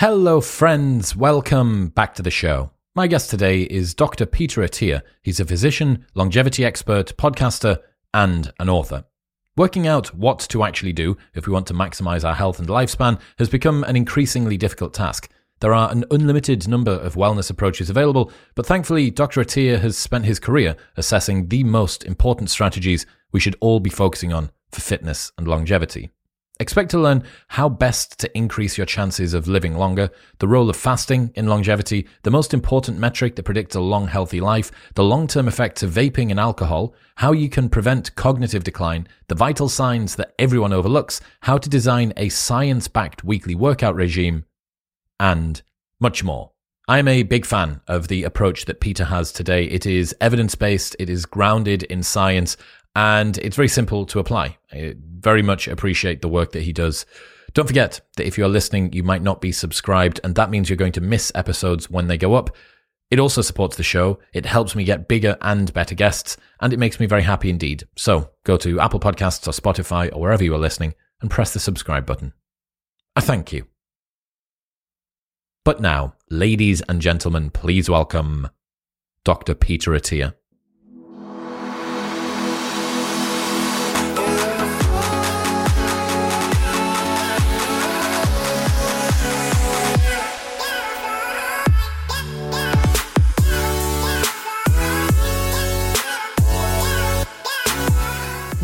Hello, friends. Welcome back to the show. My guest today is Dr. Peter Attia. He's a physician, longevity expert, podcaster, and an author. Working out what to actually do if we want to maximize our health and lifespan has become an increasingly difficult task. There are an unlimited number of wellness approaches available, but thankfully, Dr. Attia has spent his career assessing the most important strategies we should all be focusing on for fitness and longevity. Expect to learn how best to increase your chances of living longer, the role of fasting in longevity, the most important metric that predicts a long, healthy life, the long term effects of vaping and alcohol, how you can prevent cognitive decline, the vital signs that everyone overlooks, how to design a science backed weekly workout regime, and much more. I'm a big fan of the approach that Peter has today. It is evidence based, it is grounded in science, and it's very simple to apply. I very much appreciate the work that he does. Don't forget that if you're listening, you might not be subscribed, and that means you're going to miss episodes when they go up. It also supports the show, it helps me get bigger and better guests, and it makes me very happy indeed. So go to Apple Podcasts or Spotify or wherever you are listening and press the subscribe button. I thank you. But now, ladies and gentlemen, please welcome Dr. Peter Attia.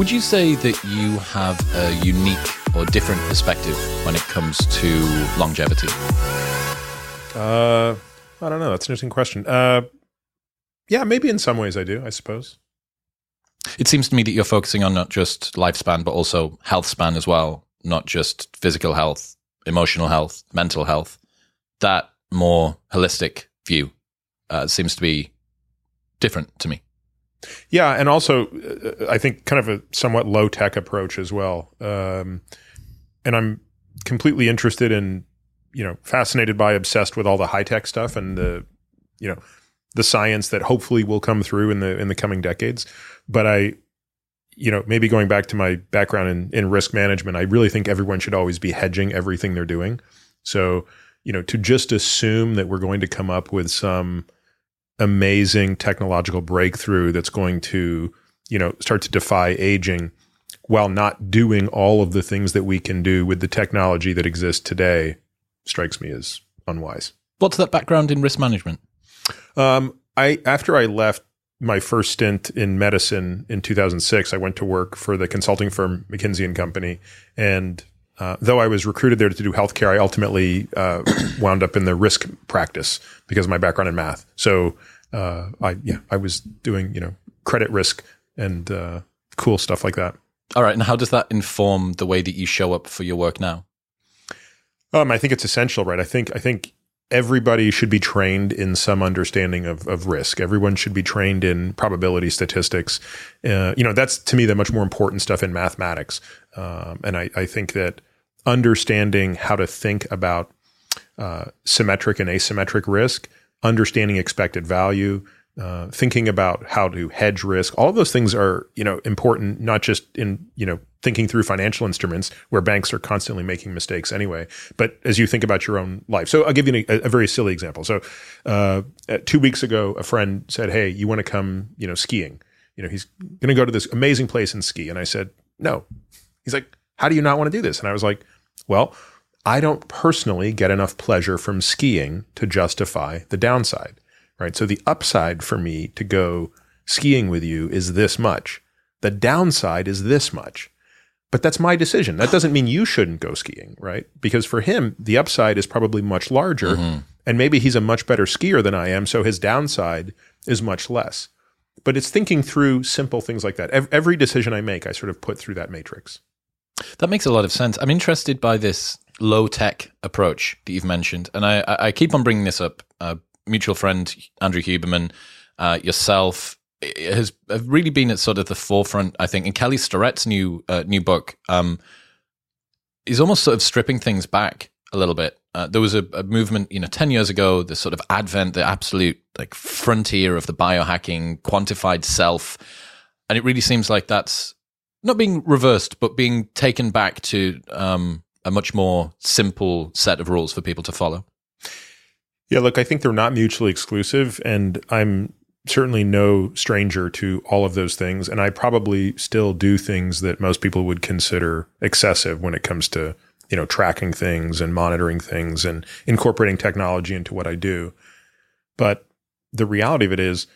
Would you say that you have a unique or different perspective when it comes to longevity? Uh, I don't know. That's an interesting question. Uh, yeah, maybe in some ways I do. I suppose. It seems to me that you're focusing on not just lifespan, but also health span as well, not just physical health, emotional health, mental health. That more holistic view uh, seems to be different to me. Yeah, and also uh, I think kind of a somewhat low tech approach as well. Um, and I'm completely interested in, you know, fascinated by, obsessed with all the high tech stuff and the, you know, the science that hopefully will come through in the in the coming decades. But I, you know, maybe going back to my background in, in risk management, I really think everyone should always be hedging everything they're doing. So, you know, to just assume that we're going to come up with some amazing technological breakthrough that's going to, you know, start to defy aging while not doing all of the things that we can do with the technology that exists today strikes me as unwise. What's that background in risk management? Um, I after I left my first stint in medicine in 2006, I went to work for the consulting firm McKinsey and Company, and uh, though I was recruited there to do healthcare, I ultimately uh, wound up in the risk practice because of my background in math. So uh, I yeah I was doing you know credit risk and uh, cool stuff like that. All right, and how does that inform the way that you show up for your work now? Um, I think it's essential, right? I think I think everybody should be trained in some understanding of, of risk. Everyone should be trained in probability statistics. Uh, you know, that's to me the much more important stuff in mathematics. Um, and I, I, think that understanding how to think about uh, symmetric and asymmetric risk, understanding expected value, uh, thinking about how to hedge risk, all those things are you know important, not just in you know thinking through financial instruments where banks are constantly making mistakes anyway, but as you think about your own life. So I'll give you a, a very silly example. So uh, two weeks ago, a friend said, "Hey, you want to come you know skiing?" You know, he's going to go to this amazing place and ski, and I said, "No." He's like, "How do you not want to do this?" And I was like, "Well." I don't personally get enough pleasure from skiing to justify the downside right? So the upside for me to go skiing with you is this much. The downside is this much. But that's my decision. That doesn't mean you shouldn't go skiing, right? Because for him, the upside is probably much larger. Mm-hmm. And maybe he's a much better skier than I am. So his downside is much less. But it's thinking through simple things like that. Every decision I make, I sort of put through that matrix. That makes a lot of sense. I'm interested by this low tech approach that you've mentioned. And I, I keep on bringing this up uh, mutual friend Andrew Huberman, uh, yourself, has really been at sort of the forefront, I think. And Kelly Starrett's new uh, new book um, is almost sort of stripping things back a little bit. Uh, there was a, a, movement, you know, ten years ago, the sort of advent, the absolute like frontier of the biohacking, quantified self, and it really seems like that's not being reversed, but being taken back to um, a much more simple set of rules for people to follow? Yeah, look, I think they're not mutually exclusive, and I'm certainly no stranger to all of those things. And I probably still do things that most people would consider excessive when it comes to, you know, tracking things and monitoring things and incorporating technology into what I do. But the reality of it is,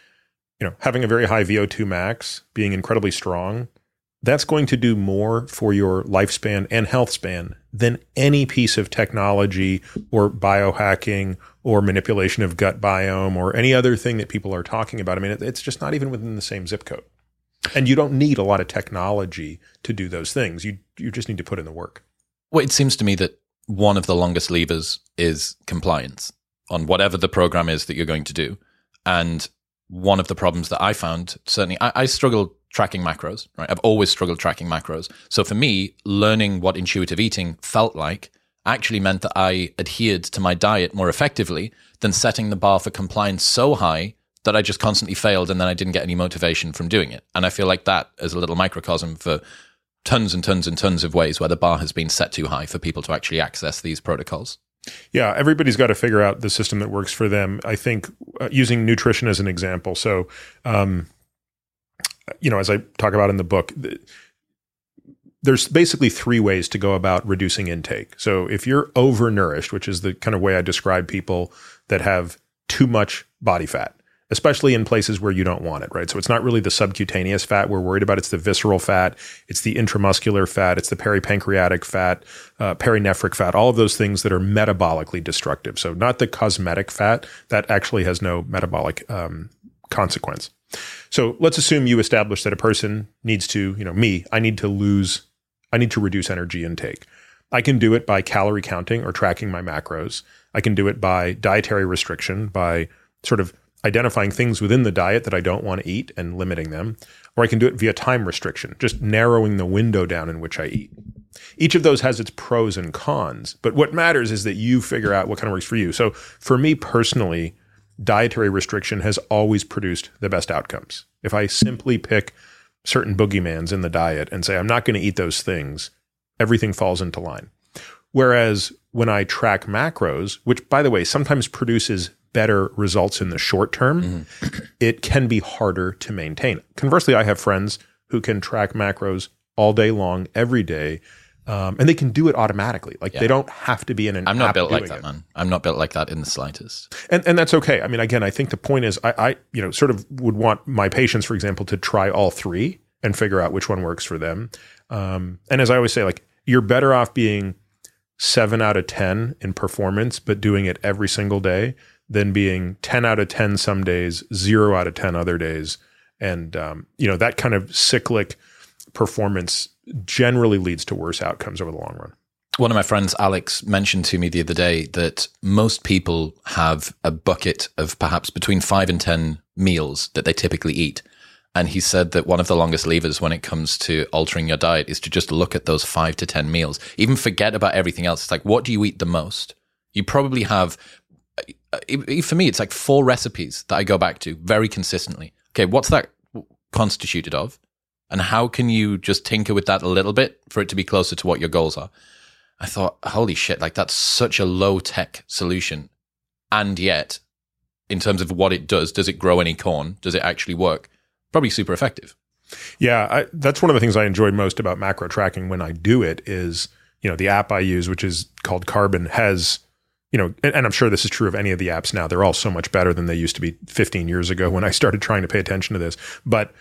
you know, having a very high VO2 max, being incredibly strong, that's going to do more for your lifespan and health span than any piece of technology or biohacking or manipulation of gut biome or any other thing that people are talking about. I mean, it's just not even within the same zip code. And you don't need a lot of technology to do those things. You you just need to put in the work. Well, it seems to me that one of the longest levers is compliance on whatever the program is that you're going to do. And one of the problems that I found, certainly, I, I struggled tracking macros, right? I've always struggled tracking macros. So for me, learning what intuitive eating felt like actually meant that I adhered to my diet more effectively than setting the bar for compliance so high that I just constantly failed and then I didn't get any motivation from doing it. And I feel like that is a little microcosm for tons and tons and tons of ways where the bar has been set too high for people to actually access these protocols. Yeah, everybody's got to figure out the system that works for them. I think uh, using nutrition as an example. So, um, you know, as I talk about in the book, there's basically three ways to go about reducing intake. So, if you're overnourished, which is the kind of way I describe people that have too much body fat, especially in places where you don't want it, right? So it's not really the subcutaneous fat we're worried about. It's the visceral fat, it's the intramuscular fat, it's the peripancreatic fat, uh, perinephric fat, all of those things that are metabolically destructive. So not the cosmetic fat that actually has no metabolic um, consequence. So let's assume you establish that a person needs to, you know, me, I need to lose, I need to reduce energy intake. I can do it by calorie counting or tracking my macros. I can do it by dietary restriction, by sort of identifying things within the diet that I don't want to eat and limiting them, or I can do it via time restriction, just narrowing the window down in which I eat. Each of those has its pros and cons, but what matters is that you figure out what kind of works for you. So for me personally, dietary restriction has always produced the best outcomes. If I simply pick certain boogeymans in the diet and say, I'm not going to eat those things, everything falls into line. Whereas when I track macros, which by the way sometimes produces better results in the short term, mm-hmm. it can be harder to maintain. Conversely, I have friends who can track macros all day long, every day. Um, and they can do it automatically. Like yeah. they don't have to be in an. I'm not built like that, it. man. I'm not built like that in the slightest. And and that's okay. I mean, again, I think the point is, I, I you know sort of would want my patients, for example, to try all three and figure out which one works for them. Um, and as I always say, like you're better off being seven out of ten in performance, but doing it every single day than being 10 out of 10 some days, zero out of 10 other days. And, um, you know, that kind of cyclic performance generally leads to worse outcomes over the long run. One of my friends, Alex, mentioned to me the other day that most people have a bucket of perhaps between five and 10 meals that they typically eat. And he said that one of the longest levers when it comes to altering your diet is to just look at those five to 10 meals. Even forget about everything else. It's like, what do you eat the most? You probably have for me, it's like four recipes that I go back to very consistently. Okay, what's that constituted of? And how can you just tinker with that a little bit for it to be closer to what your goals are? I thought, holy shit, like that's such a low tech solution. And yet, in terms of what it does, does it grow any corn? Does it actually work? Probably super effective. Yeah, I, that's one of the things I enjoy most about macro tracking when I do it is, you know, the app I use, which is called Carbon, has you know, and, and, I'm sure this is true of any of the apps now. They're all so much better than they used to be 15 years ago when I started trying to pay attention to this. But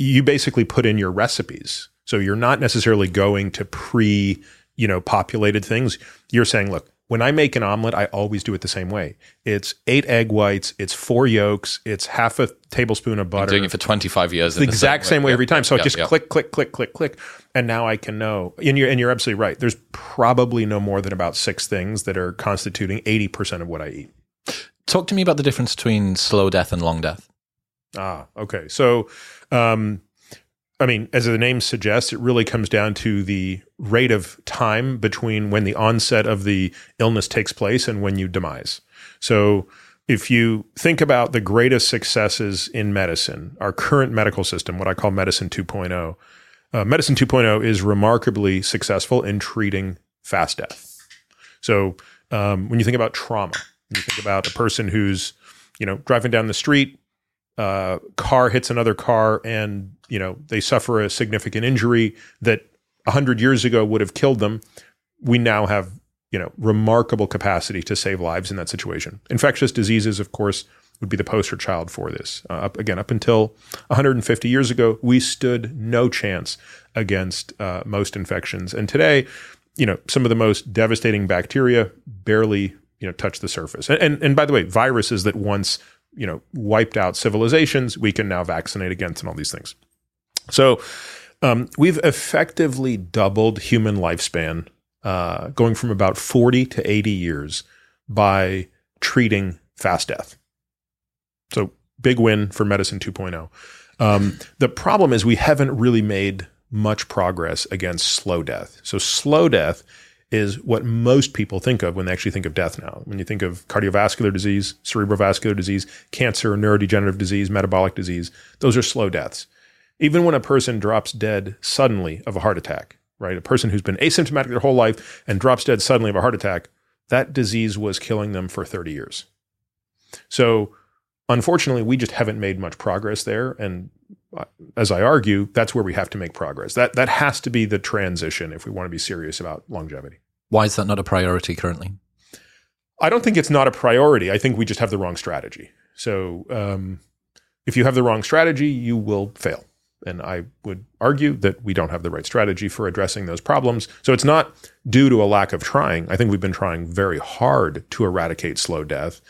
you basically put in your recipes. So you're not necessarily going to pre, you know, populated things. You're saying, look, when I make an omelet, I always do it the same way. It's eight egg whites, it's four yolks, it's half a tablespoon of butter. I'm doing it for 25 years. the exact same way, same way every time. So yep, just click, click, click, click, click. And now I can know. And you're, and you're absolutely right. There's probably no more than about six things that are constituting 80% of what I eat. Talk to me about the difference between slow death and long death. Ah, okay. So, um, I mean, as the name suggests, it really comes down to the rate of time between when the onset of the illness takes place and when you demise. So, if you think about the greatest successes in medicine, our current medical system, what I call medicine 2.0, uh, medicine 2.0 is remarkably successful in treating fast death. So um, when you think about trauma, you think about a person who's you know driving down the street, uh, car hits another car, and you know they suffer a significant injury that hundred years ago would have killed them. We now have you know remarkable capacity to save lives in that situation. Infectious diseases, of course, would be the poster child for this. Uh, up, again, up until 150 years ago, we stood no chance against uh, most infections, and today, you know, some of the most devastating bacteria barely you know touch the surface. And, and and by the way, viruses that once you know wiped out civilizations, we can now vaccinate against, and all these things. So. Um, we've effectively doubled human lifespan, uh, going from about 40 to 80 years by treating fast death. So big win for medicine 2.0. Um, the problem is we haven't really made much progress against slow death. So slow death is what most people think of when they actually think of death now. When you think of cardiovascular disease, cerebrovascular disease, cancer, neurodegenerative disease, metabolic disease, those are slow deaths. Even when a person drops dead suddenly of a heart attack, right? A person who's been asymptomatic their whole life and drops dead suddenly of a heart attack, that disease was killing them for 30 years. So unfortunately, we just haven't made much progress there. And as I argue, that's where we have to make progress. That that has to be the transition if we want to be serious about longevity. Why is that not a priority currently? I don't think it's not a priority. I think we just have the wrong strategy. So um, if you have the wrong strategy, you will fail. And I would argue that we don't have the right strategy for addressing those problems. So it's not due to a lack of trying. I think we've been trying very hard to eradicate slow death.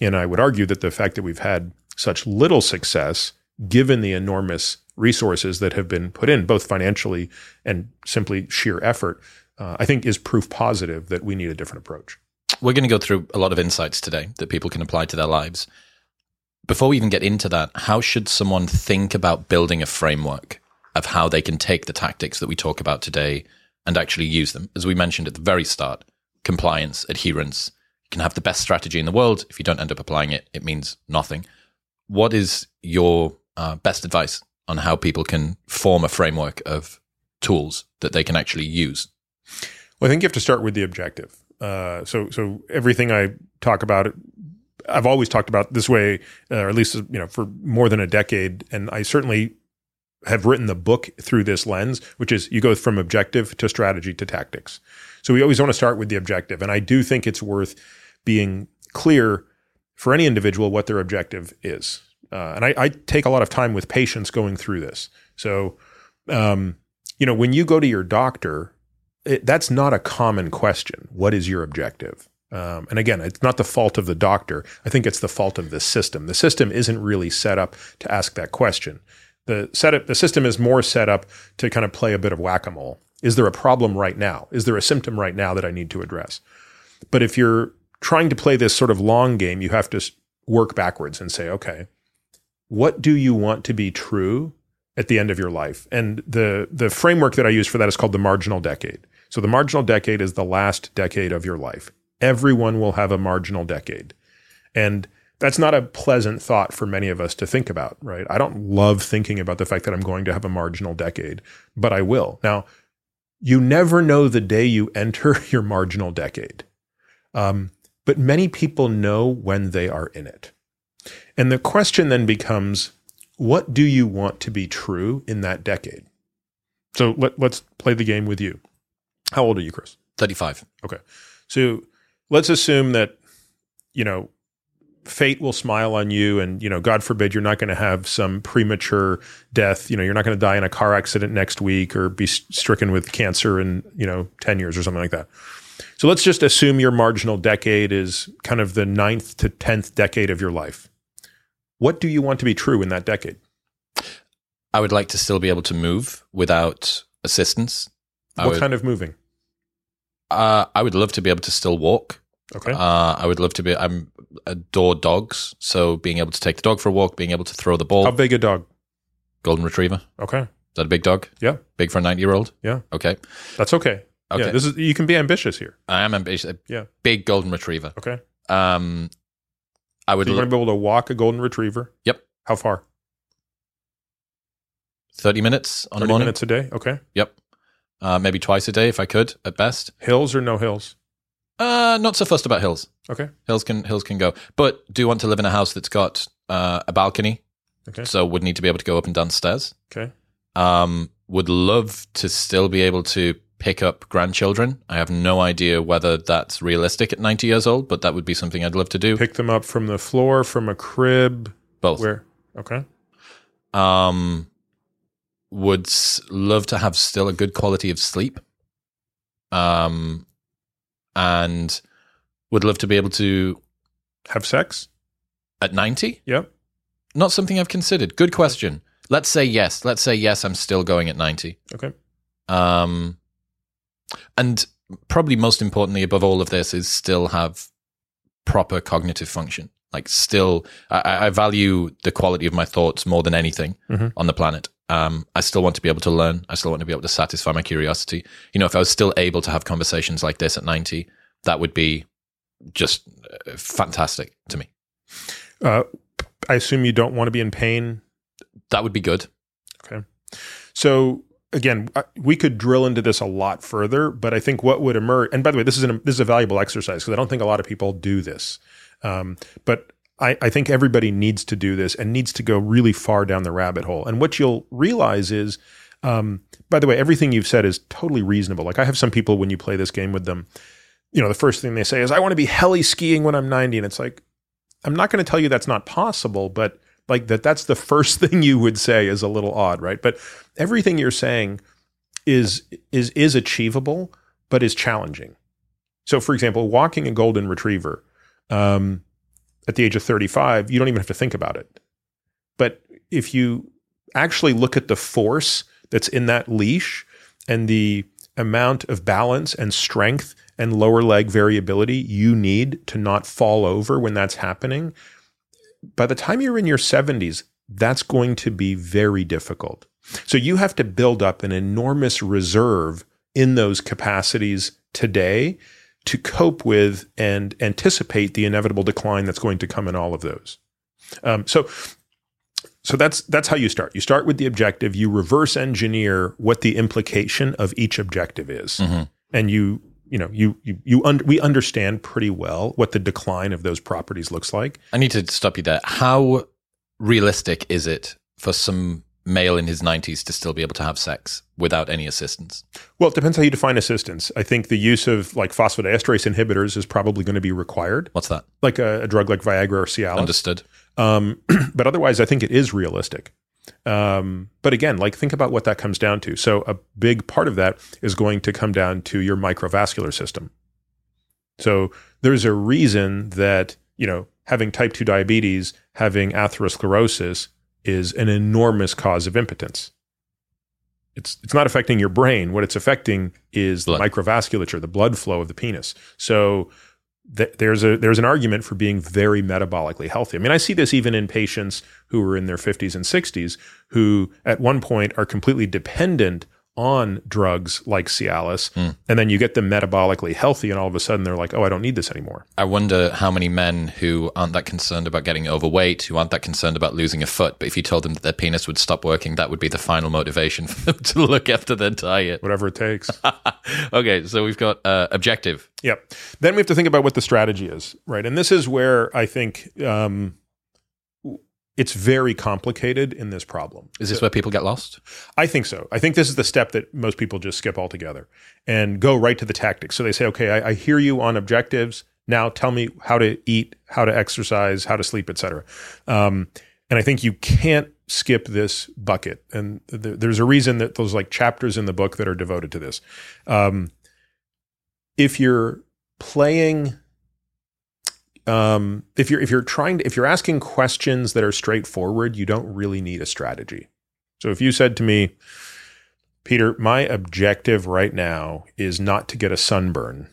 And I would argue that the fact that we've had such little success, given the enormous resources that have been put in, both financially and simply sheer effort, uh, I think is proof positive that we need a different approach. We're going to go through a lot of insights today that people can apply to their lives. Before we even get into that, how should someone think about building a framework of how they can take the tactics that we talk about today and actually use them? As we mentioned at the very start, compliance, adherence, you can have the best strategy in the world. If you don't end up applying it, it means nothing. What is your uh, best advice on how people can form a framework of tools that they can actually use? Well, I think you have to start with the objective. Uh, so, so everything I talk about, I've always talked about this way, uh, or at least you know for more than a decade, and I certainly have written the book through this lens, which is you go from objective to strategy to tactics. So we always want to start with the objective, and I do think it's worth being clear for any individual what their objective is. Uh, and I, I, take a lot of time with patients going through this. So, um, you know, when you go to your doctor, it, that's not a common question. What is your objective? Um, and again, it's not the fault of the doctor. I think it's the fault of the system. The system isn't really set up to ask that question. The setup, the system is more set up to kind of play a bit of whack a mole. Is there a problem right now? Is there a symptom right now that I need to address? But if you're trying to play this sort of long game, you have to work backwards and say, okay, what do you want to be true at the end of your life? And the the framework that I use for that is called the marginal decade. So the marginal decade is the last decade of your life. Everyone will have a marginal decade. And that's not a pleasant thought for many of us to think about, right? I don't love thinking about the fact that I'm going to have a marginal decade, but I will. Now, you never know the day you enter your marginal decade. Um, but many people know when they are in it. And the question then becomes what do you want to be true in that decade? So let, let's play the game with you. How old are you, Chris? 35. Okay. So let's assume that, you know, fate will smile on you and, you know, God forbid you're not going to have some premature death. You know, you're not going to die in a car accident next week or be stricken with cancer in, you know, 10 years or something like that. So let's just assume your marginal decade is kind of the ninth to 10th decade of your life. What do you want to be true in that decade? I would like to still be able to move without assistance. I what would, kind of moving? Uh, I would love to be able to still walk. Okay. Uh, I would love to be. I'm adore dogs, so being able to take the dog for a walk, being able to throw the ball. How big a dog? Golden retriever. Okay. Is that a big dog? Yeah. Big for a ninety year old. Yeah. Okay. That's okay. Okay. Yeah, this is you can be ambitious here. I am ambitious. Yeah. Big golden retriever. Okay. Um, I would. So you want to be able to walk a golden retriever? Yep. How far? Thirty minutes on 30 a morning. minutes a day. Okay. Yep. uh, maybe twice a day if I could at best. Hills or no hills? Uh, not so fussed about hills. Okay. Hills can hills can go, but do you want to live in a house that's got uh, a balcony. Okay. So would need to be able to go up and down stairs. Okay. Um, would love to still be able to pick up grandchildren. I have no idea whether that's realistic at 90 years old, but that would be something I'd love to do. Pick them up from the floor, from a crib. Both. Where? Okay. Um, would love to have still a good quality of sleep. Um, and would love to be able to Have sex? at 90. Yep. Not something I've considered. Good question. Let's say yes. Let's say yes. I'm still going at 90. Okay. Um, and probably most importantly, above all of this, is still have proper cognitive function. Like, still, I, I value the quality of my thoughts more than anything Mhm. on the planet. Um, I still want to be able to learn. I still want to be able to satisfy my curiosity. You know, if I was still able to have conversations like this at 90, that would be just uh, fantastic to me. Uh, I assume you don't want to be in pain. That would be good. Okay so again, we could drill into this a lot further, but I think what would emerge. And by the way, this is an, this is a valuable exercise because I don't think a lot of people do this. Um, but I, I think everybody needs to do this and needs to go really far down the rabbit hole. And what you'll realize is, um, by the way, everything you've said is totally reasonable. Like I have some people when you play this game with them, you know, the first thing they say is, "I want to be heli skiing when I'm 90," and it's like, I'm not going to tell you that's not possible, but like that that's the first thing you would say is a little odd, right? But everything you're saying is is is achievable, but is challenging. So, for example, walking a golden retriever um, at the age of 35, you don't even have to think about it. But if you actually look at the force that's in that leash and the amount of balance and strength and lower leg variability you need to not fall over when that's happening, by the time you're in your 70s, that's going to be very difficult. So you have to build up an enormous reserve in those capacities today to cope with and anticipate the inevitable decline that's going to come in all of those. Um, so, so that's that's how you start. You start with the objective. You reverse engineer what the implication of each objective is, and you you know you you, you un- we understand pretty well what the decline of those properties looks like. I need to stop you there. How realistic is it for some male in his 90s to still be able to have sex without any assistance? Well, it depends how you define assistance. I think the use of like phosphodiesterase inhibitors is probably going to be required, What's that? like a, a drug like Viagra or Cialis. Understood. Um, but otherwise, I think it is realistic. Um, but again, like think about what that comes down to. So a big part of that is going to come down to your microvascular system. So there's a reason that you know having type two diabetes, having atherosclerosis is an enormous cause of impotence. It's it's not affecting your brain. What it's affecting is Blood. the microvasculature, the blood flow of the penis. So th- there's a there's an argument for being very metabolically healthy. I mean, I see this even in patients who are in their 50s and 60s who at one point are completely dependent on drugs like Cialis, and then you get them metabolically healthy, and all of a sudden they're like, "Oh, I don't need this anymore." I wonder how many men who aren't that concerned about getting overweight, who aren't that concerned about losing a foot, but if you told them that their penis would stop working, that would be the final motivation for them to look after their diet. Whatever it takes. okay, so we've got uh, objective. Yep. Then we have to think about what the strategy is, right? And this is where I think um, it's very complicated in this problem. Is this where people get lost? I think so. I think this is the step that most people just skip altogether and go right to the tactics. So they say, okay, I, I hear you on objectives. Now tell me how to eat, how to exercise, how to sleep, etc. Um, and I think you can't skip this bucket. And th- there's a reason that those like chapters in the book that are devoted to this. Um, if you're playing um, if you're if you're trying to if you're asking questions that are straightforward, you don't really need a strategy. So if you said to me, Peter, my objective right now is not to get a sunburn.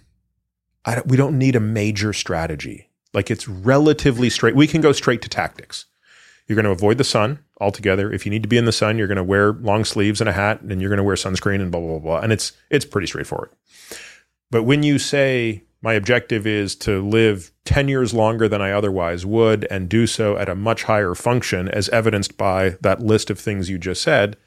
Don't, we don't need a major strategy. Like it's relatively straight. We can go straight to tactics. You're going to avoid the sun altogether. If you need to be in the sun, you're going to wear long sleeves and a hat, and you're going to wear sunscreen and blah blah blah. blah. And it's it's pretty straightforward. But when you say my objective is to live 10 years longer than I otherwise would and do so at a much higher function, as evidenced by that list of things you just said,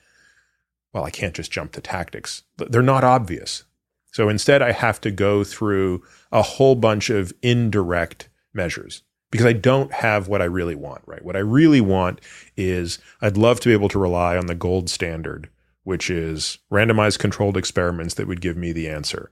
well, I can't just jump to tactics. They're not obvious. So instead, I have to go through a whole bunch of indirect measures because I don't have what I really want, right? What I really want is I'd love to be able to rely on the gold standard, which is randomized controlled experiments that would give me the answer.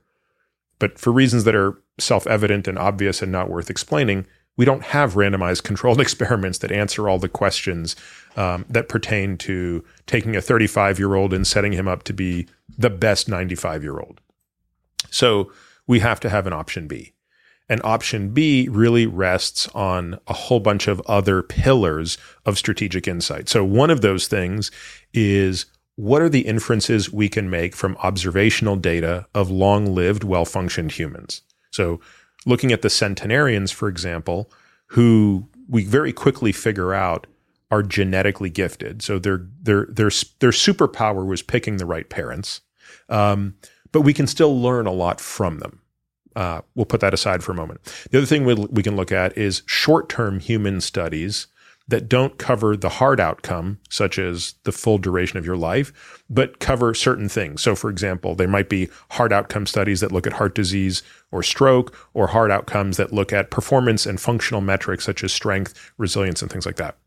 But for reasons that are self evident and obvious and not worth explaining, we don't have randomized controlled experiments that answer all the questions um, that pertain to taking a 35 year old and setting him up to be the best 95 year old. So we have to have an option B. And option B really rests on a whole bunch of other pillars of strategic insight. So one of those things is what are the inferences we can make from observational data of long lived, well functioned humans? So looking at the centenarians, for example, who we very quickly figure out are genetically gifted. So their their their their superpower was picking the right parents, um, but we can still learn a lot from them. Uh, we'll put that aside for a moment. The other thing we, we can look at is short term human studies that don't cover the hard outcome, such as the full duration of your life, but cover certain things. So, for example, there might be hard outcome studies that look at heart disease or stroke, or hard outcomes that look at performance and functional metrics such as strength, resilience, and things like that.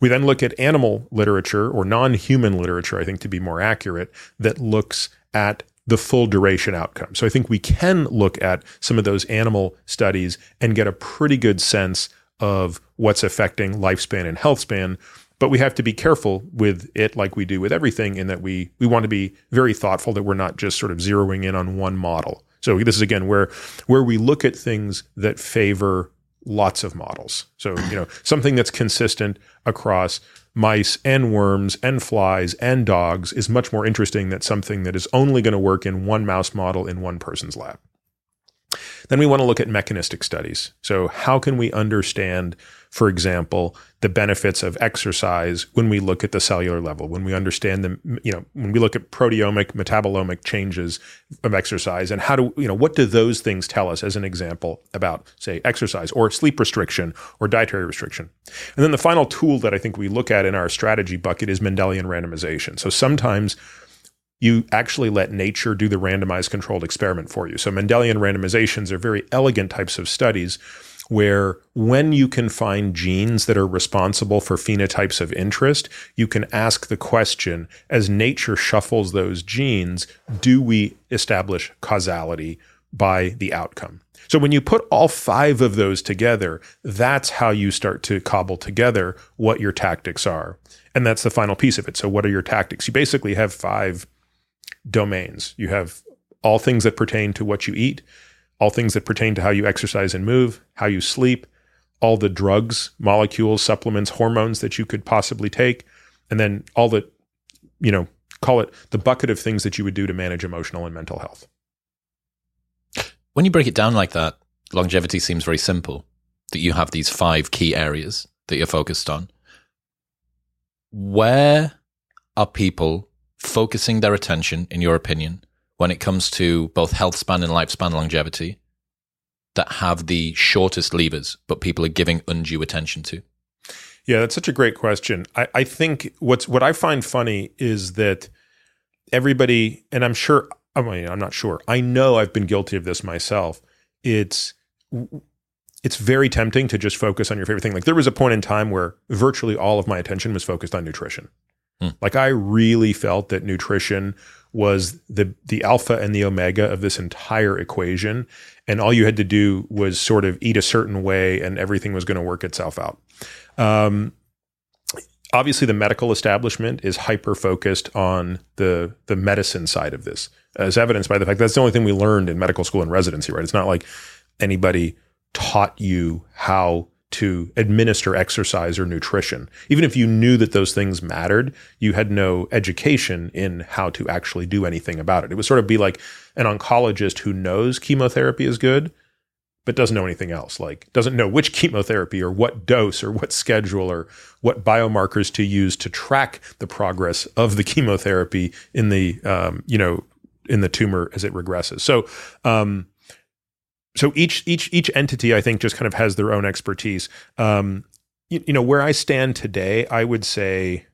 We then look at animal literature or non human literature, I think to be more accurate, that looks at the full duration outcome. So I think we can look at some of those animal studies and get a pretty good sense of what's affecting lifespan and health span. But we have to be careful with it, like we do with everything, in that we we want to be very thoughtful that we're not just sort of zeroing in on one model. So this is again where where we look at things that favor lots of models. So you know something that's consistent across mice and worms and flies and dogs is much more interesting than something that is only going to work in one mouse model in one person's lab. Then we want to look at mechanistic studies. So, how can we understand, for example, the benefits of exercise when we look at the cellular level, when we understand the, you know, when we look at proteomic, metabolomic changes of exercise, and how do, you know, what do those things tell us as an example about, say, exercise or sleep restriction or dietary restriction? And then the final tool that I think we look at in our strategy bucket is Mendelian randomization. So, sometimes you actually let nature do the randomized controlled experiment for you. So Mendelian randomizations are very elegant types of studies where when you can find genes that are responsible for phenotypes of interest, you can ask the question as nature shuffles those genes, do we establish causality by the outcome? So when you put all five of those together, that's how you start to cobble together what your tactics are. And that's the final piece of it. So what are your tactics? You basically have five domains. You have all things that pertain to what you eat, all things that pertain to how you exercise and move, how you sleep, all the drugs, molecules, supplements, hormones that you could possibly take, and then all the, you know, call it the bucket of things that you would do to manage emotional and mental health. When you break it down like that, longevity seems very simple that you have these five key areas that you're focused on. Where are people focusing their attention, in your opinion, when it comes to both health span and lifespan longevity that have the shortest levers, but people are giving undue attention to? Yeah, that's such a great question. I, I think what's what I find funny is that everybody, and I'm sure, I mean, I'm not sure. I know I've been guilty of this myself. It's it's very tempting to just focus on your favorite thing. Like there was a point in time where virtually all of my attention was focused on nutrition. Hmm. Like I really felt that nutrition was the the alpha and the omega of this entire equation and all you had to do was sort of eat a certain way and everything was going to work itself out. Um, obviously the medical establishment is hyper focused on the the medicine side of this as evidenced by the fact that's the only thing we learned in medical school and residency right it's not like anybody taught you how to administer exercise or nutrition. Even if you knew that those things mattered, you had no education in how to actually do anything about it. It would sort of be like an oncologist who knows chemotherapy is good, but doesn't know anything else, like doesn't know which chemotherapy or what dose or what schedule or what biomarkers to use to track the progress of the chemotherapy in the, um, you know, in the tumor as it regresses. So, um, so each each each entity I think just kind of has their own expertise. Um, you, you know where I stand today, I would say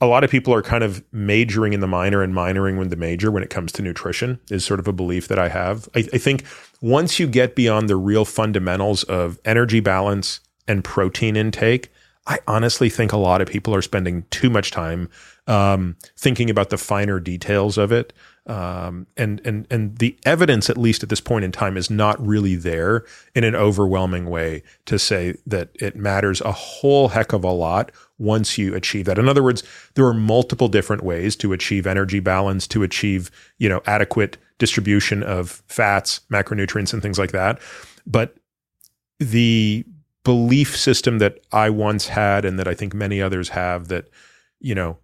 a lot of people are kind of majoring in the minor and minoring in the major when it comes to nutrition is sort of a belief that I have. I, I think once you get beyond the real fundamentals of energy balance and protein intake, I honestly think a lot of people are spending too much time um, thinking about the finer details of it. Um, and and and the evidence, at least at this point in time, is not really there in an overwhelming way to say that it matters a whole heck of a lot once you achieve that. In other words, there are multiple different ways to achieve energy balance, to achieve you know adequate distribution of fats, macronutrients, and things like that. But the belief system that I once had, and that I think many others have, that you know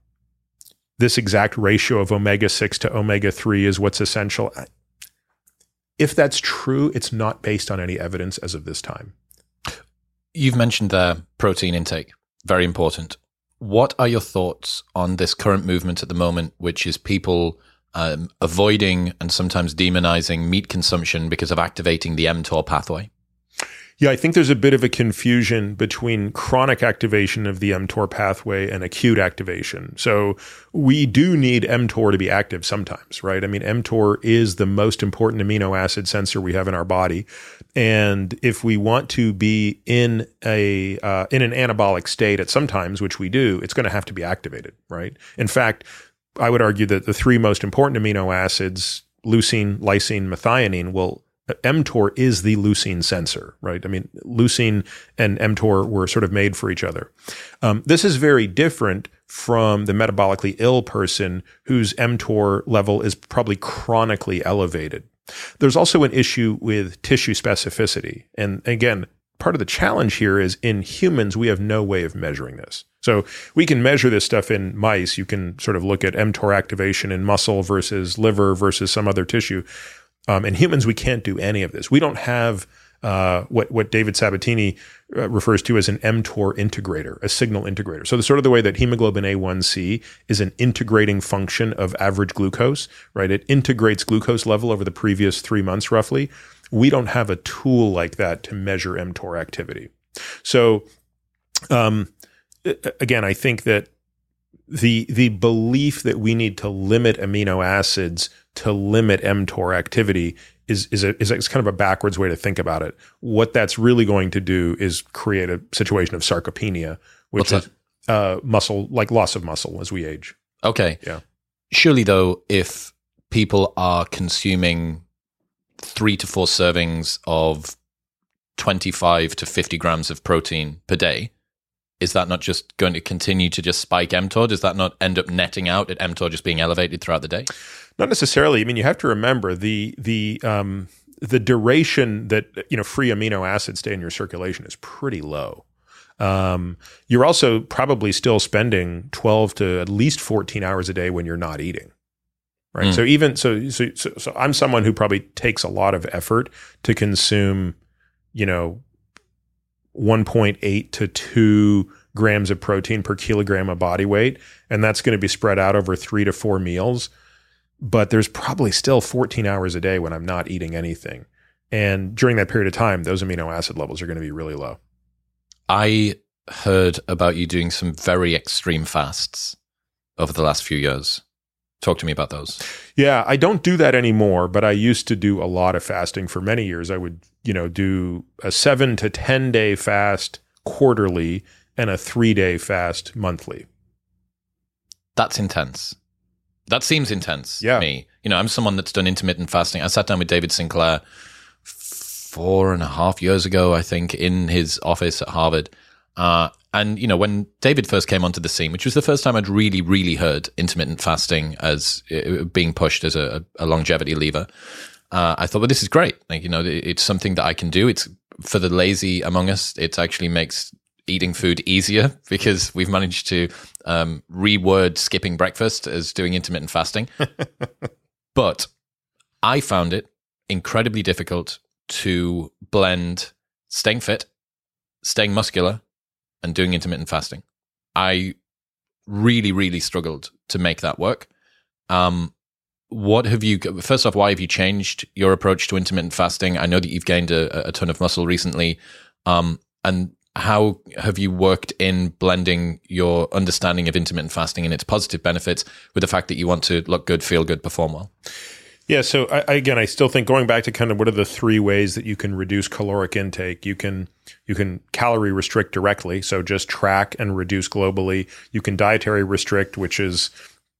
this exact ratio of omega 6 to omega 3 is what's essential. If that's true, it's not based on any evidence as of this time. You've mentioned the protein intake, very important. What are your thoughts on this current movement at the moment, which is people um, avoiding and sometimes demonizing meat consumption because of activating the mTOR pathway? Yeah, I think there's a bit of a confusion between chronic activation of the mTOR pathway and acute activation. So we do need mTOR to be active sometimes, right? I mean, mTOR is the most important amino acid sensor we have in our body, and if we want to be in a uh, in an anabolic state at sometimes, which we do, it's going to have to be activated, right? In fact, I would argue that the three most important amino acids, leucine, lysine, methionine, will mTOR is the leucine sensor, right? I mean, leucine and mTOR were sort of made for each other. Um, this is very different from the metabolically ill person whose mTOR level is probably chronically elevated. There's also an issue with tissue specificity. And again, part of the challenge here is in humans, we have no way of measuring this. So we can measure this stuff in mice. You can sort of look at mTOR activation in muscle versus liver versus some other tissue. Um, in humans, we can't do any of this. We don't have uh, what what David Sabatini uh, refers to as an mTOR integrator, a signal integrator. So the sort of the way that hemoglobin A1C is an integrating function of average glucose, right? It integrates glucose level over the previous three months, roughly. We don't have a tool like that to measure mTOR activity. So, um, again, I think that the the belief that we need to limit amino acids to limit mTOR activity is is a, is a, kind of a backwards way to think about it. What that's really going to do is create a situation of sarcopenia, which What's is uh, muscle like loss of muscle as we age. Okay. Yeah. Surely, though, if people are consuming three to four servings of 25 to 50 grams of protein per day, is that not just going to continue to just spike mTOR? Does that not end up netting out at mTOR just being elevated throughout the day? Not necessarily. I mean, you have to remember the the um, the duration that you know free amino acids stay in your circulation is pretty low. Um, you're also probably still spending 12 to at least 14 hours a day when you're not eating. Right. Mm. So even so, so, so, so I'm someone who probably takes a lot of effort to consume, you know, 1.8 to 2 grams of protein per kilogram of body weight. And that's going to be spread out over three to four meals. But there's probably still 14 hours a day when I'm not eating anything. And during that period of time, those amino acid levels are going to be really low. I heard about you doing some very extreme fasts over the last few years. Talk to me about those. Yeah, I don't do that anymore, but I used to do a lot of fasting for many years. I would, you know, do a 7 to 10 day fast quarterly and a 3 day fast monthly. That's intense. That seems intense yeah. me. You know, I'm someone that's done intermittent fasting. I sat down with David Sinclair four and a half years ago, I think, in his office at Harvard. Uh, and you know, when David first came onto the scene, which was the first time I'd really, really heard intermittent fasting as uh, being pushed as a, a longevity lever, uh, I thought, well, this is great. Like, you know, it's something that I can do. It's for the lazy among us. It actually makes eating food easier because we've managed to um, reword skipping breakfast as doing intermittent fasting. but I found it incredibly difficult to blend staying fit, staying muscular, and doing intermittent fasting. I really, really struggled to make that work. Um, what have you, first off, why have you changed your approach to intermittent fasting? I know that you've gained a, a ton of muscle recently. Um, and how have you worked in blending your understanding of intermittent fasting and its positive benefits with the fact that you want to look good, feel good, perform well? Yeah. So I, again, I still think going back to kind of what are the three ways that you can reduce caloric intake. You can you can calorie restrict directly, so just track and reduce globally. You can dietary restrict, which is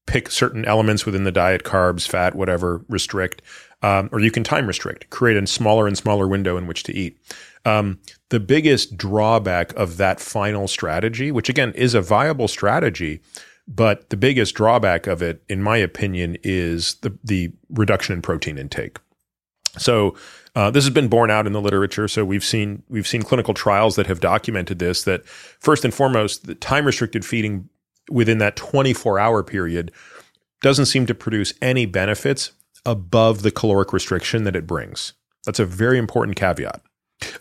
pick certain elements within the diet, carbs, fat, whatever, restrict. Um, or you can time restrict, create a smaller and smaller window in which to eat. Um, the biggest drawback of that final strategy, which again is a viable strategy, but the biggest drawback of it, in my opinion, is the, the reduction in protein intake. So uh, this has been borne out in the literature. So we've seen we've seen clinical trials that have documented this. That first and foremost, the time restricted feeding within that 24 hour period doesn't seem to produce any benefits above the caloric restriction that it brings. That's a very important caveat.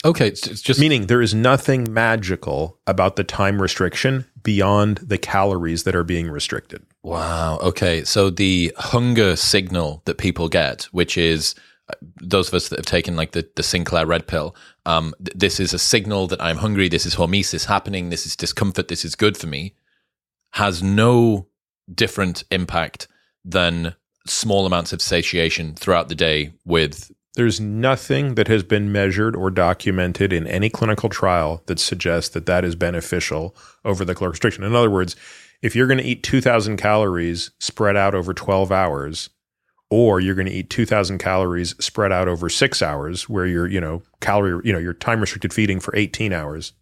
Okay, it's just meaning there is nothing magical about the time restriction beyond the calories that are being restricted. Wow. Okay, so the hunger signal that people get, which is uh, those of us that have taken like the, the Sinclair red pill, um, th- this is a signal that I'm hungry. This is hormesis happening. This is discomfort. This is good for me. Has no different impact than small amounts of satiation throughout the day with there's nothing that has been measured or documented in any clinical trial that suggests that that is beneficial over the caloric restriction. In other words, if you're going to eat 2,000 calories spread out over 12 hours, or you're going to eat 2,000 calories spread out over six hours, where you're, you know, calorie, you know, you're time restricted feeding for 18 hours,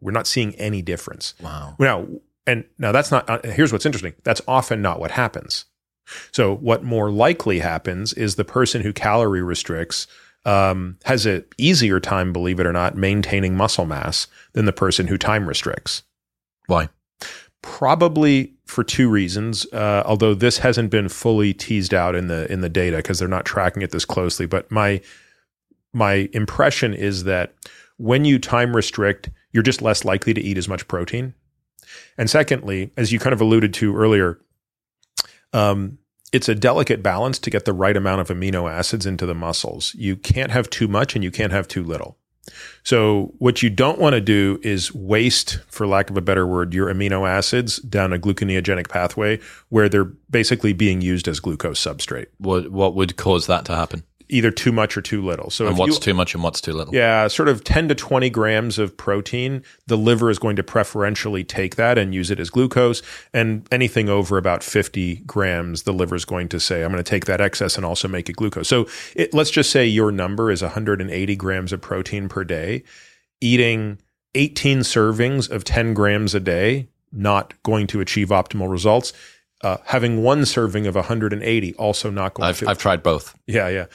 we're not seeing any difference. wow. Now, and now that's not, uh, here's what's interesting. That's often not what happens. So, what more likely happens is the person who calorie restricts um, has an easier time, believe it or not, maintaining muscle mass than the person who time restricts. Why? Probably for two reasons. Uh, although this hasn't been fully teased out in the in the data because they're not tracking it this closely. But my my impression is that when you time restrict, you're just less likely to eat as much protein. And secondly, as you kind of alluded to earlier, um, it's a delicate balance to get the right amount of amino acids into the muscles. You can't have too much and you can't have too little. So, what you don't want to do is waste, for lack of a better word, your amino acids down a gluconeogenic pathway where they're basically being used as glucose substrate. What what would cause that to happen? Either too much or too little. So, And what's you, too much and what's too little? yeah, sort of 10 to 20 grams of protein, the liver is going to preferentially take that and use it as glucose. And anything over about 50 grams, the liver is going to say, I'm going to take that excess and also make it glucose. So it, let's just say your number is 180 grams of protein per day. Eating 18 servings of 10 grams a day, not going to achieve optimal results. Uh, having one serving of 180, also not going I've to. I've tried both. Yeah, yeah.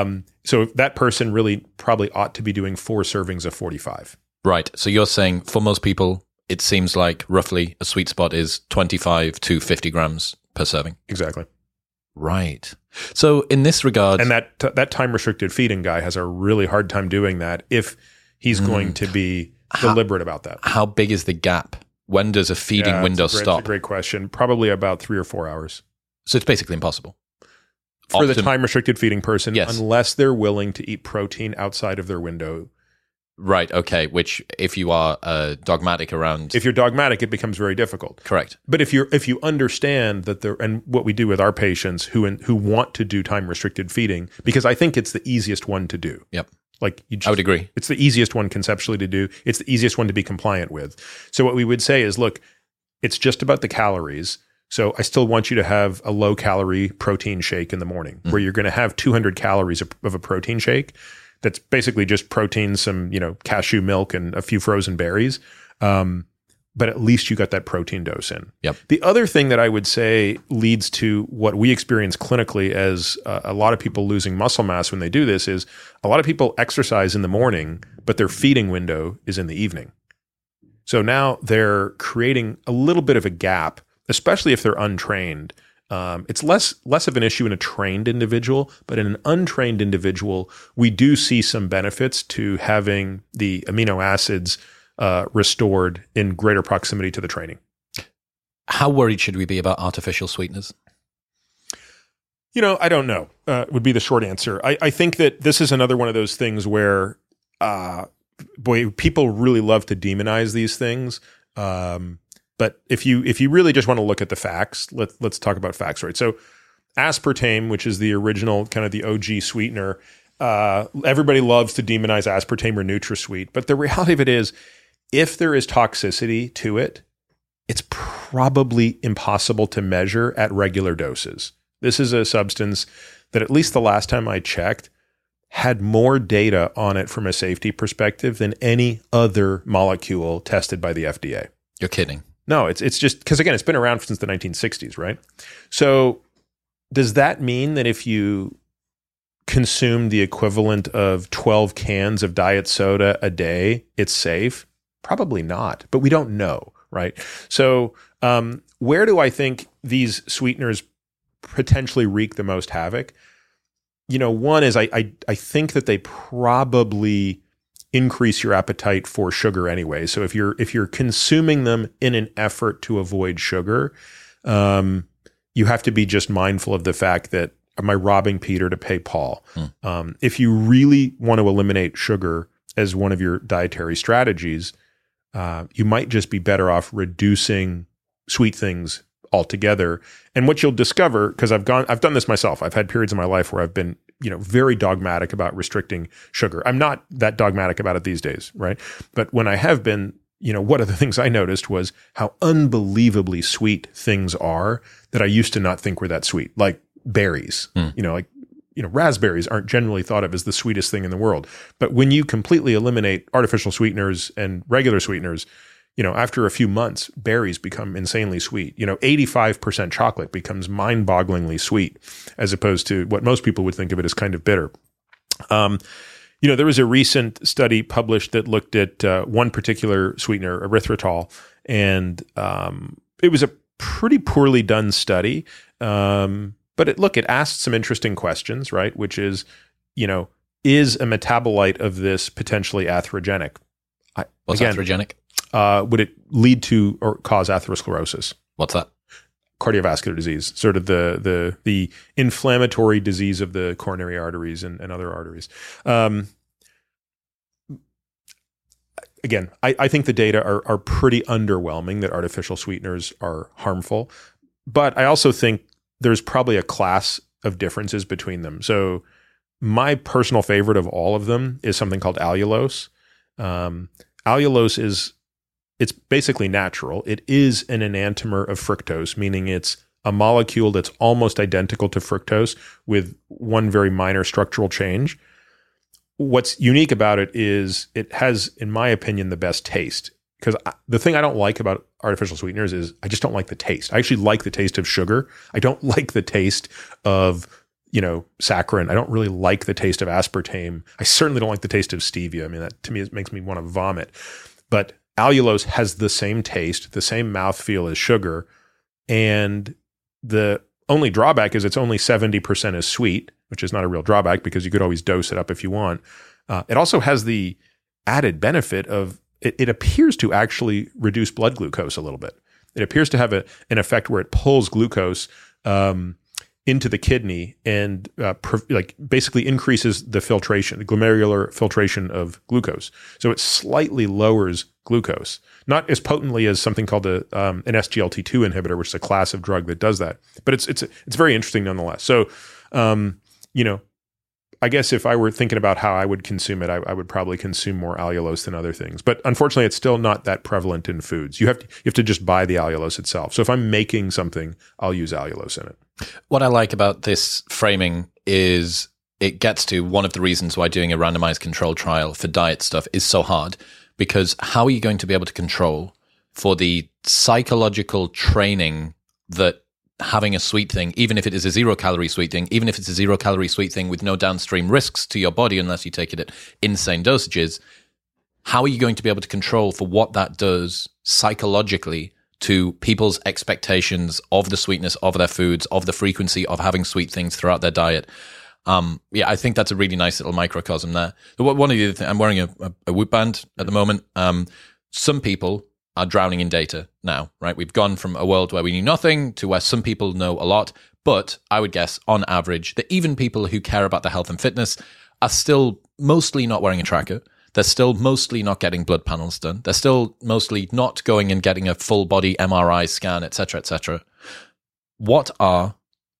Um, so that person really probably ought to be doing four servings of 45. Right. So you're saying for most people, it seems like roughly a sweet spot is 25 to 50 grams per serving. Exactly. Right. So in this regard, And that that time restricted feeding guy has a really hard time doing that if he's going to be deliberate about that. how big is the gap? When does a feeding Yeah, window a great, stop? A great question. Probably about three or four hours So it's basically impossible. for the time restricted feeding person, Yes. unless they're willing to eat protein outside of their window. Right. Okay. Which, if you are uh, dogmatic around, If you're dogmatic, it becomes very difficult. correct. But if you're if you understand that there and what we do with our patients who who want to do time restricted feeding, because I think it's the easiest one to do. Yep. Like you just, I would agree. It's the easiest one conceptually to do. It's the easiest one to be compliant with. So what we would say is, look, it's just about the calories. So I still want you to have a low calorie protein shake in the morning, where you're going to have 200 calories of, of a protein shake. That's basically just protein, some you know cashew milk, and a few frozen berries. Um, but at least you got that protein dose in. Yep. The other thing that I would say leads to what we experience clinically as uh, a lot of people losing muscle mass when they do this is a lot of people exercise in the morning, but their feeding window is in the evening. So now they're creating a little bit of a gap, especially if they're untrained. Um, it's less less of an issue in a trained individual, but in an untrained individual, we do see some benefits to having the amino acids uh, restored in greater proximity to the training. How worried should we be about artificial sweeteners? You know, I don't know. Uh, would be the short answer. I, I think that this is another one of those things where uh, boy, people really love to demonize these things. Um, but if you if you really just want to look at the facts, let let's talk about facts, right? So aspartame, which is the original kind of the OG sweetener, uh, everybody loves to demonize aspartame or NutraSweet, but the reality of it is, if there is toxicity to it, it's probably impossible to measure at regular doses. This is a substance that, at least the last time I checked, had more data on it from a safety perspective than any other molecule tested by the FDA. You're kidding. No, it's it's just because again, it's been around since the 1960s, right? So does that mean that if you consume the equivalent of 12 cans of diet soda a day, it's safe? Probably not, but we don't know, right? So um, where do I think these sweeteners potentially wreak the most havoc? You know, one is I, I, I think that they probably increase your appetite for sugar anyway. So if you're if you're consuming them in an effort to avoid sugar, um, you have to be just mindful of the fact that am I robbing Peter to pay Paul? Mm. Um, if you really want to eliminate sugar as one of your dietary strategies, uh, you might just be better off reducing sweet things altogether. And what you'll discover, because I've gone, I've done this myself. I've had periods in my life where I've been, you know, very dogmatic about restricting sugar. I'm not that dogmatic about it these days, right? But when I have been, you know, one of the things I noticed was how unbelievably sweet things are that I used to not think were that sweet, like berries. Mm. You know, like you know, raspberries aren't generally thought of as the sweetest thing in the world. But when you completely eliminate artificial sweeteners and regular sweeteners, you know, after a few months, berries become insanely sweet. You know, 85% chocolate becomes mind bogglingly sweet, as opposed to what most people would think of it as kind of bitter. Um, you know, there was a recent study published that looked at uh, one particular sweetener, erythritol, and um, it was a pretty poorly done study. Um, but it, look, it asked some interesting questions, right? Which is, you know, is a metabolite of this potentially atherogenic? I, What's again, atherogenic? Uh, would it lead to or cause atherosclerosis? What's that? Cardiovascular disease, sort of the the the inflammatory disease of the coronary arteries and, and other arteries. Um, again, I, I, think the data are, are pretty underwhelming that artificial sweeteners are harmful. But I also think there's probably a class of differences between them. So my personal favorite of all of them is something called allulose. Um, allulose is it's basically natural. It is an enantiomer of fructose, meaning it's a molecule that's almost identical to fructose with one very minor structural change. What's unique about it is it has, in my opinion, the best taste because the thing I don't like about artificial sweeteners is I just don't like the taste. I actually like the taste of sugar. I don't like the taste of you know saccharin. I don't really like the taste of aspartame. I certainly don't like the taste of stevia. I mean that to me it makes me want to vomit. But allulose has the same taste, the same mouthfeel as sugar, and the only drawback is it's only 70% as sweet, which is not a real drawback because you could always dose it up if you want. Uh, it also has the added benefit of it, it appears to actually reduce blood glucose a little bit. It appears to have a, an effect where it pulls glucose um, into the kidney and uh, like basically increases the filtration, the glomerular filtration of glucose. So it slightly lowers glucose, not as potently as something called a, um, an SGLT2 inhibitor, which is a class of drug that does that. But it's it's it's very interesting nonetheless. So um, you know, I guess if I were thinking about how I would consume it, I, I, would probably consume more allulose than other things. But unfortunately, it's still not that prevalent in foods. You have to you have to just buy the allulose itself. So if I'm making something, I'll use allulose in it. What I like about this framing is it gets to one of the reasons why doing a randomized control trial for diet stuff is so hard because how are you going to be able to control for the psychological training that having a sweet thing, even if it is a zero calorie sweet thing, even if it's a zero calorie sweet thing with no downstream risks to your body unless you take it at insane dosages, how are you going to be able to control for what that does psychologically to people's expectations of the sweetness of their foods, of the frequency of having sweet things throughout their diet? Um, yeah, I think that's a really nice little microcosm there. One of the other things, I'm wearing a, a, a Whoop band at the moment. Um, some people are drowning in data now, right? We've gone from a world where we knew nothing to where some people know a lot. But I would guess, on average, that even people who care about their health and fitness are still mostly not wearing a tracker. They're still mostly not getting blood panels done. They're still mostly not going and getting a full body MRI scan, etc., etc. What are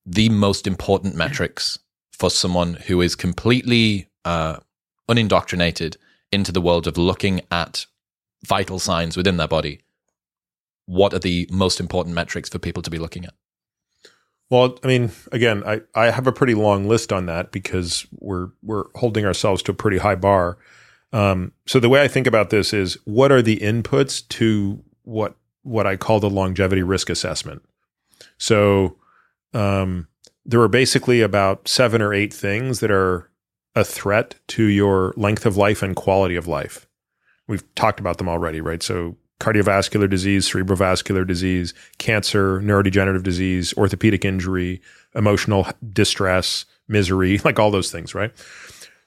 the most important metrics for someone who is completely uh, unindoctrinated into the world of looking at vital signs within their body? What are the most important metrics for people to be looking at? Well, I mean, again, I, I have a pretty long list on that because we're we're holding ourselves to a pretty high bar. Um, so the way I think about this is, what are the inputs to what what I call the longevity risk assessment? So um, there are basically about seven or eight things that are a threat to your length of life and quality of life. We've talked about them already, right? So cardiovascular disease, cerebrovascular disease, cancer, neurodegenerative disease, orthopedic injury, emotional distress, misery, like all those things, right?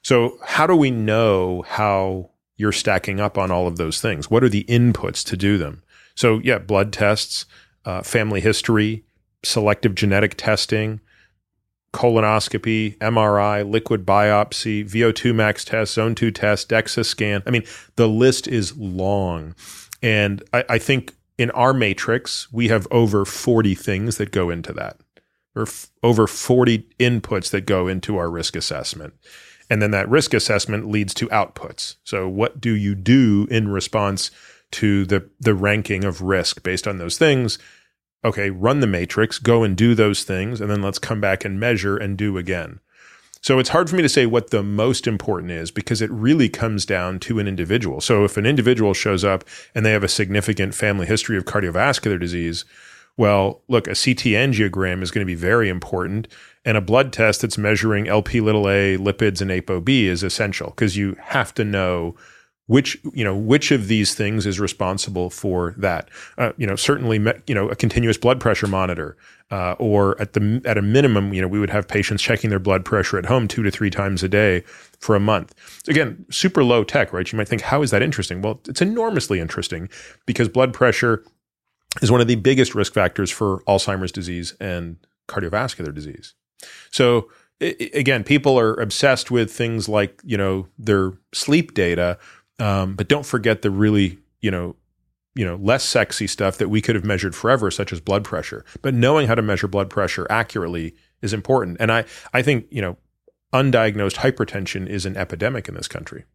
So, how do we know how you're stacking up on all of those things? What are the inputs to do them? So, yeah, blood tests, uh, family history, selective genetic testing, colonoscopy, MRI, liquid biopsy, VO2 max test, zone 2 test, DEXA scan. I mean, the list is long. And I, I think in our matrix, we have over 40 things that go into that, or f- over 40 inputs that go into our risk assessment. And then that risk assessment leads to outputs. So, what do you do in response to the, the ranking of risk based on those things? Okay, run the matrix, go and do those things, and then let's come back and measure and do again. So it's hard for me to say what the most important is because it really comes down to an individual. So if an individual shows up and they have a significant family history of cardiovascular disease, well, look, a CT angiogram is going to be very important, and a blood test that's measuring LP little a, lipids, and ApoB is essential because you have to know which you know which of these things is responsible for that. Uh, you know, certainly, you know, a continuous blood pressure monitor uh, or at the at a minimum, you know, we would have patients checking their blood pressure at home two to three times a day for a month. So again, super low tech, right? You might think, how is that interesting? Well, it's enormously interesting because blood pressure is one of the biggest risk factors for Alzheimer's disease and cardiovascular disease. So again, people are obsessed with things like you know their sleep data, um, but don't forget the really you know you know less sexy stuff that we could have measured forever such as blood pressure. But knowing how to measure blood pressure accurately is important. And i i think you know undiagnosed hypertension is an epidemic in this country.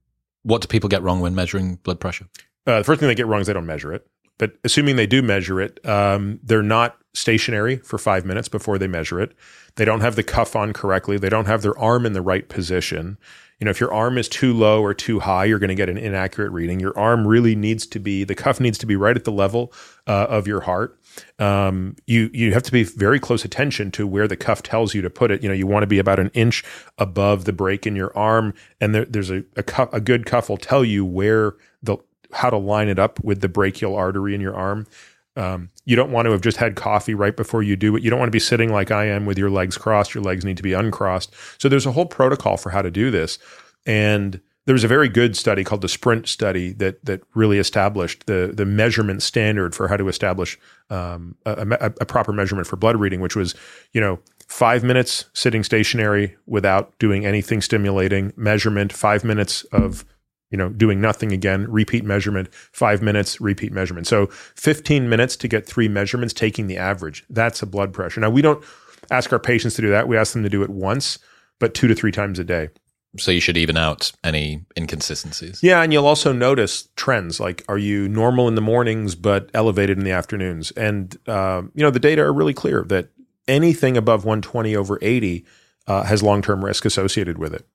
What do people get wrong when measuring blood pressure? Uh, the first thing they get wrong is they don't measure it. But assuming they do measure it um, they're not stationary for five minutes before they measure it. They don't have the cuff on correctly. They don't have their arm in the right position you know, if your arm is too low or too high, you're going to get an inaccurate reading. Your arm really needs to be the cuff needs to be right at the level uh, of your heart. Um, you you have to be very close attention to where the cuff tells you to put it. You know, you want to be about an inch above the break in your arm, and there, there's a a, a good cuff will tell you where the how to line it up with the brachial artery in your arm. Um, you don't want to have just had coffee right before you do it. You don't want to be sitting like I am with your legs crossed. Your legs need to be uncrossed. So there's a whole protocol for how to do this. And there was a very good study called the Sprint study that that really established the the measurement standard for how to establish um, a, a, a proper measurement for blood reading, which was you know five minutes sitting stationary without doing anything stimulating, measurement, five minutes of you know, doing nothing again, repeat measurement, five minutes, repeat measurement. So 15 minutes to get three measurements, taking the average. That's a blood pressure. Now, we don't ask our patients to do that. We ask them to do it once, but two to three times a day. So you should even out any inconsistencies. Yeah, and you'll also notice trends like are you normal in the mornings but elevated in the afternoons? And uh, you know the data are really clear that anything above 120 over 80 uh, has long term risk associated with it.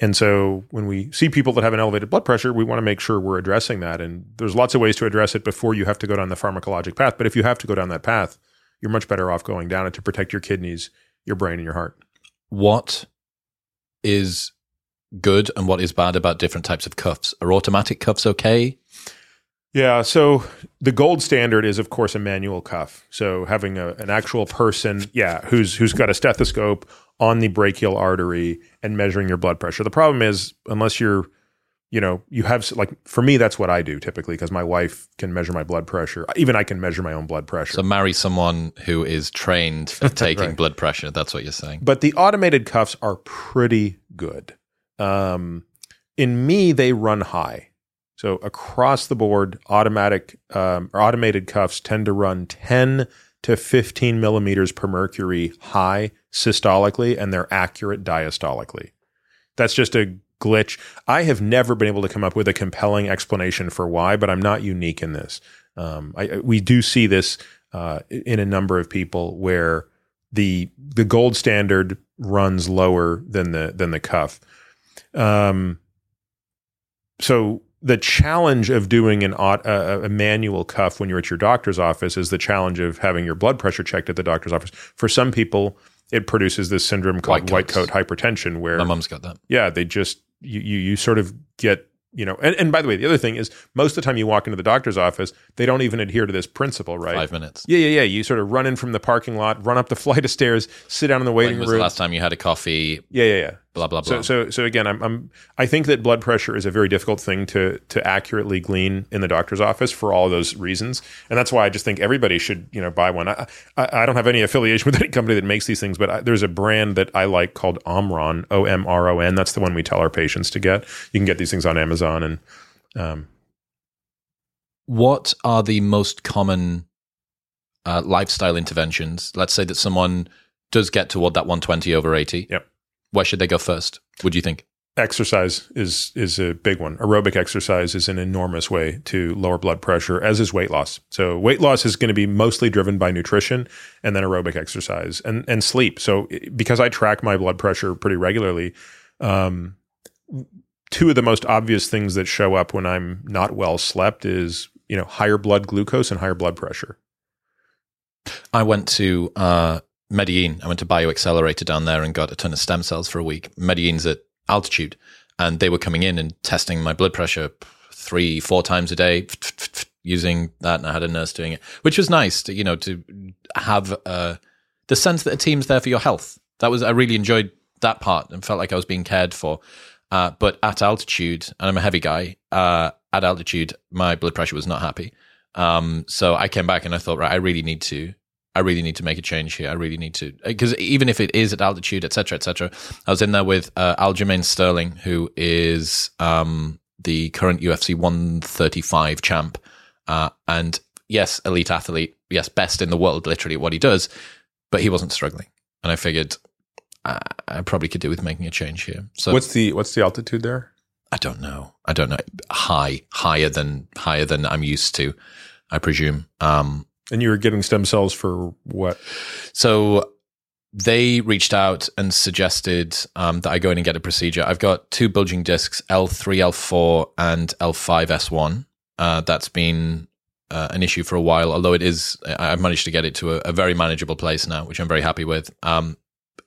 And so when we see people that have an elevated blood pressure, we want to make sure we're addressing that. And there's lots of ways to address it before you have to go down the pharmacologic path. But if you have to go down that path, you're much better off going down it to protect your kidneys, your brain, and your heart. What is good and what is bad about different types of cuffs? Are automatic cuffs okay? Yeah, so the gold standard is, of course, a manual cuff. So having a, an actual person, yeah, who's who's got a stethoscope on the brachial artery and measuring your blood pressure. The problem is, unless you're, you know, you have like for me, that's what I do typically because my wife can measure my blood pressure. Even I can measure my own blood pressure. So marry someone who is trained at taking right. blood pressure. That's what you're saying. But the automated cuffs are pretty good. Um, in me, they run high. So across the board, automatic um, or automated cuffs tend to run 10 to 15 millimeters per mercury high systolically, and they're accurate diastolically. That's just a glitch. I have never been able to come up with a compelling explanation for why, but I'm not unique in this. Um, I, we do see this uh, in a number of people where the the gold standard runs lower than the than the cuff. Um, so the challenge of doing an uh, a manual cuff when you're at your doctor's office is the challenge of having your blood pressure checked at the doctor's office. For some people, it produces this syndrome called white, white coat hypertension, where my mom's got that. Yeah, they just you you, you sort of get you know, and, and by the way, the other thing is most of the time you walk into the doctor's office, they don't even adhere to this principle, right? Five minutes. Yeah, yeah, yeah. You sort of run in from the parking lot, run up the flight of stairs, sit down in the waiting when was room. the last time you had a coffee? Yeah, yeah, yeah. Blah blah blah. So, so, so again, I'm, I'm, I think that blood pressure is a very difficult thing to to accurately glean in the doctor's office for all those reasons, and that's why I just think everybody should, you know, buy one. I, I, I don't have any affiliation with any company that makes these things, but I, there's a brand that I like called Omron, O M R O N. That's the one we tell our patients to get. You can get these things on Amazon and um, what are the most common uh, lifestyle interventions? Let's say that someone does get toward that 120 over 80. Yep. Where should they go first? What Would you think? Exercise is is a big one. Aerobic exercise is an enormous way to lower blood pressure, as is weight loss. So weight loss is going to be mostly driven by nutrition and then aerobic exercise and and sleep. So because I track my blood pressure pretty regularly, um, two of the most obvious things that show up when I'm not well slept is, you know, higher blood glucose and higher blood pressure. I went to uh, Medellin. I went to BioXcellerator down there and got a ton of stem cells for a week. Medellin's at altitude, and they were coming in and testing my blood pressure three, four times a day using that. And I had a nurse doing it, which was nice to, you know, to have uh, the sense that a team's there for your health. That was, I really enjoyed that part and felt like I was being cared for. Uh, but at altitude, and I'm a heavy guy, uh, at altitude, my blood pressure was not happy. Um, so I came back and I thought, right, I really need to, I really need to make a change here. I really need to, because even if it is at altitude, etc., etc. I was in there with uh, Aljamain Sterling, who is um, the current UFC 135 champ, uh, and yes, elite athlete, yes, best in the world, literally what he does, but he wasn't struggling. And I figured I, I probably could do with making a change here. So what's the what's the altitude there? I don't know. I don't know. High, higher than higher than I'm used to. I presume. Um, and you were getting stem cells for what? So they reached out and suggested um, that I go in and get a procedure. I've got two bulging discs, L3, L4, and L5, S1. Uh, that's been uh, an issue for a while, although it is, I've managed to get it to a, a very manageable place now, which I'm very happy with. Um,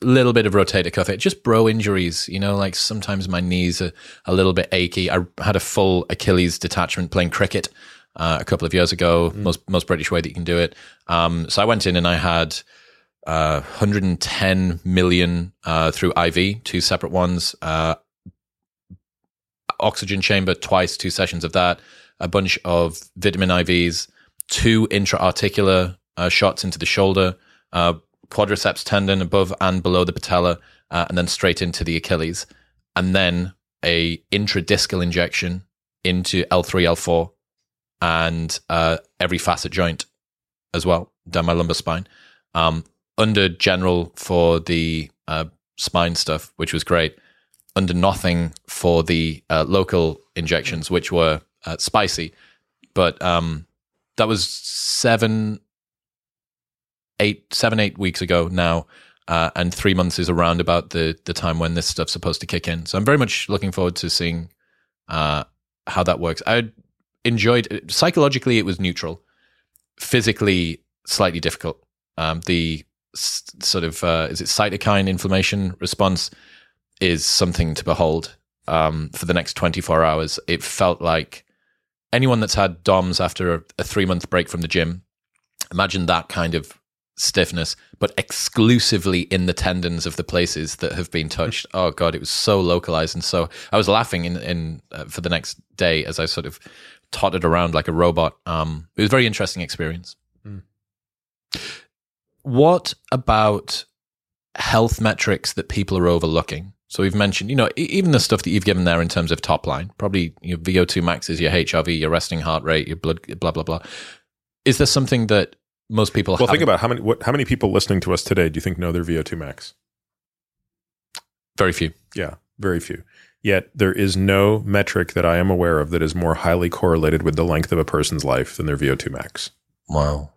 little bit of rotator cuff, it just bro injuries. You know, like sometimes my knees are a little bit achy. I had a full Achilles detachment playing cricket uh, a couple of years ago. Mm. Most most British way that you can do it. Um, so I went in and I had uh, 110 million uh, through IV, two separate ones. Uh, oxygen chamber twice, two sessions of that. A bunch of vitamin IVs, two intra-articular uh, shots into the shoulder. Uh, quadriceps tendon above and below the patella, uh, and then straight into the Achilles, and then a intradiscal injection into L3, L4, and uh, every facet joint as well down my lumbar spine. Um, under general for the uh, spine stuff, which was great. Under nothing for the uh, local injections, which were uh, spicy, but um, that was seven eight, seven, eight weeks ago now. Uh, and three months is around about the the time when this stuff's supposed to kick in. So I'm very much looking forward to seeing uh, how that works. I enjoyed psychologically; it was neutral. Physically, slightly difficult. Um, the s- sort of uh, is it cytokine inflammation response is something to behold. Um, for the next 24 hours, it felt like anyone that's had DOMS after a, a three month break from the gym. Imagine that kind of stiffness, but exclusively in the tendons of the places that have been touched. Oh god, it was so localized and so. I was laughing in in uh, for the next day as I sort of tottered around like a robot. Um, it was a very interesting experience. Mm. What about health metrics that people are overlooking? So we've mentioned, you know, even the stuff that you've given there in terms of top line, probably your VO2 max is your HRV, your resting heart rate, your blood, blah blah blah. Is there something that most people? Well, think about how many what, how many people listening to us today do you think know their VO2 max? very few. Yeah, very few. Yet there is no metric that I am aware of that is more highly correlated with the length of a person's life than their VO2 max. Wow.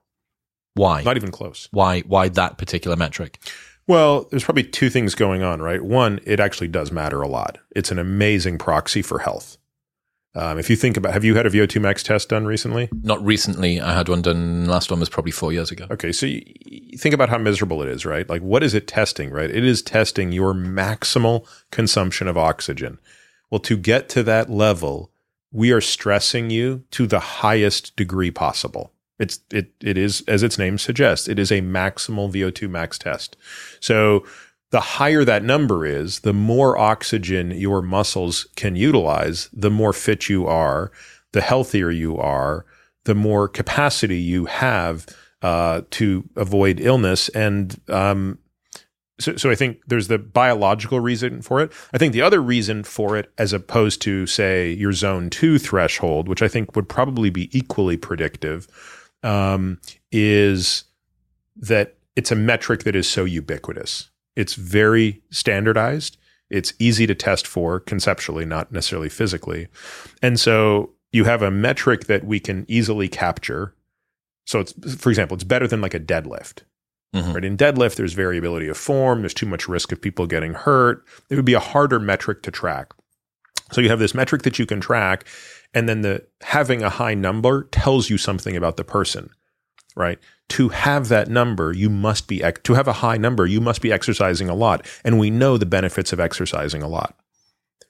Why? Not even close. why? Why that particular metric? Well, there's probably two things going on, right? One, it actually does matter a lot. It's an amazing proxy for health. Um, if you think about, have you had a VO2 max test done recently? Not recently. I had one done. Last one was probably four years ago. Okay, so you, you think about how miserable it is, right? Like, what is it testing, right? It is testing your maximal consumption of oxygen. Well, to get to that level, we are stressing you to the highest degree possible. It's it it is as its name suggests, it is a maximal VO2 max test. So the higher that number is, the more oxygen your muscles can utilize, the more fit you are, the healthier you are, the more capacity you have uh, to avoid illness. And um, so, so I think there's the biological reason for it. I think the other reason for it, as opposed to say your zone two threshold, which I think would probably be equally predictive, um, is that it's a metric that is so ubiquitous. It's very standardized. It's easy to test for conceptually, not necessarily physically. And so you have a metric that we can easily capture. So it's, for example, it's better than like a deadlift. Mhm. Right. In deadlift, there's variability of form. There's too much risk of people getting hurt. It would be a harder metric to track. So you have this metric that you can track, and then the having a high number tells you something about the person, right? To have that number, you must be to have a high number, you must be exercising a lot, and we know the benefits of exercising a lot,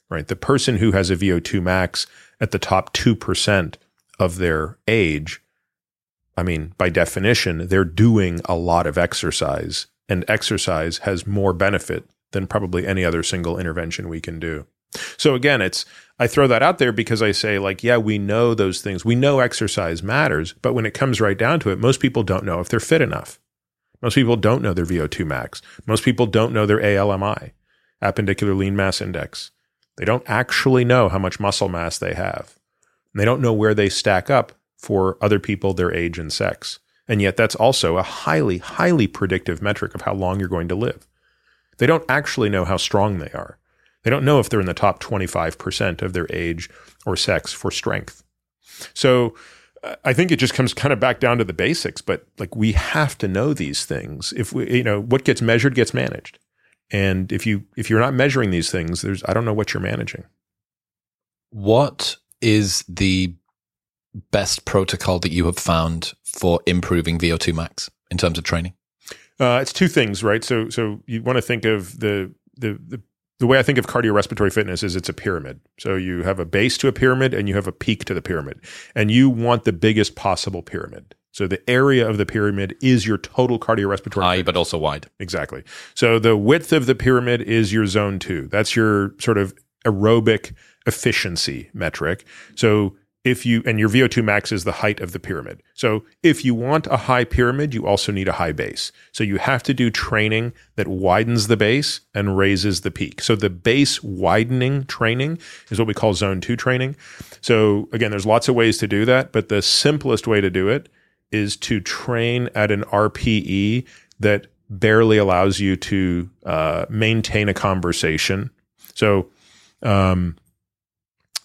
right? The person who has a VO2 max at the top two percent of their age, I mean, by definition, they're doing a lot of exercise, and exercise has more benefit than probably any other single intervention we can do. So again, it's I throw that out there because I say like, yeah, we know those things. We know exercise matters, but when it comes right down to it, most people don't know if they're fit enough. Most people don't know their VO2 max. Most people don't know their ALMI, appendicular lean mass index. They don't actually know how much muscle mass they have. And they don't know where they stack up for other people their age and sex. And yet that's also a highly highly predictive metric of how long you're going to live. They don't actually know how strong they are. They don't know if they're in the top 25% of their age or sex for strength. So uh, I think it just comes kind of back down to the basics, but like we have to know these things. If we, you know, what gets measured gets managed. And if you if you're not measuring these things, there's I don't know what you're managing. What is the best protocol that you have found for improving VO2 max in terms of training? Uh, it's two things, right? So so you want to think of the the the the way I think of cardiorespiratory fitness is it's a pyramid. So you have a base to a pyramid and you have a peak to the pyramid. And you want the biggest possible pyramid. So the area of the pyramid is your total cardiorespiratory High, fitness. but also wide. Exactly. So the width of the pyramid is your zone two. That's your sort of aerobic efficiency metric. So if you, and your VO2 max is the height of the pyramid. So if you want a high pyramid, you also need a high base. So you have to do training that widens the base and raises the peak. So the base widening training is what we call zone two training. So again, there's lots of ways to do that, but the simplest way to do it is to train at an RPE that barely allows you to uh, maintain a conversation. So, um,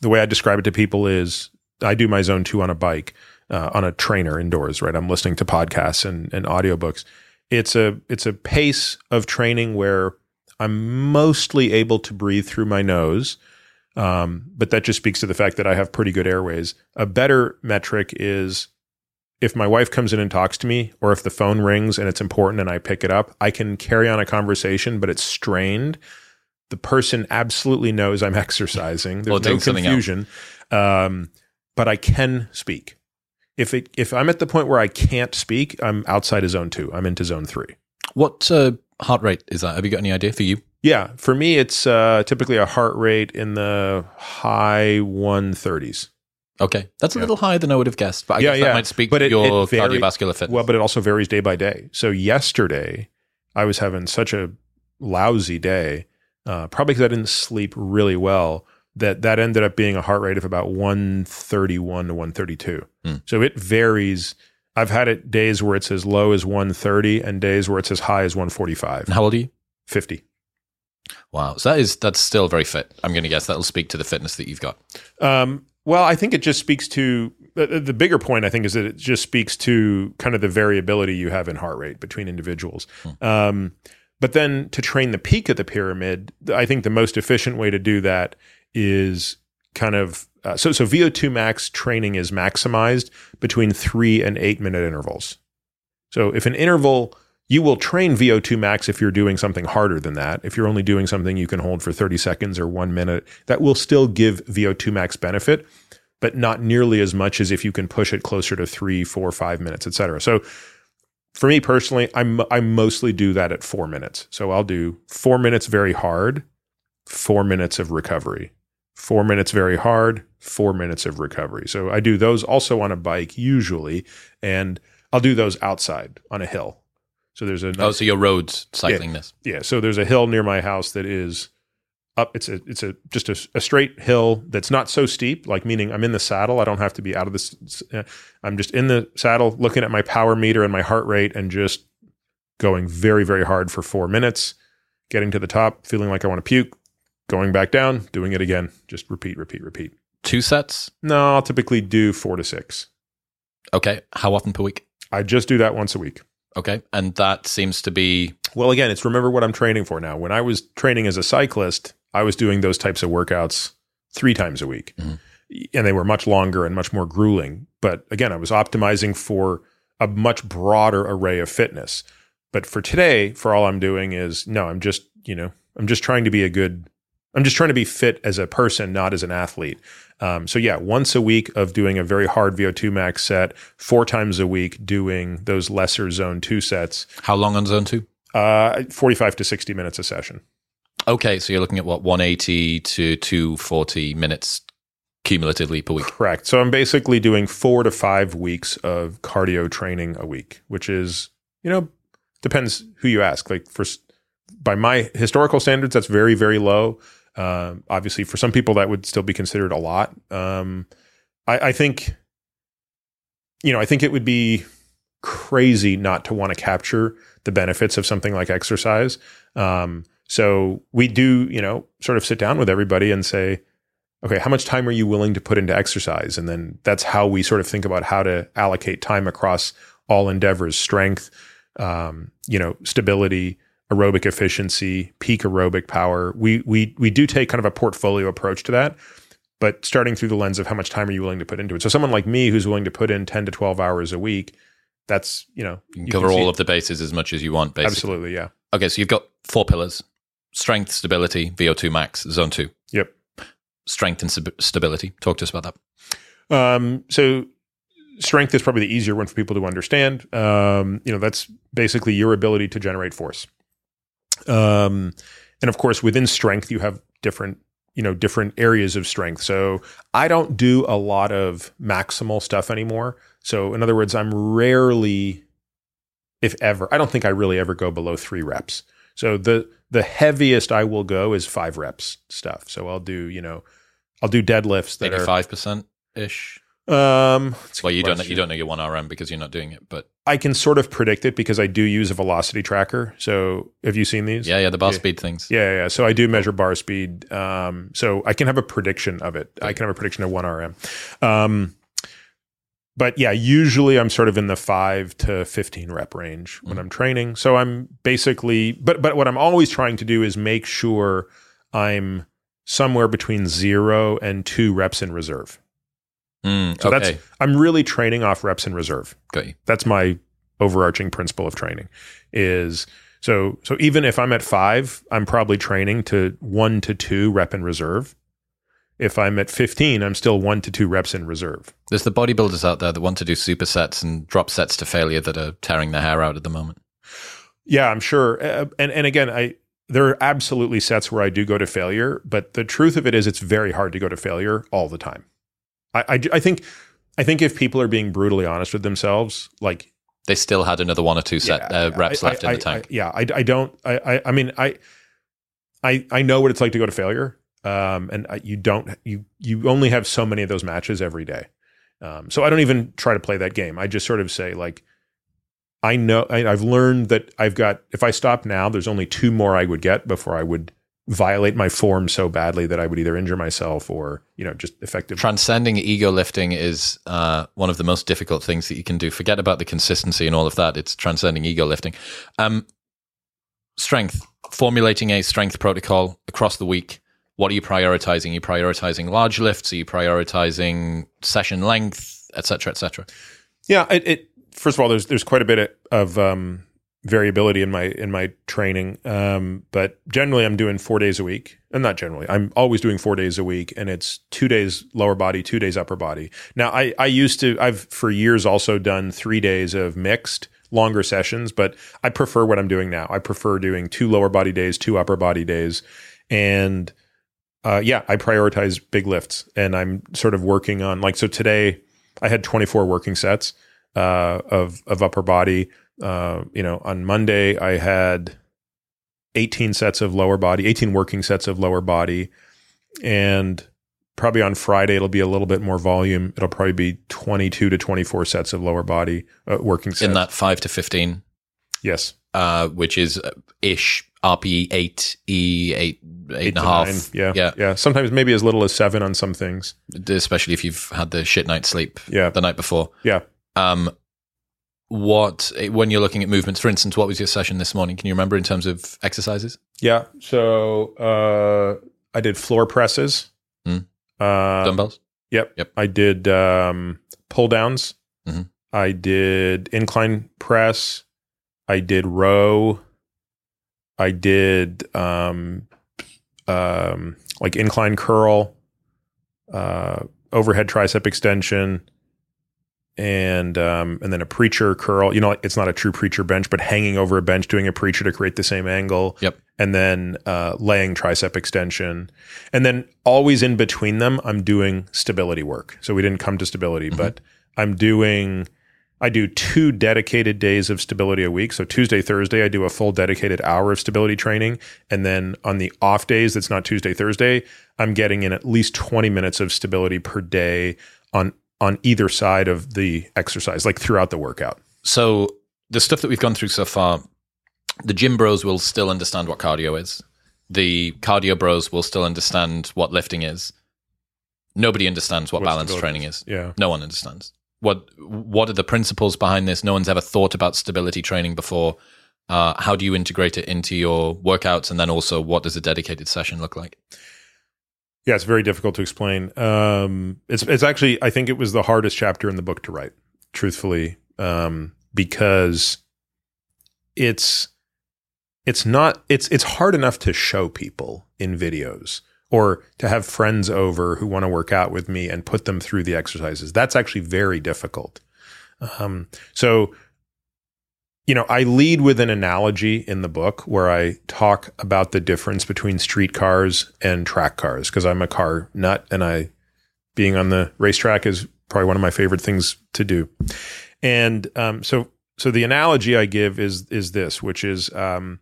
the way I describe it to people is I do my zone two on a bike, uh, on a trainer indoors, right? I'm listening to podcasts and, and audiobooks. It's a, it's a pace of training where I'm mostly able to breathe through my nose. Um, but that just speaks to the fact that I have pretty good airways. A better metric is if my wife comes in and talks to me, or if the phone rings and it's important and I pick it up, I can carry on a conversation, but it's strained. The person absolutely knows I'm exercising. There's no something else. confusion, um, but I can speak. If it if I'm at the point where I can't speak, I'm outside of zone two. I'm into zone three. What uh, heart rate is that? Have you got any idea for you? Yeah, for me, it's uh, typically a heart rate in the high 130s. Okay, that's a little higher than I would have guessed, but I Yeah, guess yeah. that might speak But to it- your it vari- cardiovascular fitness. Well, but it also varies day by day. So yesterday, I was having such a lousy day. uh, probably because I didn't sleep really well, that that ended up being a heart rate of about 131 to 132. Mm. So it varies. I've had it days where it's as low as 130 and days where it's as high as 145, And how old are you? 50. Wow. So that is that's still very fit. I'm going to guess that'll speak to the fitness that you've got. Um, well, I think it just speaks to the, the bigger point. I think is that it just speaks to kind of the variability you have in heart rate between individuals. Um, but then to train the peak of the pyramid, I think the most efficient way to do that is kind of uh, so so VO2 max training is maximized between three and eight minute intervals. So if an interval you will train VO2 max if you're doing something harder than that. If you're only doing something you can hold for 30 seconds or one minute, that will still give VO2 max benefit, but not nearly as much as if you can push it closer to three, four, five minutes, et cetera. So for me personally, I'm, I mostly do that at four minutes. So I'll do four minutes very hard, four minutes of recovery, four minutes very hard, four minutes of recovery. So I do those also on a bike usually, and I'll do those outside on a hill. So there's a Oh, so your roads road cycling this. yeah. So there's a hill near my house that is up. It's a it's a just a, a straight hill that's not so steep. Like meaning I'm in the saddle. I don't have to be out of this. uh, I'm just in the saddle, looking at my power meter and my heart rate, and just going very very hard for four minutes. Getting to the top, feeling like I want to puke. Going back down, doing it again. Just repeat, repeat, repeat. Two sets. No, I'll typically do four to six. Okay. How often per week? I just do that once a week. Okay. And that seems to be Well, again, it's remember what I'm training for now. When I was training as a cyclist, I was doing those types of workouts three times a week. Mhm. And they were much longer and much more grueling. But again, I was optimizing for a much broader array of fitness. But for today, for all I'm doing is no, I'm just, you know, I'm just trying to be a good, I'm just trying to be fit as a person, not as an athlete. Um, so yeah, once a week of doing a very hard VO2 max set, four times a week doing those lesser zone two sets, how long on zone two? uh, 45 to 60 minutes a session. Okay. So you're looking at what 180 to 240 minutes cumulatively per week. Correct. So I'm basically doing four to five weeks of cardio training a week, which is, you know, depends who you ask. Like for, by my historical standards, that's very, very low. Um, obviously, for some people, that would still be considered a lot. Um, I, I think, you know, I think it would be crazy not to want to capture the benefits of something like exercise. Um, so we do, you know, sort of sit down with everybody and say, okay, how much time are you willing to put into exercise? And then that's how we sort of think about how to allocate time across all endeavors, strength, um, you know, stability, aerobic efficiency, peak aerobic power. We we we do take kind of a portfolio approach to that, but starting through the lens of how much time are you willing to put into it. So someone like me who's willing to put in 10 to 12 hours a week, that's, you know, You can you cover all of the bases as much as you want, basically. Absolutely, yeah. Okay. So you've got four pillars strength, stability, VO2 max, zone two. Yep. Strength and stab- stability. Talk to us about that. Um, so strength is probably the easier one for people to understand. Um, you know, that's basically your ability to generate force. Um, and of course, within strength, you have different, you know, different areas of strength. So I don't do a lot of maximal stuff anymore. So in other words, I'm rarely, if ever, I don't think I really ever go below three reps. So the the heaviest I will go is five reps stuff. So I'll do, you know, I'll do deadlifts that Maybe are five percent ish. Um, Well, you don't know, you don't know your one RM because you're not doing it, but I can sort of predict it because I do use a velocity tracker. So have you seen these? yeah, yeah, the bar Yeah. speed things. Yeah, yeah. So I do measure bar speed. Um, so I can have a prediction of it. I can have a prediction of one RM. Um, but yeah, usually I'm sort of in the five to 15 rep range when I'm training. So I'm basically, but, but what I'm always trying to do is make sure I'm somewhere between zero and two reps in reserve. Mm, So okay, that's, I'm really training off reps in reserve. you. that's my overarching principle of training is so so even if i'm at five i'm probably training to one to two rep in reserve if i'm at 15 i'm still one to two reps in reserve There's the bodybuilders out there that want to do supersets and drop sets to failure that are tearing their hair out at the moment. yeah i'm sure Uh, and and again i there are absolutely sets where i do go to failure but the truth of it is it's very hard to go to failure all the time i i, I think i think if people are being brutally honest with themselves like They still had another one or two set Yeah, uh, reps I- left I- in the tank. I- yeah, I, I don't. I, I, I mean, I, I I know what it's like to go to failure. Um, and I, you don't you you only have so many of those matches every day. Um, so I don't even try to play that game. I just sort of say like, I know I, I've learned that I've got if I stop now, there's only two more I would get before I would violate my form so badly that I would either injure myself or you know just effectively. Transcending ego lifting is uh, one of the most difficult things that you can do. Forget about the consistency and all of that. It's transcending ego lifting. Um, strength, formulating a strength protocol across the week. What are you prioritizing? Are you prioritizing large lifts? Are you prioritizing session length, et cetera, et cetera? Yeah, it, it first of all, there's there's quite a bit of um, variability in my in my training, um, but generally I'm doing four days a week, and not generally, I'm always doing four days a week, and it's two days lower body, two days upper body. Now, I I used to I've for years also done three days of mixed longer sessions, but I prefer what I'm doing now. I prefer doing two lower body days, two upper body days, and uh, yeah, I prioritize big lifts, and I'm sort of working on like so today. I had 24 working sets uh, of of upper body. Uh, you know, on Monday I had 18 sets of lower body, 18 working sets of lower body, and probably on Friday it'll be a little bit more volume. It'll probably be 22 to 24 sets of lower body uh, working sets. In that five to 15, yes, uh, which is uh, ish RPE eight, E eight, eight, eight and a half. Nine. Yeah, yeah, yeah. Sometimes maybe as little as seven on some things, especially if you've had the shit night sleep. Yeah. the night before. Yeah. Um, what when you're looking at movements? For instance, what was your session this morning? Can you remember in terms of exercises? Yeah. So uh, I did floor presses. Mm. Uh, Dumbbells. Yep. Yep. I did um, pull downs. Mm-hmm. I did incline press. I did row. I did um, um, like incline curl, uh, overhead tricep extension, and um, and then a preacher curl. You know, it's not a true preacher bench, but hanging over a bench, doing a preacher to create the same angle. Yep. And then uh, laying tricep extension, and then always in between them, I'm doing stability work. So we didn't come to stability, mm-hmm. but I'm doing I do two dedicated days of stability a week. So Tuesday, Thursday, I do a full dedicated hour of stability training. And then on the off days, that's not Tuesday, Thursday, I'm getting in at least 20 minutes of stability per day on on either side of the exercise, like throughout the workout. So the stuff that we've gone through so far, the gym bros will still understand what cardio is. The cardio bros will still understand what lifting is. Nobody understands what, balance training is. Yeah. No one understands what what are the principles behind this? No one's ever thought about stability training before. Uh, how do you integrate it into your workouts, and then also what does a dedicated session look like? Yeah, it's very difficult to explain. Um, it's it's actually I think it was the hardest chapter in the book to write, truthfully, um, because it's it's not it's it's hard enough to show people in videos or to have friends over who want to work out with me and put them through the exercises. That's actually very difficult. Um, so, you know, I lead with an analogy in the book where I talk about the difference between street cars and track cars because I'm a car nut and I, being on the racetrack is probably one of my favorite things to do. And um, so, so the analogy I give is is this, which is um,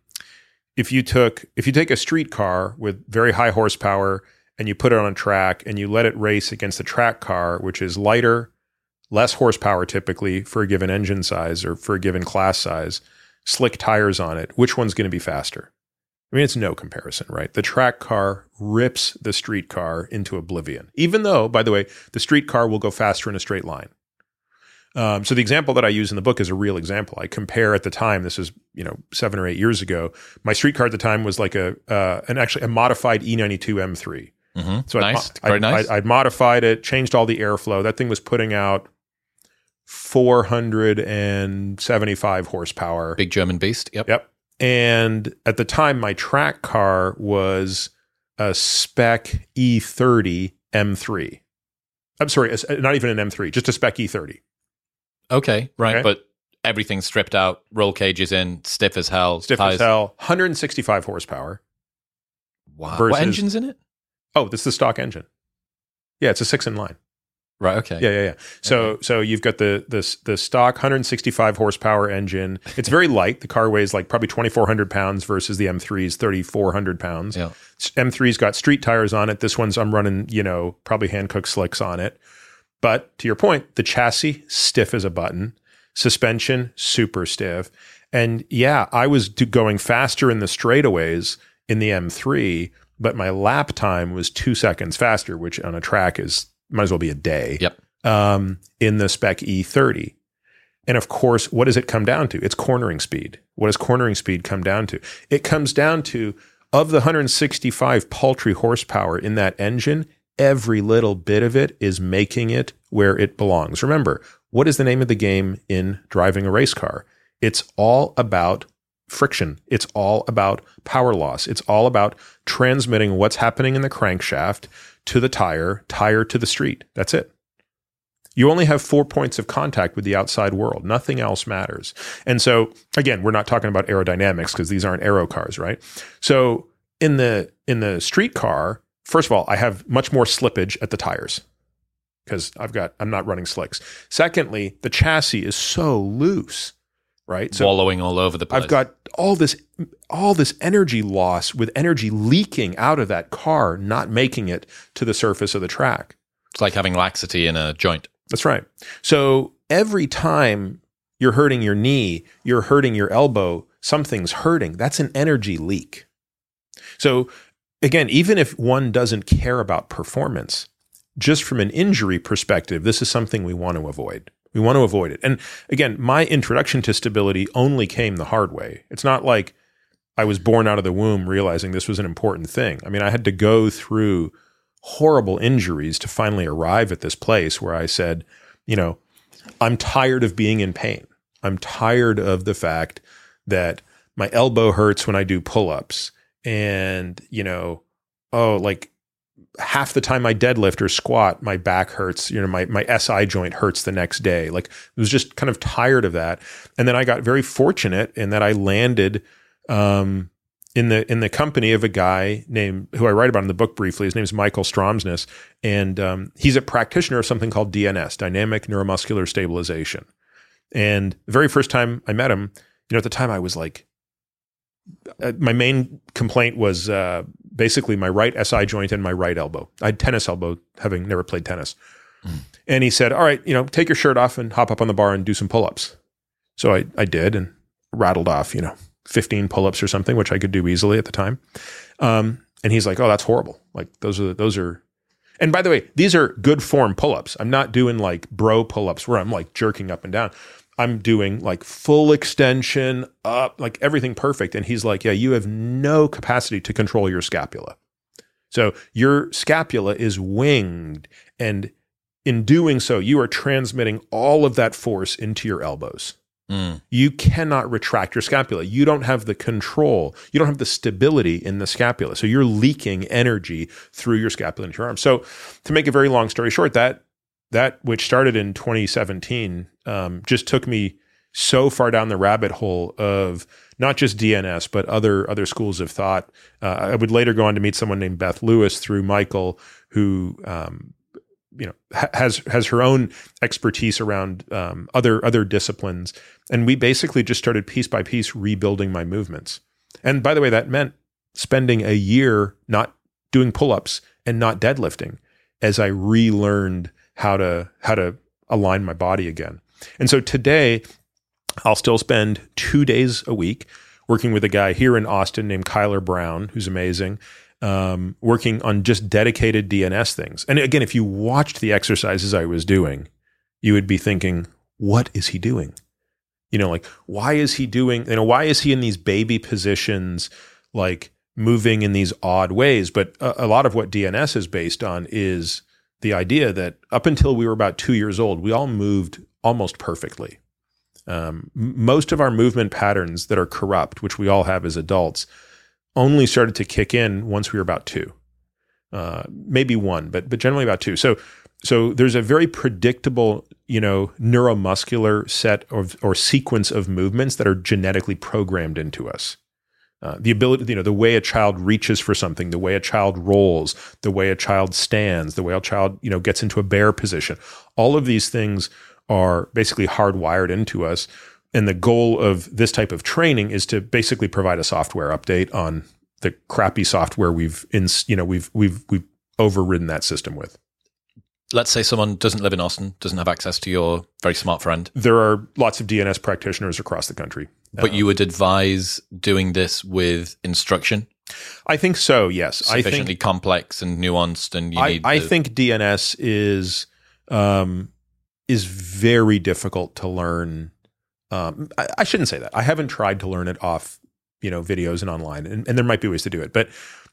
if you took if you take a street car with very high horsepower and you put it on a track and you let it race against a track car which is lighter less horsepower typically for a given engine size or for a given class size slick tires on it which one's going to be faster i mean it's no comparison right the track car rips the street car into oblivion even though by the way the street car will go faster in a straight line um, so the example that I use in the book is a real example. I compare at the time. This is you know seven or eight years ago. My street car at the time was like a uh, an actually a modified E92 M3. Mm-hmm. So nice, I'd, very nice. I'd, I'd modified it, changed all the airflow. That thing was putting out 475 horsepower. Big German beast. Yep. Yep. And at the time, my track car was a spec E30 M3. I'm sorry, not even an M3, just a spec E30. Okay, right. Okay? But everything's stripped out, roll cages in, stiff as hell. Stiff tires. as hell. 165 horsepower. Wow. Versus, what engine's in it? Oh, this is the stock engine. Yeah, it's a six in line. Right. Okay. Yeah, yeah, yeah. So so you've got the the the stock 165 horsepower engine. It's very light. The car weighs like probably 2,400 pounds versus the M3's 3,400 pounds. Yeah. M3's got street tires on it. This one's I'm running you know probably Hankook slicks on it. But to your point, the chassis stiff as a button, suspension super stiff, and yeah, I was going faster in the straightaways in the M3, but my lap time was two seconds faster, which on a track is might as well be a day Yep. um, in the spec E30. And of course, what does it come down to? It's cornering speed. What does cornering speed come down to? It comes down to of the 165 paltry horsepower in that engine, every little bit of it is making it where it belongs. Remember, what is the name of the game in driving a race car? It's all about friction. It's all about power loss. It's all about transmitting what's happening in the crankshaft to the tire, tire to the street. That's it. You only have four points of contact with the outside world. Nothing else matters. And so, again, we're not talking about aerodynamics because these aren't aero cars, right? So in the in the street car, first of all, I have much more slippage at the tires because I've got I'm not running slicks. Secondly, the chassis is so loose, right? So Wallowing all over the place. I've got all this all this energy loss with energy leaking out of that car, not making it to the surface of the track. It's like having laxity in a joint. That's right. So every time you're hurting your knee, you're hurting your elbow, something's hurting. That's an energy leak. So again, even if one doesn't care about performance, just from an injury perspective, this is something we want to avoid. We want to avoid it. And again, my introduction to stability only came the hard way. It's not like I was born out of the womb realizing this was an important thing. I mean, I had to go through horrible injuries to finally arrive at this place where I said, you know, I'm tired of being in pain. I'm tired of the fact that my elbow hurts when I do pull ups. And, you know, oh, like half the time I deadlift or squat, my back hurts. You know, my, my SI joint hurts the next day. Like I was just kind of tired of that. And then I got very fortunate in that I landed um, in the in the company of a guy named who I write about in the book briefly. His name is Michael Stromsness, and um, he's a practitioner of something called DNS, dynamic neuromuscular stabilization. And the very first time I met him, you know, at the time I was like, uh, my main complaint was uh, basically my right SI joint and my right elbow. I had tennis elbow, having never played tennis. Mm. And he said, "All right, you know, take your shirt off and hop up on the bar and do some pull-ups." So I I did and rattled off, you know, 15 pull-ups or something, which I could do easily at the time. Um, and he's like, "Oh, that's horrible. Like those are those are." And by the way, these are good form pull-ups. I'm not doing like bro pull-ups where I'm like jerking up and down. I'm doing like full extension up, like everything perfect. And he's like, "Yeah, you have no capacity to control your scapula. So your scapula is winged, and in doing so, you are transmitting all of that force into your elbows." Mm. you cannot retract your scapula. You don't have the control. You don't have the stability in the scapula. So you're leaking energy through your scapula into your arm. So to make a very long story short, that that which started in 2017 um, just took me so far down the rabbit hole of not just DNS but other other schools of thought. Uh, I would later go on to meet someone named Beth Lewis through Michael, who um, you know ha- has has her own expertise around um, other other disciplines, and we basically just started piece by piece rebuilding my movements. And by the way, that meant spending a year not doing pull ups and not deadlifting as I relearned how to how to align my body again. And so today, I'll still spend two days a week working with a guy here in Austin named Kyler Brown, who's amazing um, working on just dedicated DNS things. And again, if you watched the exercises I was doing, you would be thinking, what is he doing? You know, like, why is he doing, you know, why is he in these baby positions, like moving in these odd ways? But a, a lot of what DNS is based on is the idea that up until we were about two years old, we all moved almost perfectly. Um, most of our movement patterns that are corrupt, which we all have as adults, only started to kick in once we were about two, uh, maybe one, but but generally about two. So so there's a very predictable, you know, neuromuscular set of or sequence of movements that are genetically programmed into us. Uh, the ability, you know, the way a child reaches for something, the way a child rolls, the way a child stands, the way a child, you know, gets into a bear position. All of these things are basically hardwired into us. And the goal of this type of training is to basically provide a software update on the crappy software we've in, you know, we've we've we've overridden that system with. Let's say someone doesn't live in Austin, doesn't have access to your very smart friend. There are lots of DNS practitioners across the country. But you would advise doing this with instruction? I think so. Yes, Sufficiently I think complex and nuanced, and you I, need. I the- think DNS is um, is very difficult to learn. Um, I, I shouldn't say that. I haven't tried to learn it off, you know, videos and online, and, and there might be ways to do it. But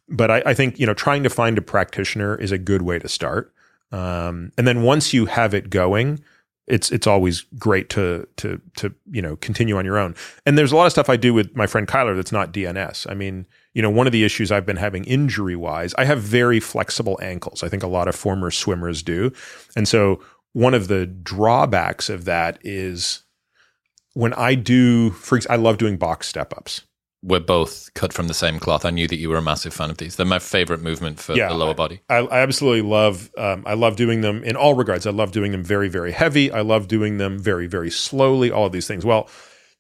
but I, I think you know, trying to find a practitioner is a good way to start. Um, and then once you have it going, it's it's always great to to to you know continue on your own. And there's a lot of stuff I do with my friend Kyler that's not DNS. I mean, you know, one of the issues I've been having injury wise, I have very flexible ankles. I think a lot of former swimmers do, and so one of the drawbacks of that is when I do, for I love doing box step ups. We're both cut from the same cloth. I knew that you were a massive fan of these. They're my favorite movement for Yeah, the lower body. I, I absolutely love. Um, I love doing them in all regards. I love doing them very, very heavy. I love doing them very, very slowly. All of these things. Well,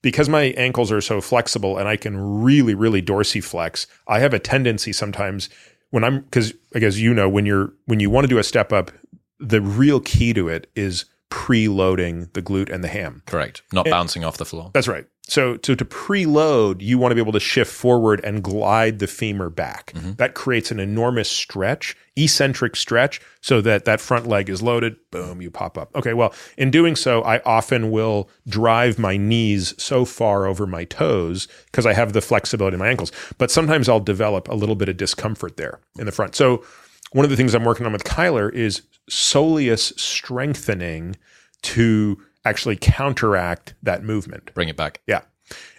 because my ankles are so flexible and I can really, really dorsiflex, I have a tendency sometimes when I'm because I guess you know when you're when you want to do a step up, the real key to it is preloading the glute and the ham. Correct. Not bouncing off the floor. That's right. So, so to preload, you want to be able to shift forward and glide the femur back. Mm-hmm. That creates an enormous stretch, eccentric stretch, so that that front leg is loaded. Boom, you pop up. Okay, well, in doing so, I often will drive my knees so far over my toes because I have the flexibility in my ankles. But sometimes I'll develop a little bit of discomfort there in the front. So, one of the things I'm working on with Kyler is soleus strengthening to actually counteract that movement. Bring it back. Yeah.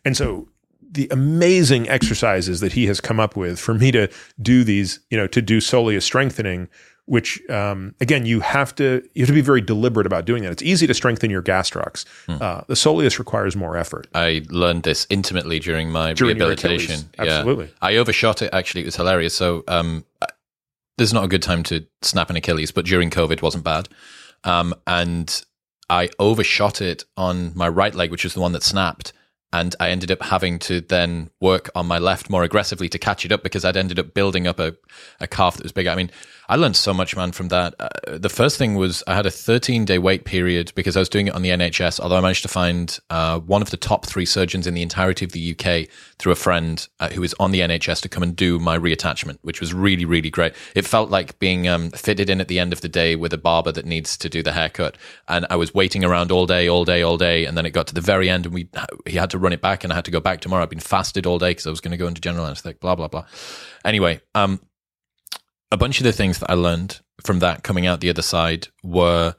And so the amazing exercises that he has come up with for me to do these, you know, to do soleus strengthening, which um, again, you have to you have to be very deliberate about doing that. It's easy to strengthen your gastrocs. Uh, the soleus requires more effort. I learned this intimately during my During rehabilitation. Achilles. Yeah. Absolutely. I overshot it. Actually, it was hilarious. So, um, this is not a good time to snap an Achilles, but during COVID wasn't bad. Um, and I overshot it on my right leg, which was the one that snapped. And I ended up having to then work on my left more aggressively to catch it up because I'd ended up building up a, a calf that was bigger. I mean, I learned so much, man, from that. Uh, the first thing was I had a 13 day wait period because I was doing it on the NHS, although I managed to find uh, one of the top three surgeons in the entirety of the UK through a friend uh, who was on the NHS to come and do my reattachment, which was really, really great. It felt like being um, fitted in at the end of the day with a barber that needs to do the haircut. And I was waiting around all day, all day, all day. And then it got to the very end and we he had to run it back and I had to go back tomorrow. I'd been fasted all day because I was going to go into general anesthetic, blah, blah, blah. Anyway, um, a bunch of the things that I learned from that coming out the other side were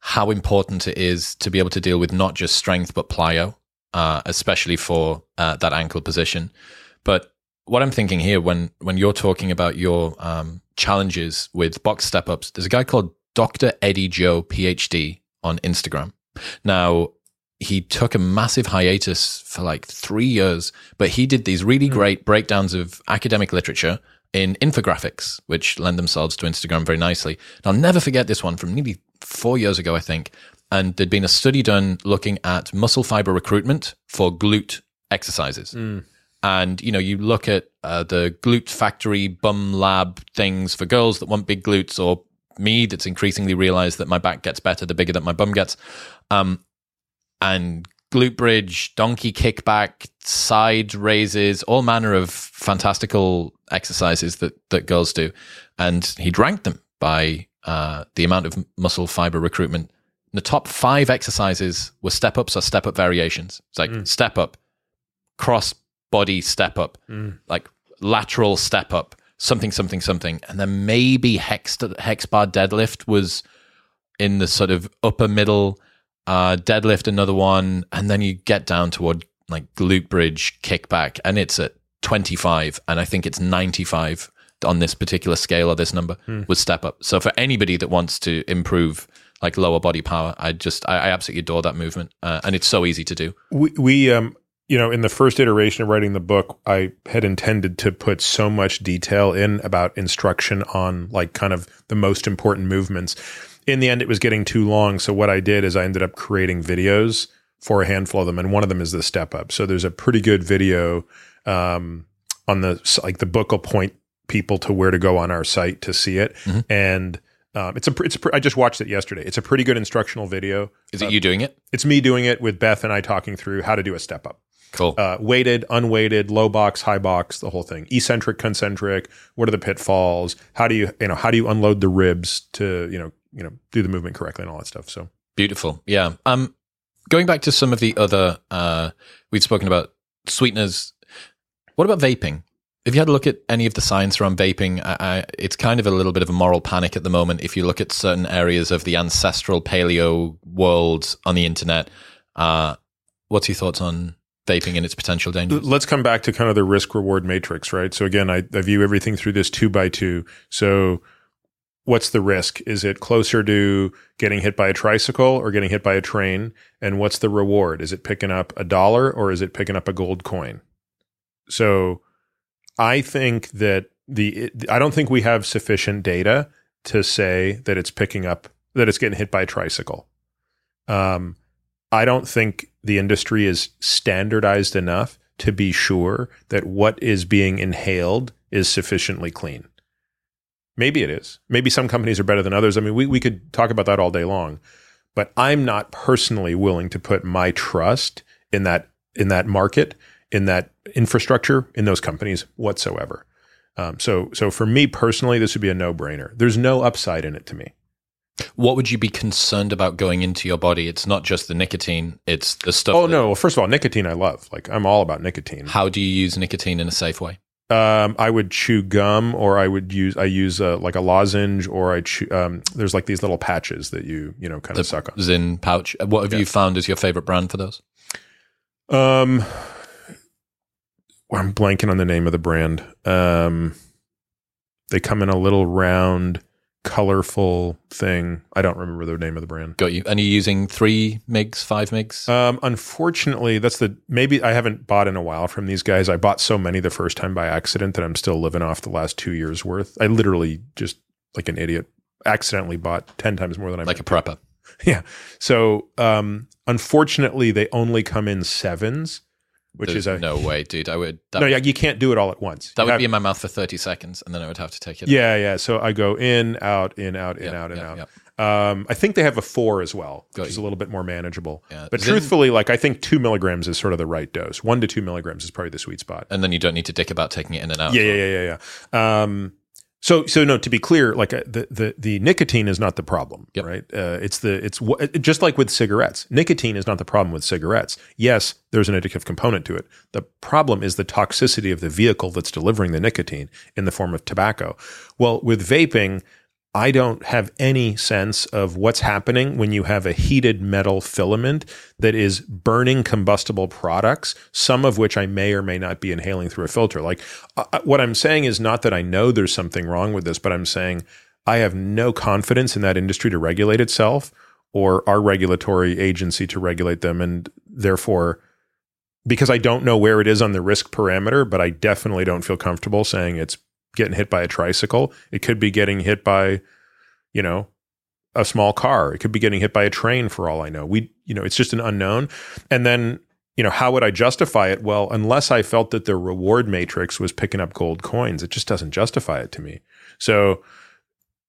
how important it is to be able to deal with not just strength but plyo, uh, especially for uh, that ankle position. But what I'm thinking here, when when you're talking about your um, challenges with box step ups, there's a guy called Dr. Eddie Jo, PhD, on Instagram. Now he took a massive hiatus for like three years, but he did these really great breakdowns of academic literature in infographics, which lend themselves to Instagram very nicely. And I'll never forget this one from nearly four years ago, I think. And there'd been a study done looking at muscle fiber recruitment for glute exercises. And, you know, you look at uh, the glute factory bum lab things for girls that want big glutes or me that's increasingly realized that my back gets better the bigger that my bum gets. Um, and glute bridge, donkey kickback, side raises, all manner of fantastical exercises that, that girls do. And he'd ranked them by uh, the amount of muscle fiber recruitment. The top five exercises were step ups or step up variations. It's like step up, cross body step up, like lateral step up, something, something, something. And then maybe hex, hex bar deadlift was in the sort of upper middle uh, deadlift another one, and then you get down toward like glute bridge kickback, and it's at 25, and I think it's 95 on this particular scale or this number with step up. So for anybody that wants to improve like lower body power, I just I, I absolutely adore that movement, uh, and it's so easy to do. We, we um, you know, in the first iteration of writing the book, I had intended to put so much detail in about instruction on like kind of the most important movements. In the end, it was getting too long. So what I did is I ended up creating videos for a handful of them, and one of them is the step up. So there's a pretty good video um, on the like the book will point people to where to go on our site to see it, Mhm. and um, it's a it's a I just watched it yesterday. It's a pretty good instructional video. Is it you doing it? It's me doing it with Beth and I talking through how to do a step up Cool. uh, weighted, unweighted, low box, high box, the whole thing. Eccentric, concentric. What are the pitfalls? How do you you know how do you unload the ribs to you know you know do the movement correctly and all that stuff? So Beautiful. Yeah. Um, going back to some of the other, uh, we'd spoken about sweeteners. What about vaping? If you had a look at any of the science around vaping, I, I, it's kind of a little bit of a moral panic at the moment. If you look at certain areas of the ancestral paleo world on the internet, uh, what's your thoughts on vaping and its potential dangers? let's come back to kind of the risk reward matrix, right? So again, I, I view everything through this two by two. So what's the risk? Is it closer to getting hit by a tricycle or getting hit by a train? And what's the reward? Is it picking up a dollar or is it picking up a gold coin? So I think that the I don't think we have sufficient data to say that it's picking up that it's getting hit by a tricycle. Um, I don't think the industry is standardized enough to be sure that what is being inhaled is sufficiently clean. Maybe it is. Maybe some companies are better than others. I mean, we, we could talk about that all day long, but I'm not personally willing to put my trust in that in that market, in that infrastructure, in those companies whatsoever. Um, so so for me personally, this would be a no brainer. There's no upside in it to me. What would you be concerned about going into your body? It's not just the nicotine; it's the stuff. Oh no! Well, first of all, nicotine I love. Like I'm all about nicotine. How do you use nicotine in a safe way? Um, I would chew gum, or I would use I use uh, like a lozenge, or I chew. Um, there's like these little patches that you you know kind The of suck on. Zyn pouch. What have Yeah. you found as your favorite brand for those? Um, I'm blanking on the name of the brand. Um, they come in a little round, colorful thing. I don't remember the name of the brand. Got you. And are you using three migs, five migs? Um, unfortunately, that's the maybe I haven't bought in a while from these guys. I bought so many the first time by accident that I'm still living off the last two years worth. I literally just like an idiot accidentally bought ten times more than I like a prepper. yeah. So um, unfortunately, they only come in sevens, which There's is a no way, dude. I would. That, no. Yeah, you can't do it all at once. that You would have- be in my mouth for thirty seconds, and then I would have to take it. yeah, yeah. So I go in, out, in, out, in, Yeah, out, and yeah, out. yeah. Um, I think they have a four as well, Got which is you. a little bit more manageable. Yeah. But Zyn- truthfully, like I think two milligrams is sort of the right dose. One to two milligrams is probably the sweet spot. And then you don't need to dick about taking it in and out. Yeah, yeah, yeah, yeah, yeah. Um, so, so no. To be clear, like uh, the the the nicotine is not the problem, Yep. right? Uh, it's the it's it- just like with cigarettes. Nicotine is not the problem with cigarettes. Yes, there's an addictive component to it. The problem is the toxicity of the vehicle that's delivering the nicotine in the form of tobacco. Well, with vaping. I don't have any sense of what's happening when you have a heated metal filament that is burning combustible products, some of which I may or may not be inhaling through a filter. Like, uh, uh, what I'm saying is not that I know there's something wrong with this, but I'm saying I have no confidence in that industry to regulate itself or our regulatory agency to regulate them. And therefore, because I don't know where it is on the risk parameter, but I definitely don't feel comfortable saying it's getting hit by a tricycle. It could be getting hit by, you know, a small car. It could be getting hit by a train for all I know. We, you know, it's just an unknown. And then, you know, how would I justify it? Well, unless I felt that the reward matrix was picking up gold coins, it just doesn't justify it to me. So,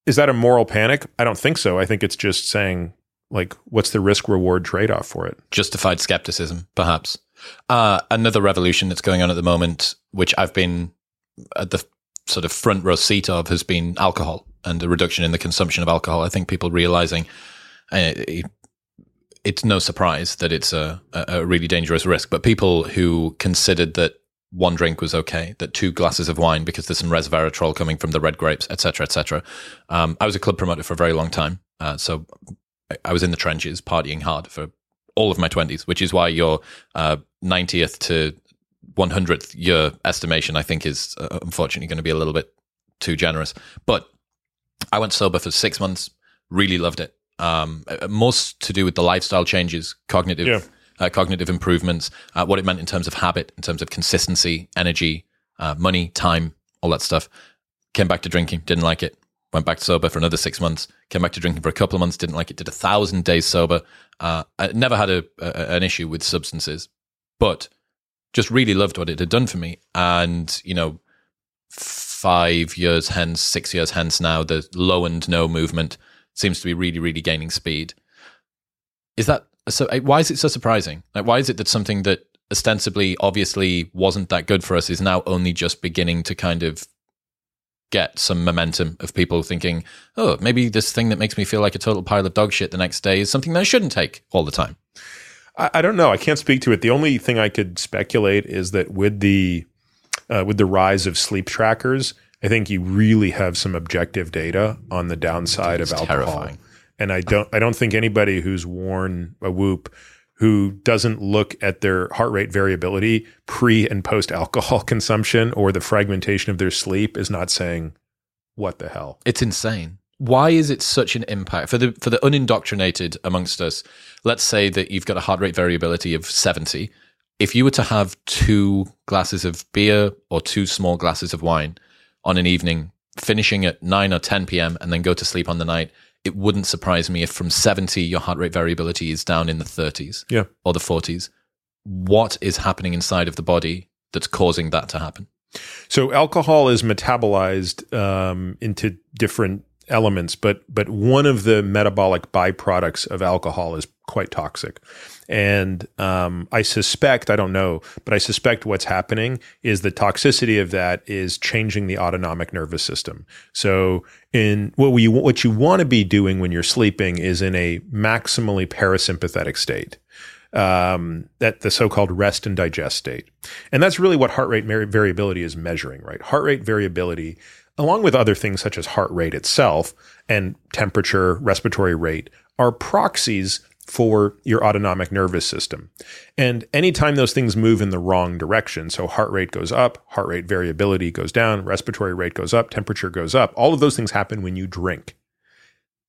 is that a moral panic? I don't think so. I think it's just saying, like, what's the risk reward trade off for it? Justified skepticism, perhaps. Uh, another revolution that's going on at the moment, which I've been at the sort of front row seat of, has been alcohol and the reduction in the consumption of alcohol. I think people realizing uh, it- it's no surprise that it's a, a a really dangerous risk, but people who considered that one drink was okay, that two glasses of wine because there's some resveratrol coming from the red grapes, etc., etc. Um, I was a club promoter for a very long time, uh, so I- I was in the trenches partying hard for all of my 20s, which is why your uh, 90th to 100th year estimation, I think, is uh, unfortunately going to be a little bit too generous. But I went sober for six months, really loved it. Um, uh, most to do with the lifestyle changes, cognitive Yeah. uh, cognitive improvements, uh, what it meant in terms of habit, in terms of consistency, energy, uh, money, time, all that stuff. Came back to drinking, didn't like it. Went back sober for another six months. Came back to drinking for a couple of months, didn't like it. Did a thousand days sober. Uh, I never had a, a, an issue with substances, but just really loved what it had done for me. And you know, five years hence, six years hence now, the low and no movement seems to be really, really gaining speed. Is that so? Why is it so surprising? Like, why is it that something that ostensibly, obviously, wasn't that good for us is now only just beginning to kind of get some momentum of people thinking, oh, maybe this thing that makes me feel like a total pile of dog shit the next day is something that I shouldn't take all the time? I, I don't know. I can't speak to it. The only thing I could speculate is that with the uh, with the rise of sleep trackers, I think you really have some objective data on the downside of alcohol. Terrifying. And I don't I don't think anybody who's worn a Whoop who doesn't look at their heart rate variability pre and post alcohol consumption or the fragmentation of their sleep is not saying what the hell. It's insane. Why is it such an impact for the for the unindoctrinated amongst us? Let's say that you've got a heart rate variability of 70 if you were to have two glasses of beer or two small glasses of wine on an evening, finishing at 9 or 10 p.m., and then go to sleep on the night, it wouldn't surprise me if from 70, your heart rate variability is down in the 30s yeah. or the 40s. What is happening inside of the body that's causing that to happen? So, alcohol is metabolized um, into different elements, but but one of the metabolic byproducts of alcohol is quite toxic. And um, I suspect, I don't know, but I suspect what's happening is the toxicity of that is changing the autonomic nervous system. So, in what we what you want to be doing when you're sleeping is in a maximally parasympathetic state. Um, that the so-called rest and digest state, and that's really what heart rate variability is measuring, right? Heart rate variability along with other things such as heart rate itself and temperature, respiratory rate, are proxies for your autonomic nervous system. And anytime those things move in the wrong direction, so heart rate goes up, heart rate variability goes down, respiratory rate goes up, temperature goes up, all of those things happen when you drink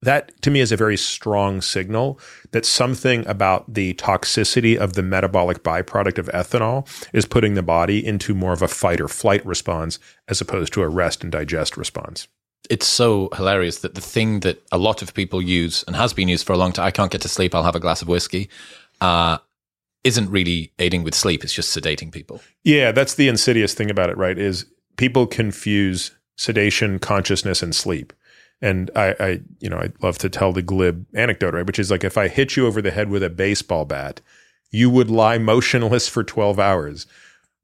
that to me is a very strong signal that something about the toxicity of the metabolic byproduct of ethanol is putting the body into more of a fight or flight response as opposed to a rest and digest response. It's so hilarious that the thing that a lot of people use and has been used for a long time, I can't get to sleep, I'll have a glass of whiskey, uh, isn't really aiding with sleep. It's just sedating people. Yeah, that's the insidious thing about it, right? Is people confuse sedation, consciousness, and sleep. And I, I, you know, I love to tell the glib anecdote, right? Which is like if I hit you over the head with a baseball bat, you would lie motionless for 12 hours.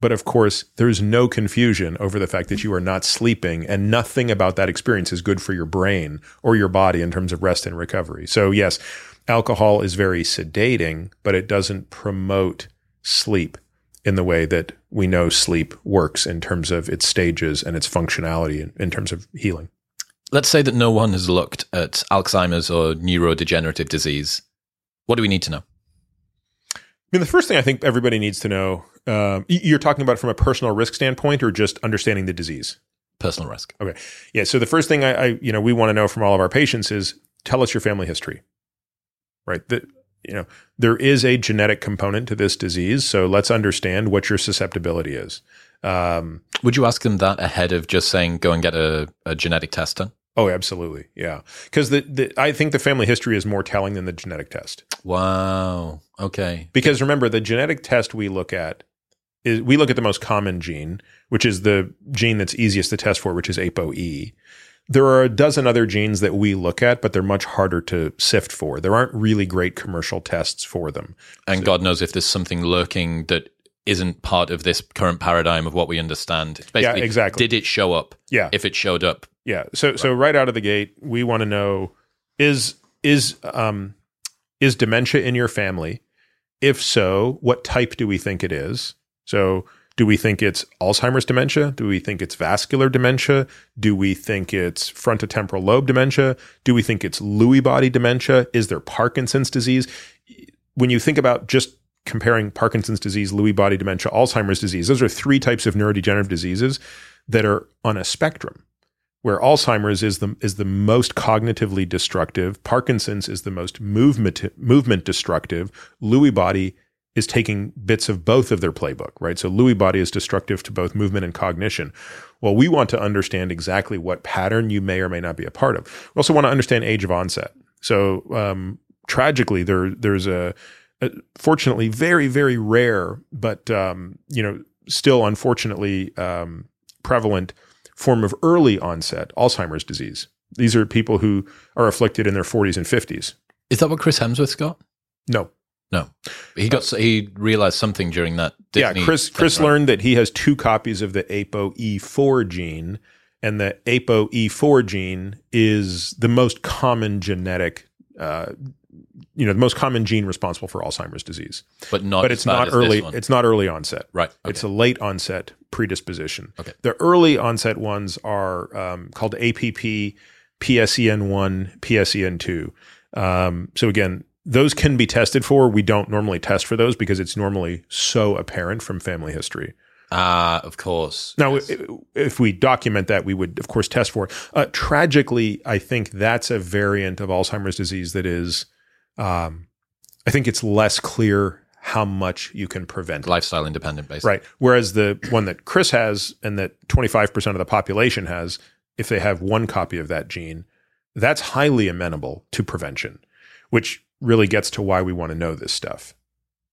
But of course, there's no confusion over the fact that you are not sleeping, and nothing about that experience is good for your brain or your body in terms of rest and recovery. So, yes, alcohol is very sedating, but it doesn't promote sleep in the way that we know sleep works in terms of its stages and its functionality in, in terms of healing let's say that no one has looked at Alzheimer's or neurodegenerative disease. What do we need to know? I mean, the first thing I think everybody needs to know um, you're talking about from a personal risk standpoint or just understanding the disease? Personal risk. Okay. Yeah. So the first thing I, I you know, we want to know from all of our patients is tell us your family history, right? That, you know, there is a genetic component to this disease. So let's understand what your susceptibility is. Um, Would you ask them that ahead of just saying, go and get a, a genetic test done? Oh, absolutely. Yeah. Because the, the, I think the family history is more telling than the genetic test. Wow. Okay. Because remember, the genetic test we look at is we look at the most common gene, which is the gene that's easiest to test for, which is ApoE. There are a dozen other genes that we look at, but they're much harder to sift for. There aren't really great commercial tests for them. And so, God knows if there's something lurking that isn't part of this current paradigm of what we understand. It's basically, yeah, exactly. Did it show up? Yeah. If it showed up. Yeah. So right. so right out of the gate, we want to know is is um is dementia in your family? If so, what type do we think it is? So do we think it's Alzheimer's dementia? Do we think it's vascular dementia? Do we think it's frontotemporal lobe dementia? Do we think it's Lewy body dementia? Is there Parkinson's disease? When you think about just comparing Parkinson's disease, Lewy body dementia, Alzheimer's disease. Those are three types of neurodegenerative diseases that are on a spectrum where Alzheimer's is the is the most cognitively destructive, Parkinson's is the most movement movement destructive, Lewy body is taking bits of both of their playbook, right? So Lewy body is destructive to both movement and cognition. Well, we want to understand exactly what pattern you may or may not be a part of. We also want to understand age of onset. So um, tragically, there there's a, a, fortunately very very rare, but um, you know still unfortunately um, prevalent form of early onset Alzheimer's disease. These are people who are afflicted in their 40s and 50s. Is that what Chris Hemsworth's got? No. No, he got he realized something during that. Disney yeah, Chris Chris right? learned that he has two copies of the ApoE4 gene, and the ApoE4 gene is the most common genetic, uh, you know, the most common gene responsible for Alzheimer's disease. But not, but it's not early. It's not early onset. Right. Okay. It's a late onset predisposition. Okay. The early onset ones are um, called APP, PSEN1, PSEN2. Um, so again, those can be tested for. We don't normally test for those because it's normally so apparent from family history. Ah, uh, of course. Now, yes. if we document that, we would, of course, test for it. Uh, tragically, I think that's a variant of Alzheimer's disease that is, um, I think it's less clear how much you can prevent. Lifestyle independent, basically. Right. Whereas the one that Chris has and that 25% of the population has, if they have one copy of that gene, that's highly amenable to prevention, which really gets to why we want to know this stuff.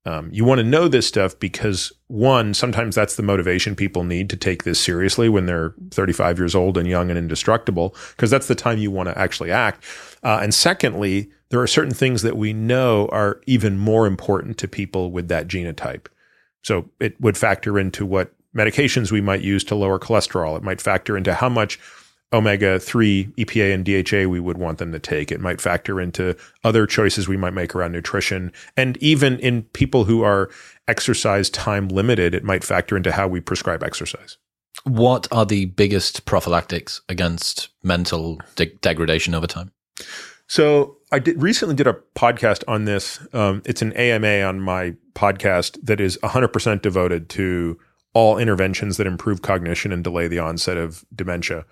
Um, you want to know this stuff because one, sometimes that's the motivation people need to take this seriously when they're 35 years old and young and indestructible, because that's the time you want to actually act. Uh, and secondly, there are certain things that we know are even more important to people with that genotype. So it would factor into what medications we might use to lower cholesterol. It might factor into how much omega 3 EPA and DHA we would want them to take. It might factor into other choices we might make around nutrition. And even in people who are exercise time limited, it might factor into how we prescribe exercise. What are the biggest prophylactics against mental de- degradation over time? So I did, recently did a podcast on this. Um, it's an AMA on my podcast that is 100% devoted to all interventions that improve cognition and delay the onset of dementia.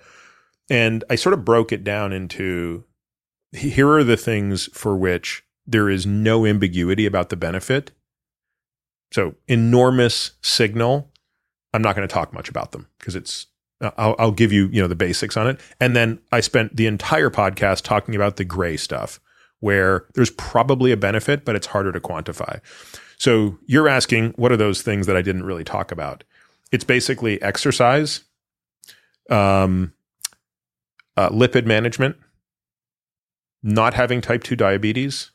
And I sort of broke it down into here are the things for which there is no ambiguity about the benefit. So, enormous signal. I'm not going to talk much about them because it's I'll, I'll, give you you know the basics on it and then i spent the entire podcast talking about the gray stuff where there's probably a benefit but it's harder to quantify so you're asking what are those things that i didn't really talk about it's basically exercise um, uh, lipid management, not having type 2 diabetes,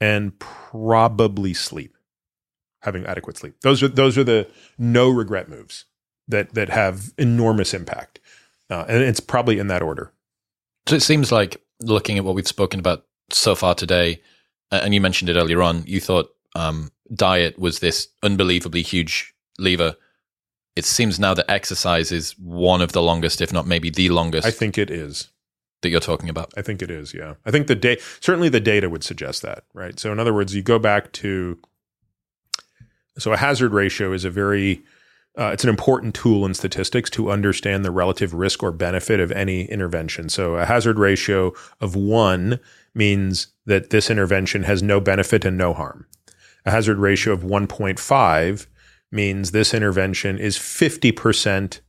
and probably sleep, having adequate sleep. Those are those are the no regret moves that that have enormous impact, uh, and it's probably in that order. So it seems like looking at what we've spoken about so far today, and you mentioned it earlier on, you thought um, diet was this unbelievably huge lever it seems now that exercise is one of the longest, if not maybe the longest. I think it is that you're talking about. I think it is. Yeah, I think the day certainly the data would suggest that. Right. So in other words, you go back to so a hazard ratio is a very uh, it's an important tool in statistics to understand the relative risk or benefit of any intervention. So a hazard ratio of one means that this intervention has no benefit and no harm. A hazard ratio of 1.5 means this intervention is 50%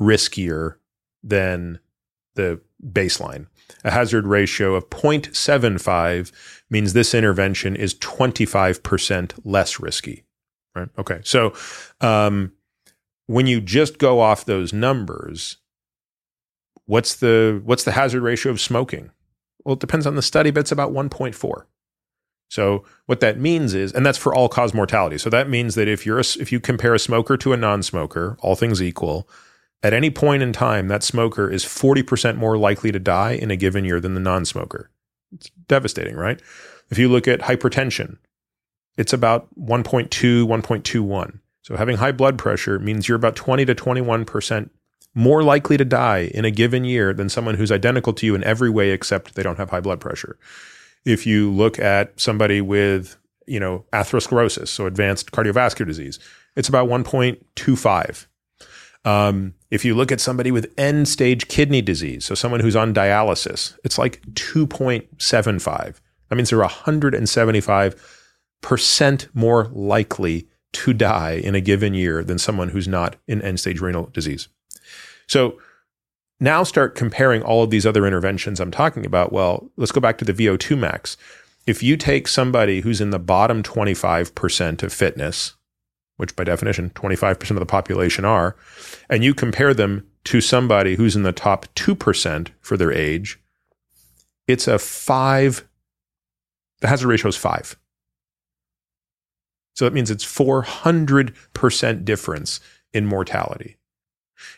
riskier than the baseline. A hazard ratio of 0.75 means this intervention is 25% less risky. Right? Okay. So um, when you just go off those numbers, what's the what's the hazard ratio of smoking? Well, it depends on the study, but it's about 1.4. So what that means is, and that's for all cause mortality. So that means that if you're a, if you compare a smoker to a non-smoker, all things equal, at any point in time, that smoker is 40% more likely to die in a given year than the non-smoker. It's devastating, right? If you look at hypertension, it's about 1.2, 1.21. So having high blood pressure means you're about 20 to 21% more likely to die in a given year than someone who's identical to you in every way except they don't have high blood pressure. If you look at somebody with, you know, atherosclerosis, so advanced cardiovascular disease, it's about 1.25. Um, if you look at somebody with end stage kidney disease, so someone who's on dialysis, it's like 2.75. That means they're 175 percent more likely to die in a given year than someone who's not in end stage renal disease. So now start comparing all of these other interventions I'm talking about. Well, let's go back to the VO2 max. If you take somebody who's in the bottom 25% of fitness, which by definition 25% of the population are, and you compare them to somebody who's in the top 2% for their age, it's a five, the hazard ratio is five. So that means it's 400% difference in mortality.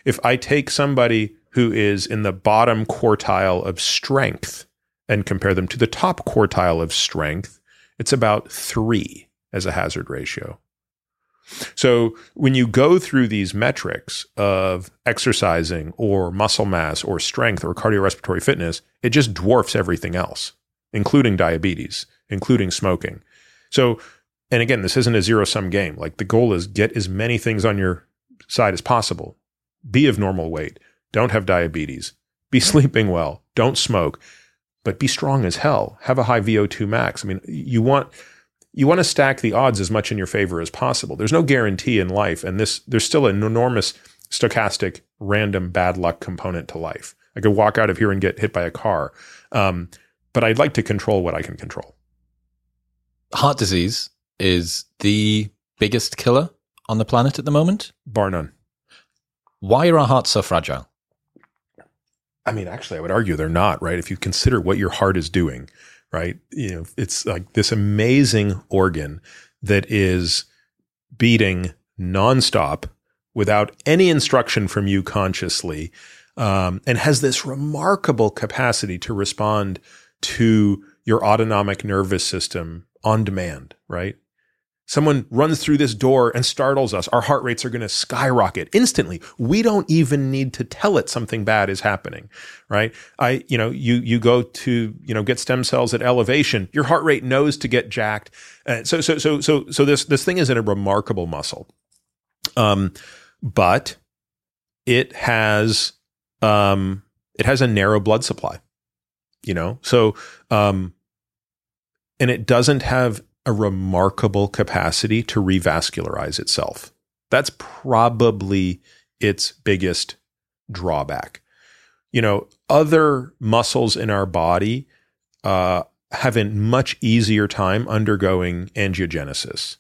If I take somebody who is in the bottom quartile of strength and compare them to the top quartile of strength, it's about three as a hazard ratio. So when you go through these metrics of exercising or muscle mass or strength or cardiorespiratory fitness, it just dwarfs everything else, including diabetes, including smoking. So, and again, this isn't a zero sum game. Like the goal is get as many things on your side as possible. Be of normal weight. Don't have diabetes. Be sleeping well. Don't smoke, but be strong as hell. Have a high VO2 max. I mean, you want you want to stack the odds as much in your favor as possible. There's no guarantee in life, and this there's still an enormous stochastic random bad luck component to life. I could walk out of here and get hit by a car, um, but I'd like to control what I can control. Heart disease is the biggest killer on the planet at the moment, bar none. Why are our hearts so fragile? I mean, actually, I would argue they're not, right? If you consider what your heart is doing, right? You know, it's like this amazing organ that is beating nonstop without any instruction from you consciously, um, and has this remarkable capacity to respond to your autonomic nervous system on demand, right? Someone runs through this door and startles us. Our heart rates are going to skyrocket instantly. We don't even need to tell it something bad is happening, right? I, you know, you you go to you know get stem cells at elevation. Your heart rate knows to get jacked. Uh, so so so so so this this thing is a remarkable muscle, um, but it has um it has a narrow blood supply, you know. So um, and it doesn't have a remarkable capacity to revascularize itself. That's probably its biggest drawback. You know, other muscles in our body uh, have a much easier time undergoing angiogenesis.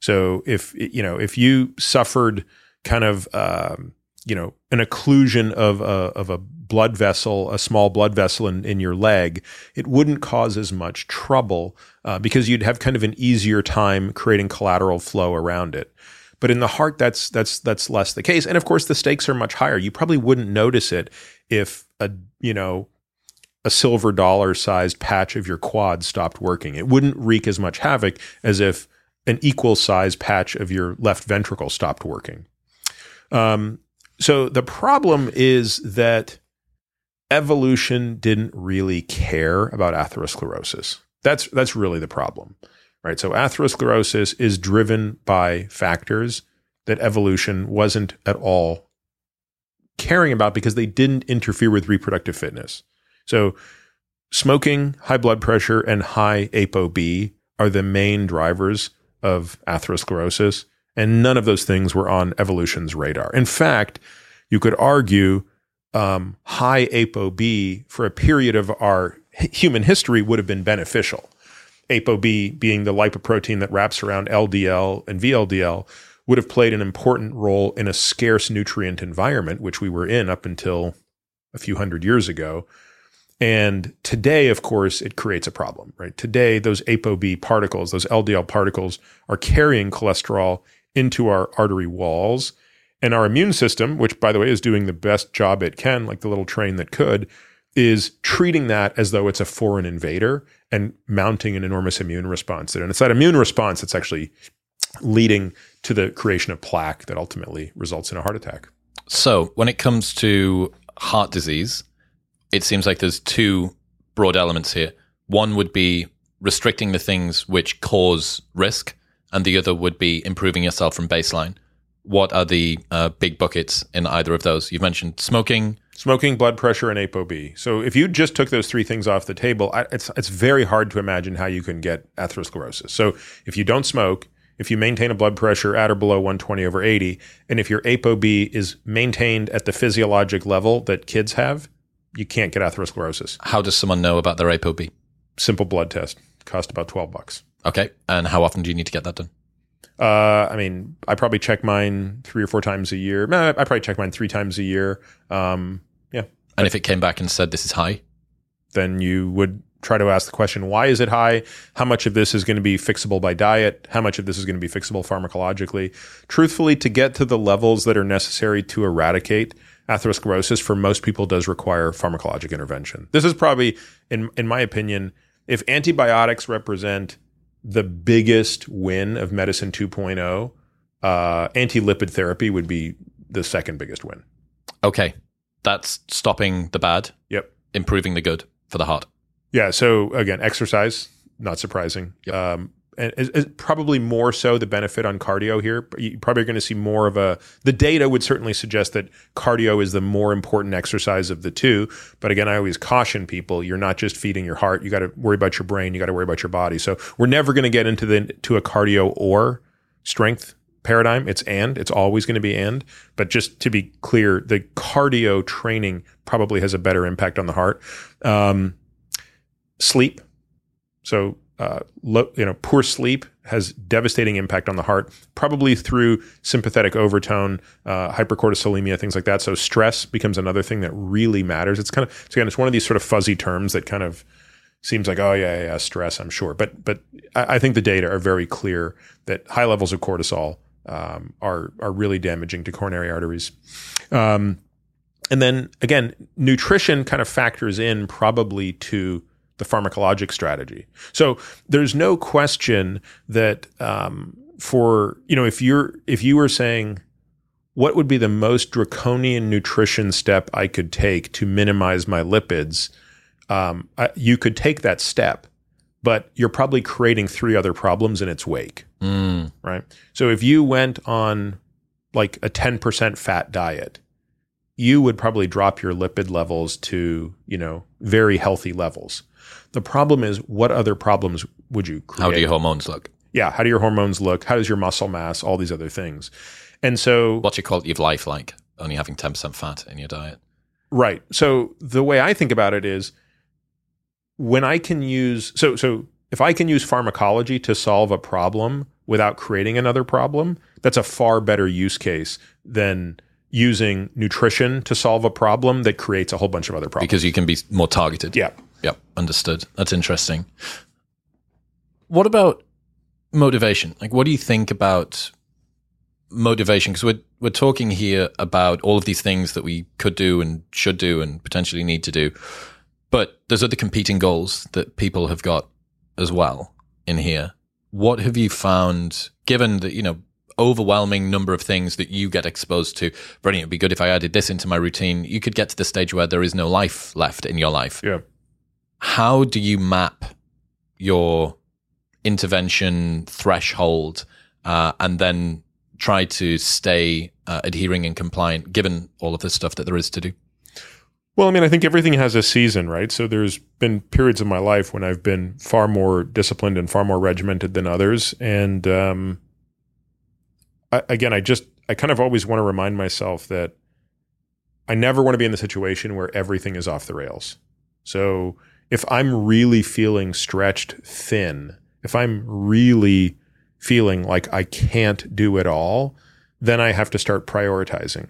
So if you know if you suffered kind of um, you know an occlusion of a of a blood vessel, a small blood vessel in, in your leg, it wouldn't cause as much trouble uh, because you'd have kind of an easier time creating collateral flow around it. But in the heart, that's that's that's less the case. And of course, the stakes are much higher. You probably wouldn't notice it if a you know a silver dollar sized patch of your quad stopped working. It wouldn't wreak as much havoc as if an equal size patch of your left ventricle stopped working. Um, so the problem is that evolution didn't really care about atherosclerosis. That's that's really the problem. Right? So atherosclerosis is driven by factors that evolution wasn't at all caring about because they didn't interfere with reproductive fitness. So smoking, high blood pressure and high ApoB are the main drivers of atherosclerosis and none of those things were on evolution's radar. In fact, you could argue um, high ApoB for a period of our human history would have been beneficial. ApoB being the lipoprotein that wraps around LDL and VLDL would have played an important role in a scarce nutrient environment, which we were in up until a few hundred years ago. And today, of course, it creates a problem, right? Today, those ApoB particles, those LDL particles, are carrying cholesterol into our artery walls and our immune system, which by the way is doing the best job it can, like the little train that could, is treating that as though it's a foreign invader and mounting an enormous immune response. And it's that immune response that's actually leading to the creation of plaque that ultimately results in a heart attack. So, when it comes to heart disease, it seems like there's two broad elements here. One would be restricting the things which cause risk, and the other would be improving yourself from baseline what are the uh, big buckets in either of those? You've mentioned smoking, smoking, blood pressure, and ApoB. So if you just took those three things off the table, I, it's it's very hard to imagine how you can get atherosclerosis. So if you don't smoke, if you maintain a blood pressure at or below 120 over 80, and if your ApoB is maintained at the physiologic level that kids have, you can't get atherosclerosis. How does someone know about their ApoB? Simple blood test cost about 12 bucks. Okay, and how often do you need to get that done? Uh, I mean, I probably check mine three or four times a year. I probably check mine three times a year. Um, yeah. And if it came back and said this is high, then you would try to ask the question why is it high how much of this is going to be fixable by diet how much of this is going to be fixable pharmacologically truthfully to get to the levels that are necessary to eradicate atherosclerosis for most people does require pharmacologic intervention this is probably in in my opinion if antibiotics represent the biggest win of medicine 2.0 uh, anti-lipid therapy would be the second biggest win okay that's stopping the bad yep improving the good for the heart yeah. So again, exercise, not surprising. Yep. Um, and probably more so the benefit on cardio here. You probably are going to see more of a. The data would certainly suggest that cardio is the more important exercise of the two. But again, I always caution people: you're not just feeding your heart. You got to worry about your brain. You got to worry about your body. So we're never going to get into the to a cardio or strength paradigm. It's and it's always going to be and. But just to be clear, the cardio training probably has a better impact on the heart. Um, sleep. So, uh, low, you know, poor sleep has devastating impact on the heart, probably through sympathetic overtone, uh, hypercortisolemia, things like that. So, stress becomes another thing that really matters. It's kind of again, it's one of these sort of fuzzy terms that kind of seems like, oh yeah, yeah, stress. I'm sure, but but I, I think the data are very clear that high levels of cortisol um, are are really damaging to coronary arteries. Um, and then again, nutrition kind of factors in probably to the pharmacologic strategy. So there's no question that um, for you know if you're if you were saying what would be the most draconian nutrition step I could take to minimize my lipids, um, I, you could take that step, but you're probably creating three other problems in its wake, mm. right? So if you went on like a 10% fat diet, you would probably drop your lipid levels to, you know, very healthy levels. The problem is, what other problems would you create? how do your hormones look? yeah, how do your hormones look? How does your muscle mass? All these other things. And so, What's your quality of life like? Only having ten percent fat in your diet. right. So the way I think about it is when I can use so so if I can use pharmacology to solve a problem without creating another problem, that's a far better use case than using nutrition to solve a problem that creates a whole bunch of other problems. because you can be more targeted. yeah. Yep, understood. That's interesting. What about motivation? Like, what do you think about motivation? Because we're we're talking here about all of these things that we could do and should do and potentially need to do, but there's other competing goals that people have got as well in here. What have you found, given that you know overwhelming number of things that you get exposed to? Brilliant. It'd be good if I added this into my routine. You could get to the stage where there is no life left in your life Yeah. How do you map your intervention threshold uh, and then try to stay uh, adhering and compliant given all of the stuff that there is to do? Well, I mean, I think everything has a season, right? So there's been periods of my life when I've been far more disciplined and far more regimented than others. And um, I, again, I just, I kind of always want to remind myself that I never want to be in the situation where everything is off the rails. So if I'm really feeling stretched thin, if I'm really feeling like I can't do it all, then I have to start prioritizing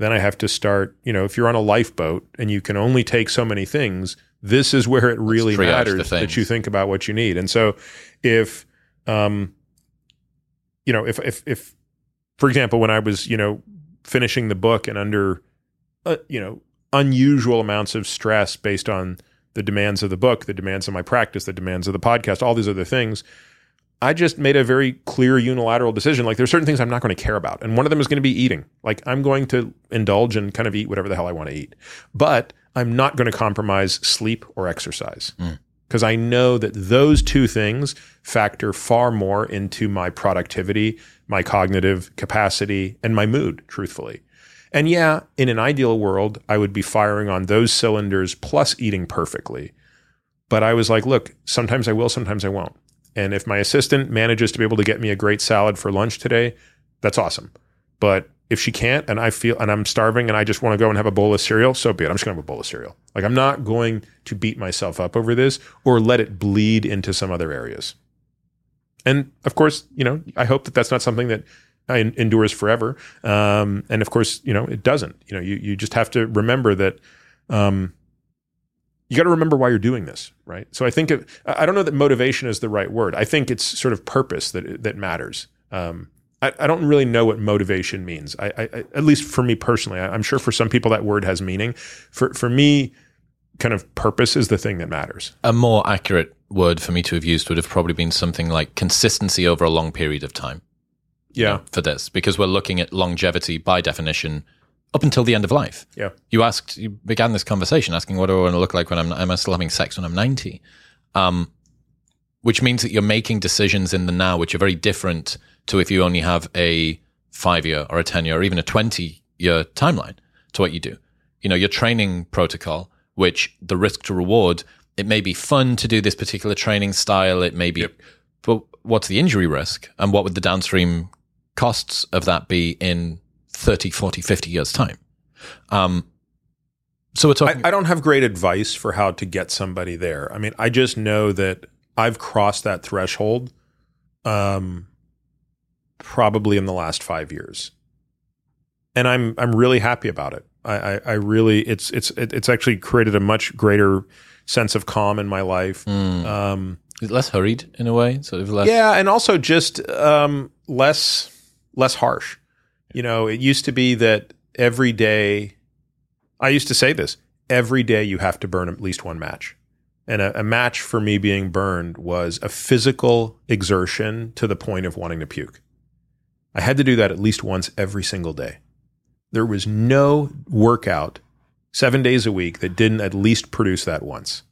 then I have to start, you know, if you're on a lifeboat and you can only take so many things, this is where it really matters that you think about what you need. And so if um you know, if if if for example, when I was, you know, finishing the book and under uh, you know, unusual amounts of stress based on the demands of the book, the demands of my practice, the demands of the podcast, all these other things, I just made a very clear unilateral decision. Like there's certain things I'm not going to care about. And one of them is going to be eating. Like I'm going to indulge and kind of eat whatever the hell I want to eat. But I'm not going to compromise sleep or exercise. Mm. Because I know that those two things factor far more into my productivity, my cognitive capacity, and my mood, truthfully. And yeah, in an ideal world, I would be firing on those cylinders plus eating perfectly. But I was like, look, sometimes I will, sometimes I won't. And if my assistant manages to be able to get me a great salad for lunch today, that's awesome. But if she can't and I feel and I'm starving and I just want to go and have a bowl of cereal, so be it. I'm just going to have a bowl of cereal. Like I'm not going to beat myself up over this or let it bleed into some other areas. And of course, you know, I hope that that's not something that endures forever. Um, and of course, you know, it doesn't. You know, you you just have to remember that. Um, you got to remember why you're doing this, right? So I think it, I don't know that motivation is the right word. I think it's sort of purpose that that matters. Um, I, I, don't really know what motivation means. I, I, at least for me personally, I, am sure for some people that word has meaning. For for me, kind of purpose is the thing that matters. A more accurate word for me to have used would have probably been something like consistency over a long period of time. Yeah. For this, because we're looking at longevity by definition up until the end of life. Yeah. You asked, you began this conversation asking, what do I want to look like when I'm, am I still having sex when I'm 90? Um, which means that you're making decisions in the now, which are very different to if you only have a five year or a 10 year or even a 20 year timeline to what you do. You know, your training protocol, which the risk to reward, it may be fun to do this particular training style. It may be, yep. but what's the injury risk and what would the downstream costs of that be in 30, 40, 50 years time? Um, so we're talking. I, I don't have great advice for how to get somebody there. I mean, I just know that I've crossed that threshold. Um, probably in the last five years, and I'm I'm really happy about it. I, I, I really it's it's it's actually created a much greater sense of calm in my life. Mm. Um, less hurried in a way, sort of less. Yeah, and also just um, less less harsh. You know, it used to be that every day. I used to say this every day you have to burn at least one match. And a, a, match for me being burned was a physical exertion to the point of wanting to puke. I had to do that at least once every single day. There was no workout seven days a week that didn't at least produce that once.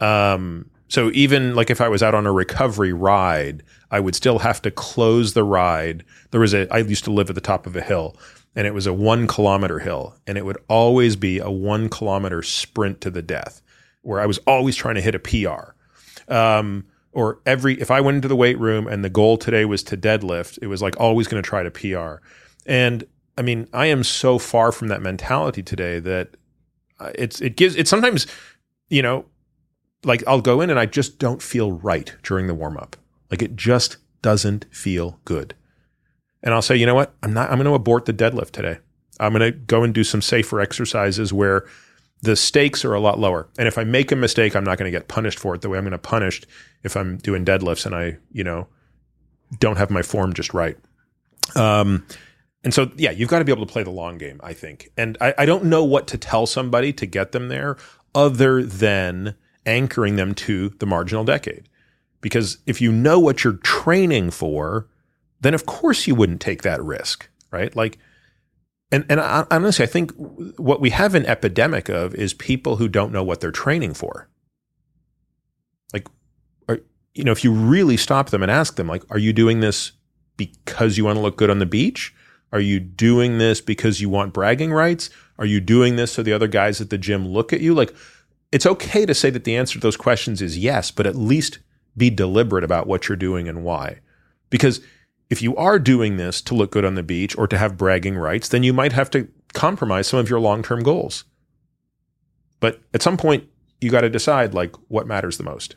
Um, so even like if I was out on a recovery ride, I would still have to close the ride. There was a, I used to live at the top of a hill and it was a one kilometer hill and it would always be a one kilometer sprint to the death where I was always trying to hit a PR. Um, or every if I went into the weight room and the goal today was to deadlift, it was like always going to try to PR. And I mean, I am so far from that mentality today that uh, it's it gives it sometimes, you know, like I'll go in and I just don't feel right during the warm up. Like it just doesn't feel good. And I'll say, you know what? I'm not I'm going to abort the deadlift today. I'm going to go and do some safer exercises where the stakes are a lot lower. And if I make a mistake, I'm not going to get punished for it the way I'm going to punished if I'm doing deadlifts and I, you know, don't have my form just right. Um, and so, yeah, you've got to be able to play the long game, I think. And I, I don't know what to tell somebody to get them there other than anchoring them to the marginal decade. Because if you know what you're training for, then of course you wouldn't take that risk, right? Like, and and I, honestly, I think what we have an epidemic of is people who don't know what they're training for. Like, are, you know, if you really stop them and ask them, like, are you doing this because you want to look good on the beach? Are you doing this because you want bragging rights? Are you doing this so the other guys at the gym look at you? Like, it's okay to say that the answer to those questions is yes, but at least be deliberate about what you're doing and why. Because if you are doing this to look good on the beach or to have bragging rights, then you might have to compromise some of your long term goals. But at some point, you got to decide like what matters the most.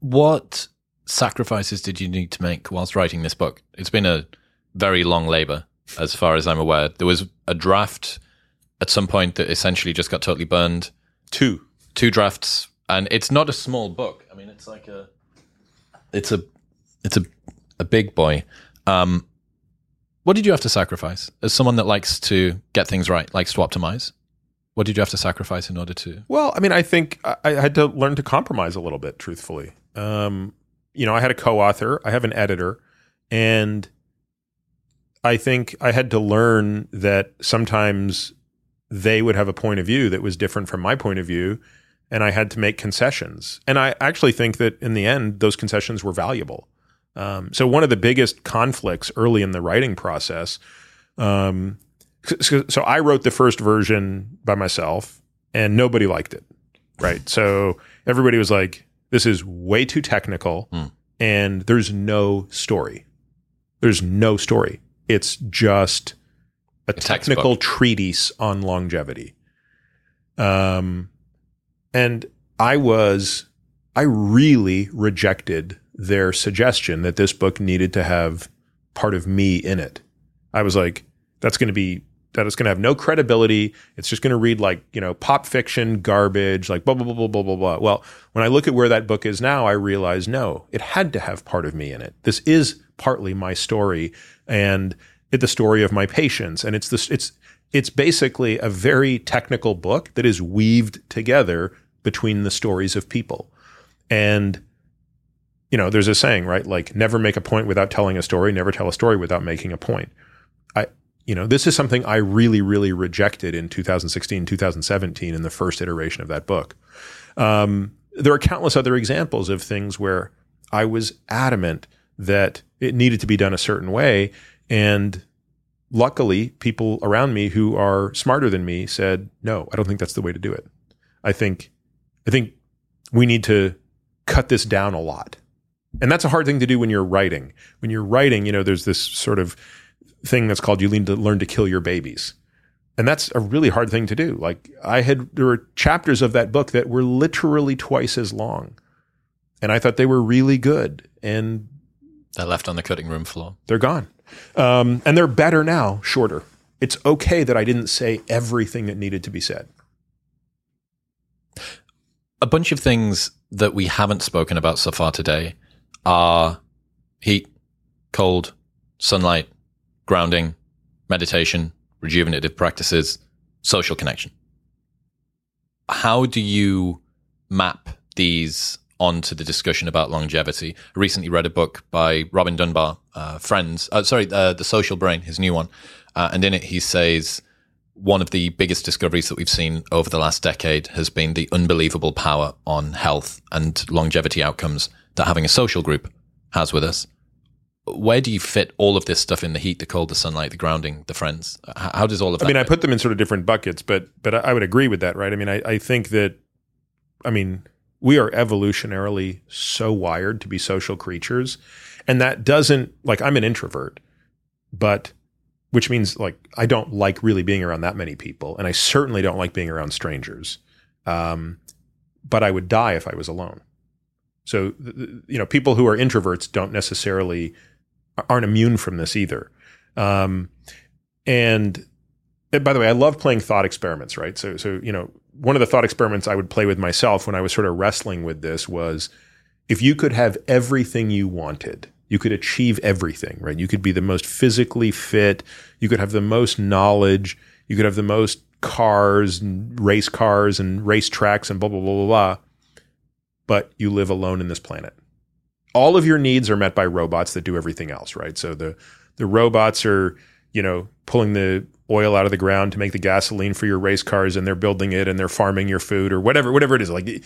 What sacrifices did you need to make whilst writing this book? It's been a very long labor, as far as I'm aware. There was a draft at some point that essentially just got totally burned. Two. Two drafts. And it's not a small book. I mean, it's like a, it's a, it's a a big boy. Um, what did you have to sacrifice as someone that likes to get things right, likes to optimize? What did you have to sacrifice in order to? Well, I mean, I think I, had to learn to compromise a little bit, truthfully. Um, you know, I had a co-author, I have an editor, and I think I had to learn that sometimes they would have a point of view that was different from my point of view, and I had to make concessions. And I actually think that in the end, those concessions were valuable. Um, so one of the biggest conflicts early in the writing process Um, so, so I wrote the first version by myself, and nobody liked it. Right. So everybody was like, "This is way too technical, Hmm. and there's no story. There's no story. It's just a, textbook. technical treatise on longevity." Um, and I was, I really rejected their suggestion that this book needed to have part of me in it. I was like, that's going to be, that is going to have no credibility. It's just going to read like, you know, pop fiction garbage, like blah, blah, blah, blah, blah, blah, blah. Well, when I look at where that book is now, I realize no, it had to have part of me in it. This is partly my story and the story of my patients. And it's this, it's, it's basically a very technical book that is weaved together between the stories of people. And, you know, there's a saying, right? Like, never make a point without telling a story, never tell a story without making a point. I, you know, this is something I really, really rejected in 2016, 2017 in the first iteration of that book. Um, there are countless other examples of things where I was adamant that it needed to be done a certain way. And luckily, people around me who are smarter than me said, no, I don't think that's the way to do it. I think, I think we need to cut this down a lot. And that's a hard thing to do when you're writing. When you're writing, you know, there's this sort of thing that's called you need to learn to kill your babies. And that's a really hard thing to do. Like I had there were chapters of that book that were literally twice as long. And I thought they were really good. And They're left on the cutting room floor. they're gone. Um, and they're better now, shorter. It's okay that I didn't say everything that needed to be said. A bunch of things that we haven't spoken about so far today are heat, cold, sunlight, grounding, meditation, rejuvenative practices, social connection. How do you map these onto the discussion about longevity? I recently read a book by Robin Dunbar, uh, Friends, uh, sorry, uh, The Social Brain, his new one. Uh, and in it, he says one of the biggest discoveries that we've seen over the last decade has been the unbelievable power on health and longevity outcomes that having a social group has with us. Where do you fit all of this stuff in the heat, the cold, the sunlight, the grounding, the friends? How does all of that? I mean, I put them in sort of different buckets, but but I I would agree with that, right? I mean, I, I think that, I mean, we are evolutionarily so wired to be social creatures, and that doesn't like I'm an introvert, but which means like I don't like really being around that many people, and I certainly don't like being around strangers. Um, but I would die if I was alone. So you know, people who are introverts don't necessarily aren't immune from this either. Um, and by the way, I love playing thought experiments, right? So, so you know, one of the thought experiments I would play with myself when I was sort of wrestling with this was, if you could have everything you wanted, you could achieve everything, right? You could be the most physically fit, you could have the most knowledge, you could have the most cars and race cars and race tracks and blah blah blah blah blah, but you live alone in this planet. All of your needs are met by robots that do everything else, right? So the the robots are, you know, pulling the oil out of the ground to make the gasoline for your race cars and they're building it and they're farming your food or whatever whatever it is like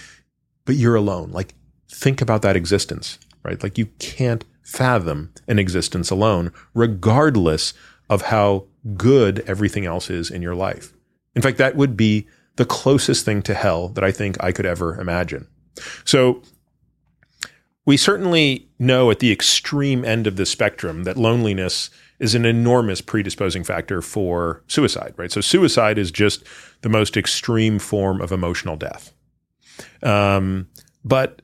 but you're alone. Like think about that existence right? Like you can't fathom an existence alone regardless of how good everything else is in your life. In fact that would be the closest thing to hell that i think i could ever imagine. So we certainly know at the extreme end of the spectrum that loneliness is an enormous predisposing factor for suicide, right? So suicide is just the most extreme form of emotional death. Um, but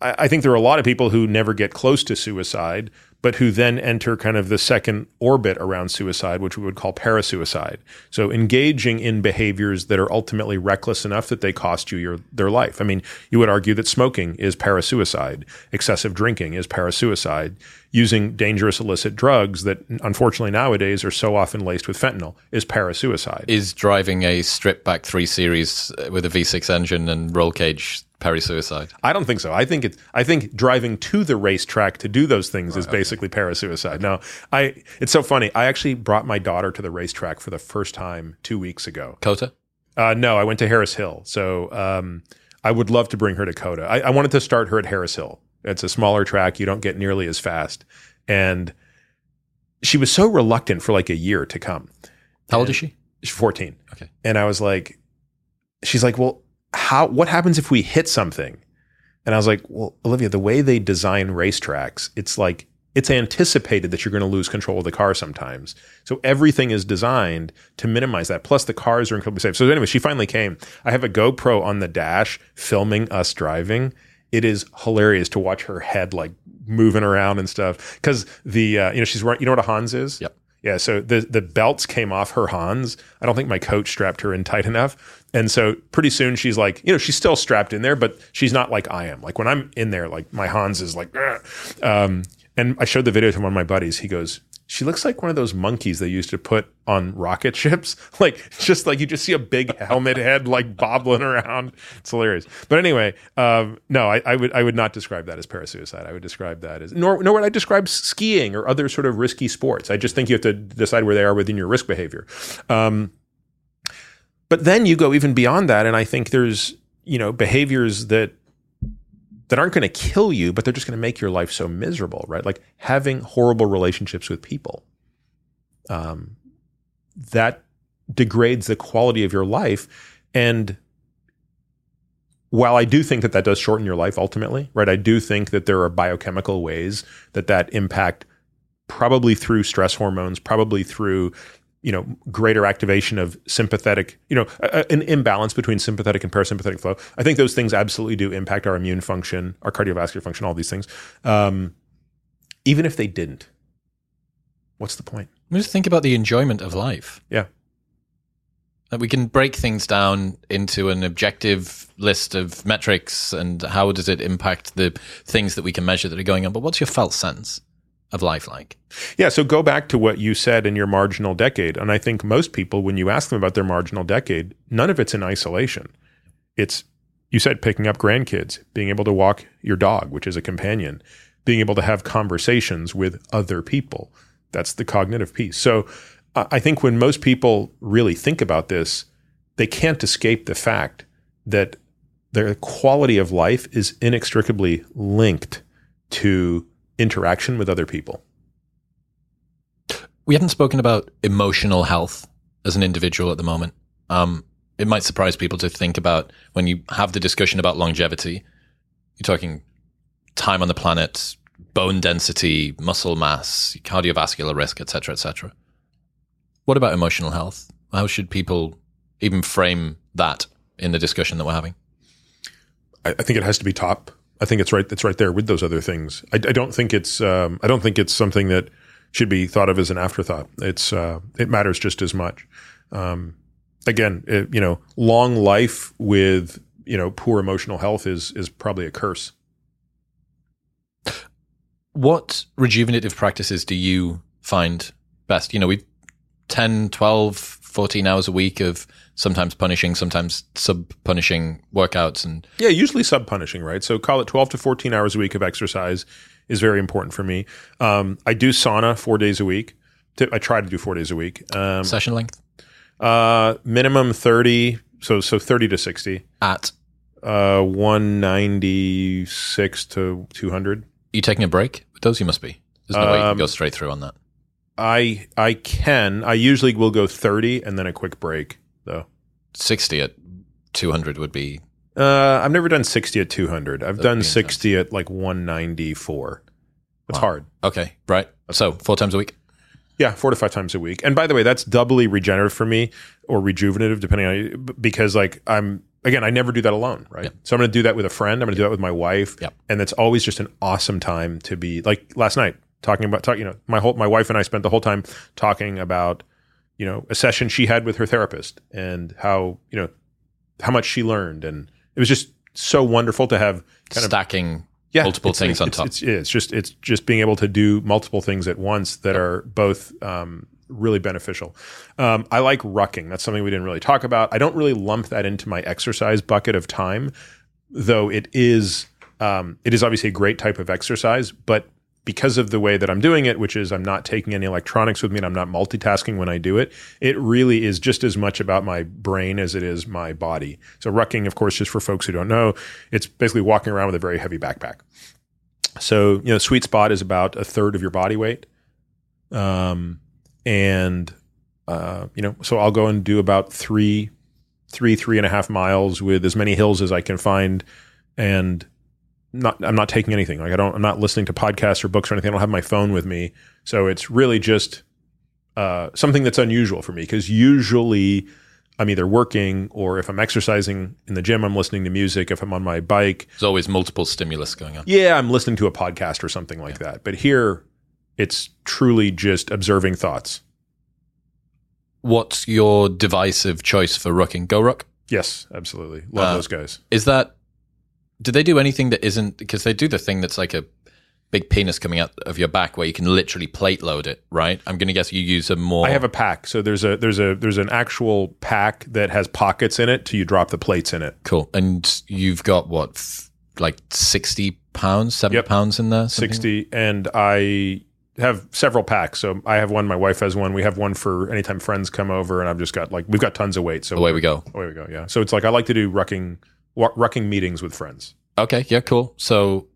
I, I think there are a lot of people who never get close to suicide, but who then enter kind of the second orbit around suicide, which we would call parasuicide. So engaging in behaviors that are ultimately reckless enough that they cost you your their life. I mean, you would argue that smoking is parasuicide, excessive drinking is parasuicide, using dangerous illicit drugs that unfortunately nowadays are so often laced with fentanyl is parasuicide. Is driving a stripped back three series with a V6 engine and roll cage parasuicide? I don't think so. I think it. I think driving to the racetrack to do those things is basically parasuicide. No, I. It's so funny. I actually brought my daughter to the racetrack for the first time two weeks ago. COTA? Uh, no, I went to Harris Hill. So um, I would love to bring her to COTA. I, I wanted to start her at Harris Hill. It's a smaller track. You don't get nearly as fast. And she was so reluctant for like a year to come. How old is she? She's 14. Okay. And I was like, she's like, well, how, what happens if we hit something? And I was like, well, Olivia, the way they design racetracks, it's like, it's anticipated that you're going to lose control of the car sometimes. So everything is designed to minimize that. Plus, the cars are incredibly safe. So, anyway, she finally came. I have a GoPro on the dash filming us driving. It is hilarious to watch her head like moving around and stuff. Because the, uh, you know, she's wearing, you know what a Hans is? Yep. Yeah, so the the belts came off her Hans. I don't think my coach strapped her in tight enough. And so pretty soon she's like, you know, she's still strapped in there, but she's not like I am. Like when I'm in there, like my Hans is like, um, and I showed the video to one of my buddies. He goes, she looks like one of those monkeys they used to put on rocket ships. Like just like you just see a big helmet head like bobbling around. It's hilarious. But anyway, um, no, I, I, would I would not describe that as parasuicide. I would describe that as nor nor would I describe skiing or other sort of risky sports. I just think you have to decide where they are within your risk behavior. Um, but then you go even beyond that, and I think there's you know behaviors that that aren't going to kill you, but they're just going to make your life so miserable, right? Like having horrible relationships with people. Um, that degrades the quality of your life. And while I do think that that does shorten your life ultimately, right? I do think that there are biochemical ways that that impact probably through stress hormones, probably through you know greater activation of sympathetic you know a, an imbalance between sympathetic and parasympathetic flow. I think those things absolutely do impact our immune function our cardiovascular function all these things. Um, even if they didn't what's the point? We Just think about the enjoyment of life. yeah. That we can break things down into an objective list of metrics and how does it impact the things that we can measure that are going on. But what's your felt sense of life like? Yeah, so go back to what you said in your marginal decade. And I think most people, when you ask them about their marginal decade, none of it's in isolation. It's, you said picking up grandkids, being able to walk your dog, which is a companion, being able to have conversations with other people. That's the cognitive piece. So I I think when most people really think about this, they can't escape the fact that their quality of life is inextricably linked to interaction with other people. We haven't spoken about emotional health as an individual at the moment. Um, it might surprise people to think about when you have the discussion about longevity, you're talking time on the planet, bone density, muscle mass, cardiovascular risk, etc., etc. What about emotional health? How should people even frame that in the discussion that we're having? I, I think it has to be top. I think it's right. It's right there with those other things. I, I don't think it's. Um, I don't think it's something that should be thought of as an afterthought. It's. Uh, it matters just as much. Um, again, it, you know, long life with you know poor emotional health is is probably a curse. What rejuvenative practices do you find best? You know, we 10, 12, 14 hours a week of sometimes punishing, sometimes sub punishing workouts and Yeah, usually sub punishing, right? So call it 12 to 14 hours a week of exercise is very important for me. Um, I do sauna four days a week. I try to do four days a week. Um, session length uh, minimum 30, so so 30 to 60. at Uh, 196 to 200. you taking a break with those? You must be. There's no way you can Um, go straight through on that. I I can. I usually will go 30 and then a quick break though. 60 at 200 would be Uh, I've never done 60 at 200. I've done be 60 at like 194. It's Wow. hard. okay, right? So four times a week. Yeah, four to five times a week. And by the way, that's doubly regenerative for me or rejuvenative, depending on because like I'm again, I never do that alone, right? Yep. So I'm going to do that with a friend. I'm going to do that with my wife, Yep. and it's always just an awesome time to be like last night talking about talk. You know, my whole my wife and I spent the whole time talking about you know a session she had with her therapist and how you know how much she learned, and it was just so wonderful to have kind of Stacking yeah, multiple things on it's, top. It's, it's just it's just being able to do multiple things at once that are both um, really beneficial. Um, I like rucking. That's something we didn't really talk about. I don't really lump that into my exercise bucket of time, though it is um, it is obviously a great type of exercise, but because of the way that I'm doing it, which is I'm not taking any electronics with me and I'm not multitasking when I do it, it really is just as much about my brain as it is my body. So rucking, of course, just for folks who don't know, it's basically walking around with a very heavy backpack. So, you know, sweet spot is about a third of your body weight. um, and uh, you know, so I'll go and do about three, three, three and a half miles with as many hills as I can find, and not I'm not taking anything. Like I don't I'm not listening to podcasts or books or anything. I don't have my phone with me, so it's really just uh, something that's unusual for me because usually I'm either working or if I'm exercising in the gym, I'm listening to music. If I'm on my bike, There's always multiple stimulus going on. yeah, I'm listening to a podcast or something like that. But here, it's truly just observing thoughts. What's your device of choice for rucking? GoRuck? Yes, absolutely. Love Uh, those guys. Is that? Do they do anything that isn't? Because they do the thing that's like a big penis coming out of your back, where you can literally plate load it. Right? I'm going to guess you use a more. I have a pack. So there's a there's a there's an actual pack that has pockets in it to you drop the plates in it. cool, and you've got what, f- like sixty pounds, seventy Yep. pounds in there, something? 60 and I have several packs. So I have one, my wife has one. We have one for anytime friends come over and I've just got like we've got tons of weight. So Away we go. away we go. Yeah. So it's like I like to do rucking rucking meetings with friends. Okay, yeah, cool. So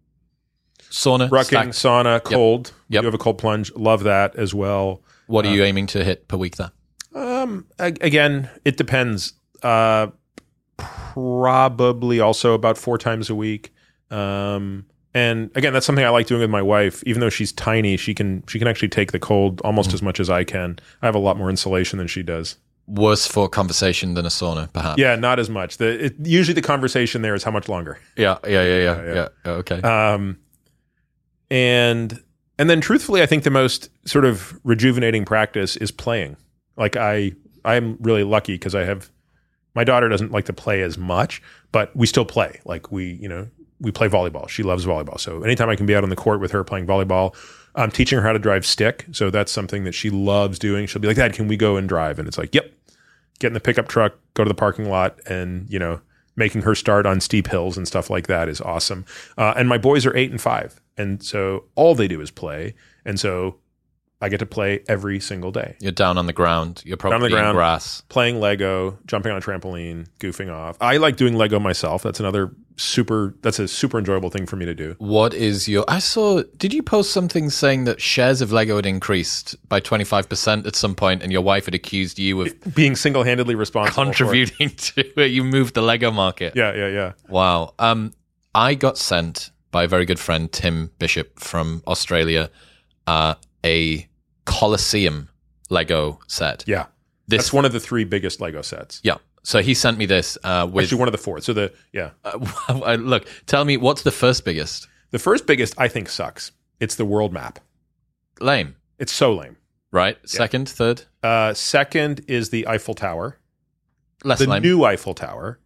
sauna, Rucking, stack. sauna, cold. Yep. You have a cold plunge. Love that as well. What uh, are you aiming to hit per week there? Um, again, it depends. Uh, probably also about four times a week. Um, and again, that's something I like doing with my wife. Even though she's tiny, she can she can actually take the cold almost as much as I can. I have a lot more insulation than she does. Worse for conversation than a sauna, perhaps. Yeah, not as much. The it, usually the conversation there is how much longer. yeah, yeah, yeah, yeah. Yeah, yeah. yeah. Okay. Um, and and then truthfully, I think the most sort of rejuvenating practice is playing. Like I I'm really lucky because I have my daughter doesn't like to play as much, but we still play. Like we, you know, we play volleyball. She loves volleyball. So anytime I can be out on the court with her playing volleyball, I'm teaching her how to drive stick. So that's something that she loves doing. She'll be like, Dad, can we go and drive? And it's like, Yep. Get in the pickup truck, go to the parking lot, and you know, making her start on steep hills and stuff like that is awesome. Uh, and my boys are eight and five, and so all they do is play, and so I get to play every single day, You're down on the ground. You're probably on the ground. grass. playing Lego, jumping on a trampoline, goofing off. I like doing Lego myself. That's another super. That's a super enjoyable thing for me to do. What is your? I saw. Did you post something saying that shares of Lego had increased by 25 percent at some point, and your wife had accused you of Being single handedly responsible. for it. contributing to it? You moved the Lego market. Yeah, yeah, yeah. Wow. Um, I got sent by a very good friend, Tim Bishop from Australia, uh, a Colosseum Lego set. Yeah. This, That's one of the three biggest Lego sets. yeah. So he sent me this uh, with. Actually, one of the four. So the yeah, uh, look, tell me what's the first biggest? the first biggest I think sucks. It's the world map. Lame, It's so lame. right? Second, third, Uh, second is the Eiffel Tower. less The lame. new Eiffel Tower.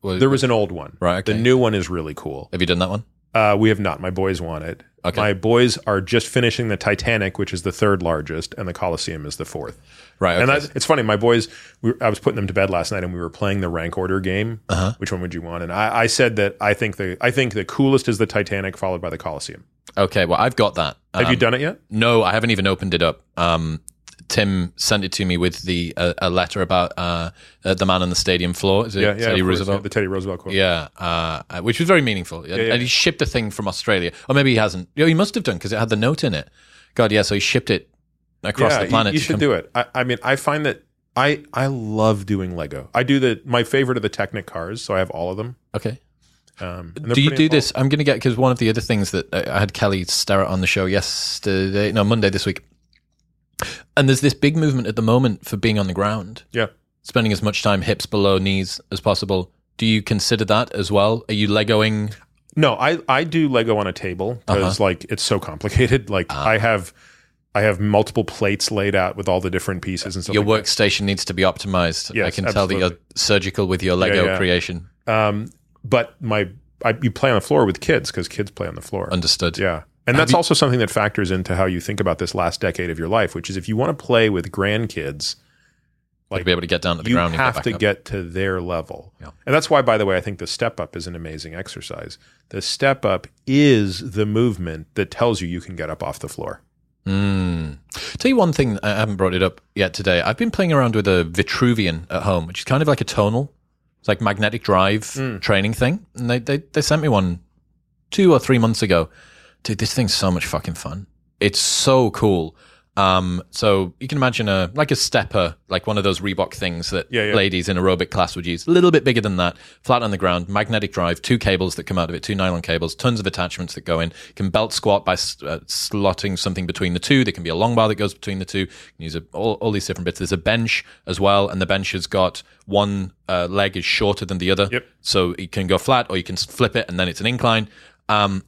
Well, There was an old one. Right, okay. The new one is really cool. have you done that one? Uh, we have not. My boys want it. Okay. My boys are just finishing the Titanic, which is the third largest, and the Colosseum is the fourth. Right. Okay. And that's, it's funny. My boys, we, I was putting them to bed last night, and we were playing the rank order game. Uh-huh. Which one would you want? And I, I said that I think the I think the coolest is the Titanic, followed by the Colosseum. okay. Well, I've got that. Have you Um, done it yet? No, I haven't even opened it up. Um, Tim sent it to me with the uh, a letter about uh, uh, the man on the stadium floor. Is it Yeah, yeah. Teddy Roosevelt? yeah, the Teddy Roosevelt quote. Yeah, uh, uh, which was very meaningful. yeah. And he shipped a thing from Australia, or maybe he hasn't. Yeah, he must have done because it had the note in it. God, yeah. So he shipped it across Yeah, the planet. You, to should do it. I, I mean, I find that I I love doing Lego. I do the my favorite are the Technic cars, so I have all of them. Okay. Um, Do you do this? I'm going to get because one of the other things that uh, I had Kelly Starrett on the show yesterday, no Monday this week, and there's this big movement at the moment for being on the ground, Yeah. spending as much time hips below knees as possible. Do you consider that as well? Are you legoing? No, I I do Lego on a table Uh-huh. because like it's so complicated. Like Ah. I have I have multiple plates laid out with all the different pieces and stuff. Your like workstation needs to be optimized. I Yes, can tell that you're surgical with your Lego yeah. creation. Um, but my I, you play on the floor with kids because kids play on the floor. Understood. Yeah. And that's also something that factors into how you think about this last decade of your life, which is if you want to play with grandkids, Like, to be able to get down to the you ground you have get to up. get to their level. Yeah. And that's why, by the way, I think the step up is an amazing exercise. The step up is the movement that tells you you can get up off the floor. Mm. Tell you one thing, I haven't brought it up yet today. I've been playing around with a Vitruvian at home, which is kind of like a tonal. It's like magnetic drive Mm. training thing. And they, they, they sent me one two or three months ago. Dude, this thing's so much fucking fun. It's so cool. Um, so you can imagine a like a stepper, like one of those Reebok things that Yeah, yeah. ladies in aerobic class would use. A little bit bigger than that, flat on the ground, magnetic drive, two cables that come out of it, two nylon cables, tons of attachments that go in. You can belt squat by uh, slotting something between the two. There can be a long bar that goes between the two. You can use a, all, all these different bits. There's a bench as well, and the bench has got one uh, leg is shorter than the other, Yep. so it can go flat or you can flip it, and then it's an incline. Um,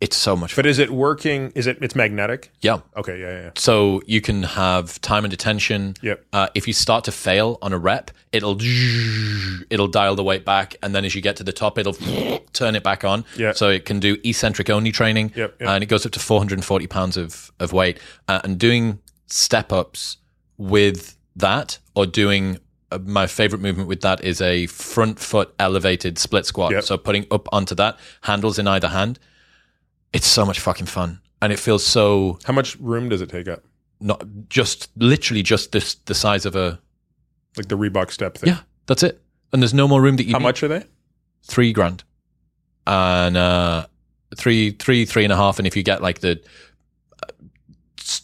it's so much fun. But is it working? Is it? It's magnetic. Yeah. Okay. Yeah. Yeah. yeah. So you can have time and attention. Yep. Uh, if you start to fail on a rep, it'll it'll dial the weight back, and then as you get to the top, it'll turn it back on. Yeah. So it can do eccentric only training. Yep, yep. And it goes up to 440 pounds of of weight. Uh, and doing step ups with that, or doing uh, my favorite movement with that is a front foot elevated split squat. Yep. So putting up onto that, handles in either hand. It's so much fucking fun, and it feels so How much room does it take up? not just literally just this the size of a Like the Reebok step thing. yeah that's it and there's no more room that you How need. much are they? three grand and uh three three three and a half and if you get like the uh,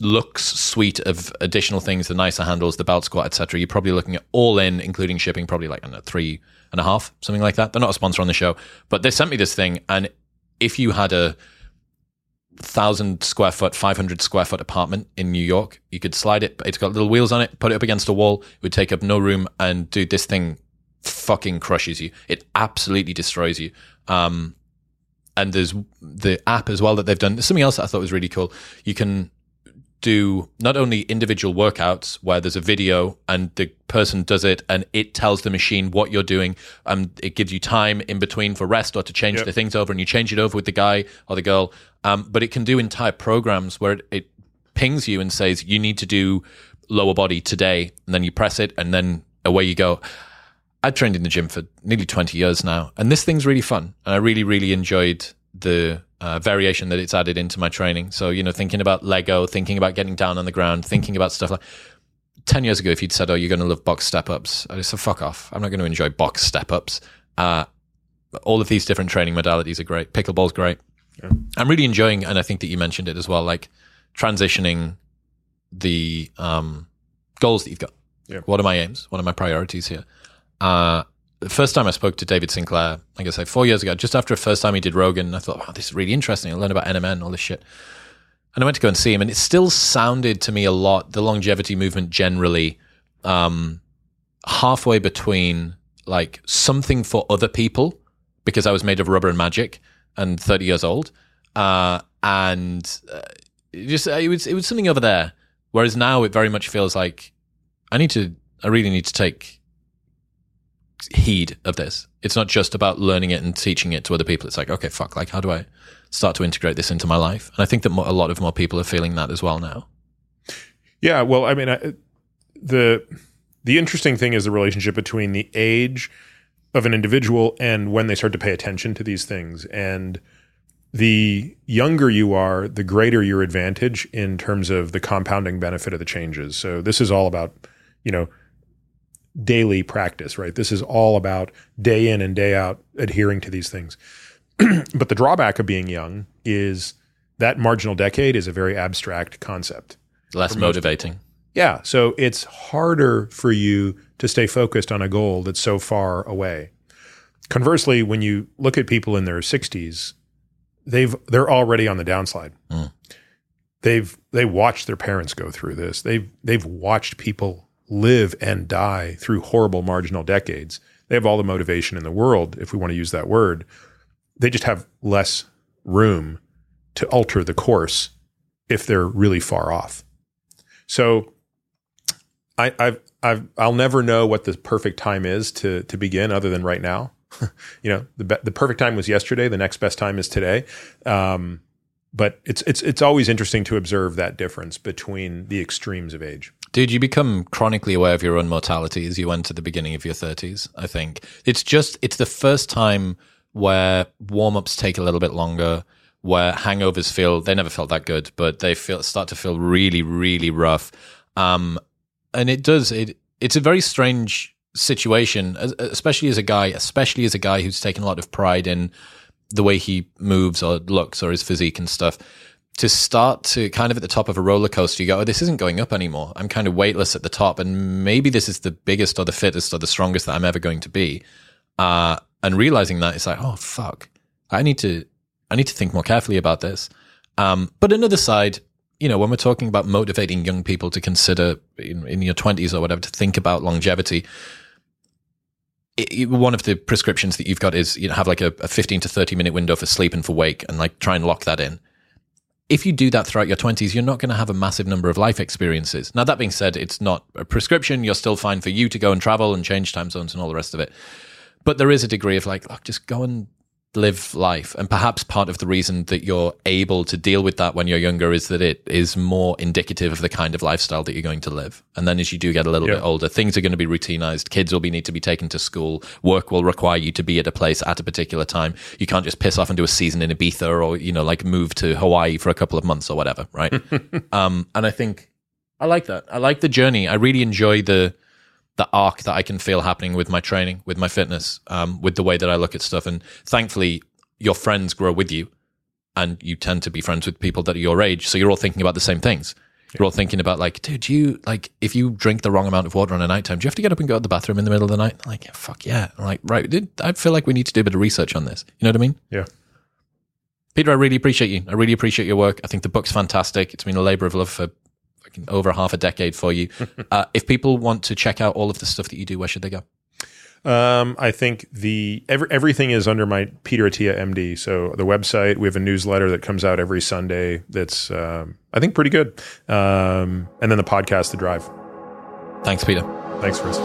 looks suite of additional things the nicer handles the belt squat etc you're probably looking at all in including shipping probably like know, three and a half something like that they're not a sponsor on the show but they sent me this thing and if you had a thousand square foot, five hundred square foot apartment in New York. You could slide it. It's got little wheels on it. Put it up against a wall. It would take up no room. And dude, this thing fucking crushes you. It absolutely destroys you. Um, and there's the app as well that they've done. There's something else I thought was really cool. You can do not only individual workouts where there's a video and the person does it and it tells the machine what you're doing and it gives you time in between for rest or to change Yep. the things over and you change it over with the guy or the girl um, but it can do entire programs where it, it pings you and says you need to do lower body today and then you press it and then away you go I've trained in the gym for nearly 20 years now, and this thing's really fun. And I really, really enjoyed the uh, variation that it's added into my training. So, you know, thinking about Lego, thinking about getting down on the ground, thinking about stuff like 10 years ago, if you'd said, Oh, you're going to love box step ups, I'd said, Fuck off. I'm not going to enjoy box step ups. Uh, all of these different training modalities are great. Pickleball's great. I'm really enjoying, and I think that you mentioned it as well, like transitioning the um, goals that you've got. Yeah. What are my aims? What are my priorities here? Uh, the first time I spoke to David Sinclair, like I say, four years ago, just after the first time he did Rogan, I thought, wow, this is really interesting. I learned about NMN, and all this shit. And I went to go and see him, and it still sounded to me a lot, the longevity movement generally, um, halfway between like something for other people, because I was made of rubber and magic and 30 years old, uh, and uh, it just it was it was something over there. Whereas now it very much feels like I need to, I really need to take heed of this. It's not just about learning it and teaching it to other people. It's like, okay, fuck, like how do I start to integrate this into my life? And I think that a lot of more people are feeling that as well now. Yeah, well, I mean, I, the the interesting thing is the relationship between the age of an individual and when they start to pay attention to these things. And the younger you are, the greater your advantage in terms of the compounding benefit of the changes. So this is all about, you know, daily practice, right? This is all about day in and day out adhering to these things. but the drawback of being young is that marginal decade is a very abstract concept. Less motivating. Yeah. So it's harder for you to stay focused on a goal that's so far away. Conversely, when you look at people in their 60s, they've they're already on the downslide. Mm. They've they watched their parents go through this. They've they've watched people live and die through horrible marginal decades. They have all the motivation in the world, if we want to use that word. They just have less room to alter the course if they're really far off. So I, I've, I've, I'll never know what the perfect time is to to begin, other than right now. you know, the be- the perfect time was yesterday. The next best time is today. Um, but it's it's it's always interesting to observe that difference between the extremes of age. Dude, you become chronically aware of your own mortality as you enter the beginning of your 30s, I think. It's just, it's the first time where warm ups take a little bit longer, where hangovers feel, they never felt that good, but they feel, start to feel really, really rough. Um, and it does, it, it's a very strange situation, especially as a guy, especially as a guy who's taken a lot of pride in the way he moves or looks or his physique and stuff to start to kind of at the top of a roller coaster, you go, oh, this isn't going up anymore. I'm kind of weightless at the top, and maybe this is the biggest or the fittest or the strongest that I'm ever going to be. Uh, and realizing that it's like, oh fuck, I need to, I need to think more carefully about this. Um, but another side, you know, when we're talking about motivating young people to consider in, in your twenties or whatever to think about longevity, it, it, one of the prescriptions that you've got is you know have like a, a 15 to 30 minute window for sleep and for wake and like try and lock that in if you do that throughout your 20s, you're not going to have a massive number of life experiences. Now, that being said, it's not a prescription. You're still fine for you to go and travel and change time zones and all the rest of it. But there is a degree of like, look, just go and live life. And perhaps part of the reason that you're able to deal with that when you're younger is that it is more indicative of the kind of lifestyle that you're going to live. And then as you do get a little yeah. bit older, things are going to be routinized. Kids will be need to be taken to school. Work will require you to be at a place at a particular time. You can't just piss off and do a season in Ibiza or, you know, like move to Hawaii for a couple of months or whatever. Right. um, and I think I like that. I like the journey. I really enjoy the, the arc that I can feel happening with my training, with my fitness, um, with the way that I look at stuff. And thankfully, your friends grow with you, and you tend to be friends with people that are your age. So you're all thinking about the same things. You're all thinking about like, dude, you like if you drink the wrong amount of water on a night time, do you have to get up and go to the bathroom in the middle of the night? Like, yeah, fuck yeah. I'm like, right, dude, I feel like we need to do a bit of research on this. You know what I mean? Yeah. Peter, I really appreciate you. I really appreciate your work. I think the book's fantastic. It's been a labor of love for over half a decade for you. uh, if people want to check out all of the stuff that you do, where should they go? Um, I think the every, everything is under my Peter Attia MD. So the website, we have a newsletter that comes out every Sunday. That's um, I think pretty good. Um, and then the podcast, The Drive. Thanks, Peter. Thanks, Chris.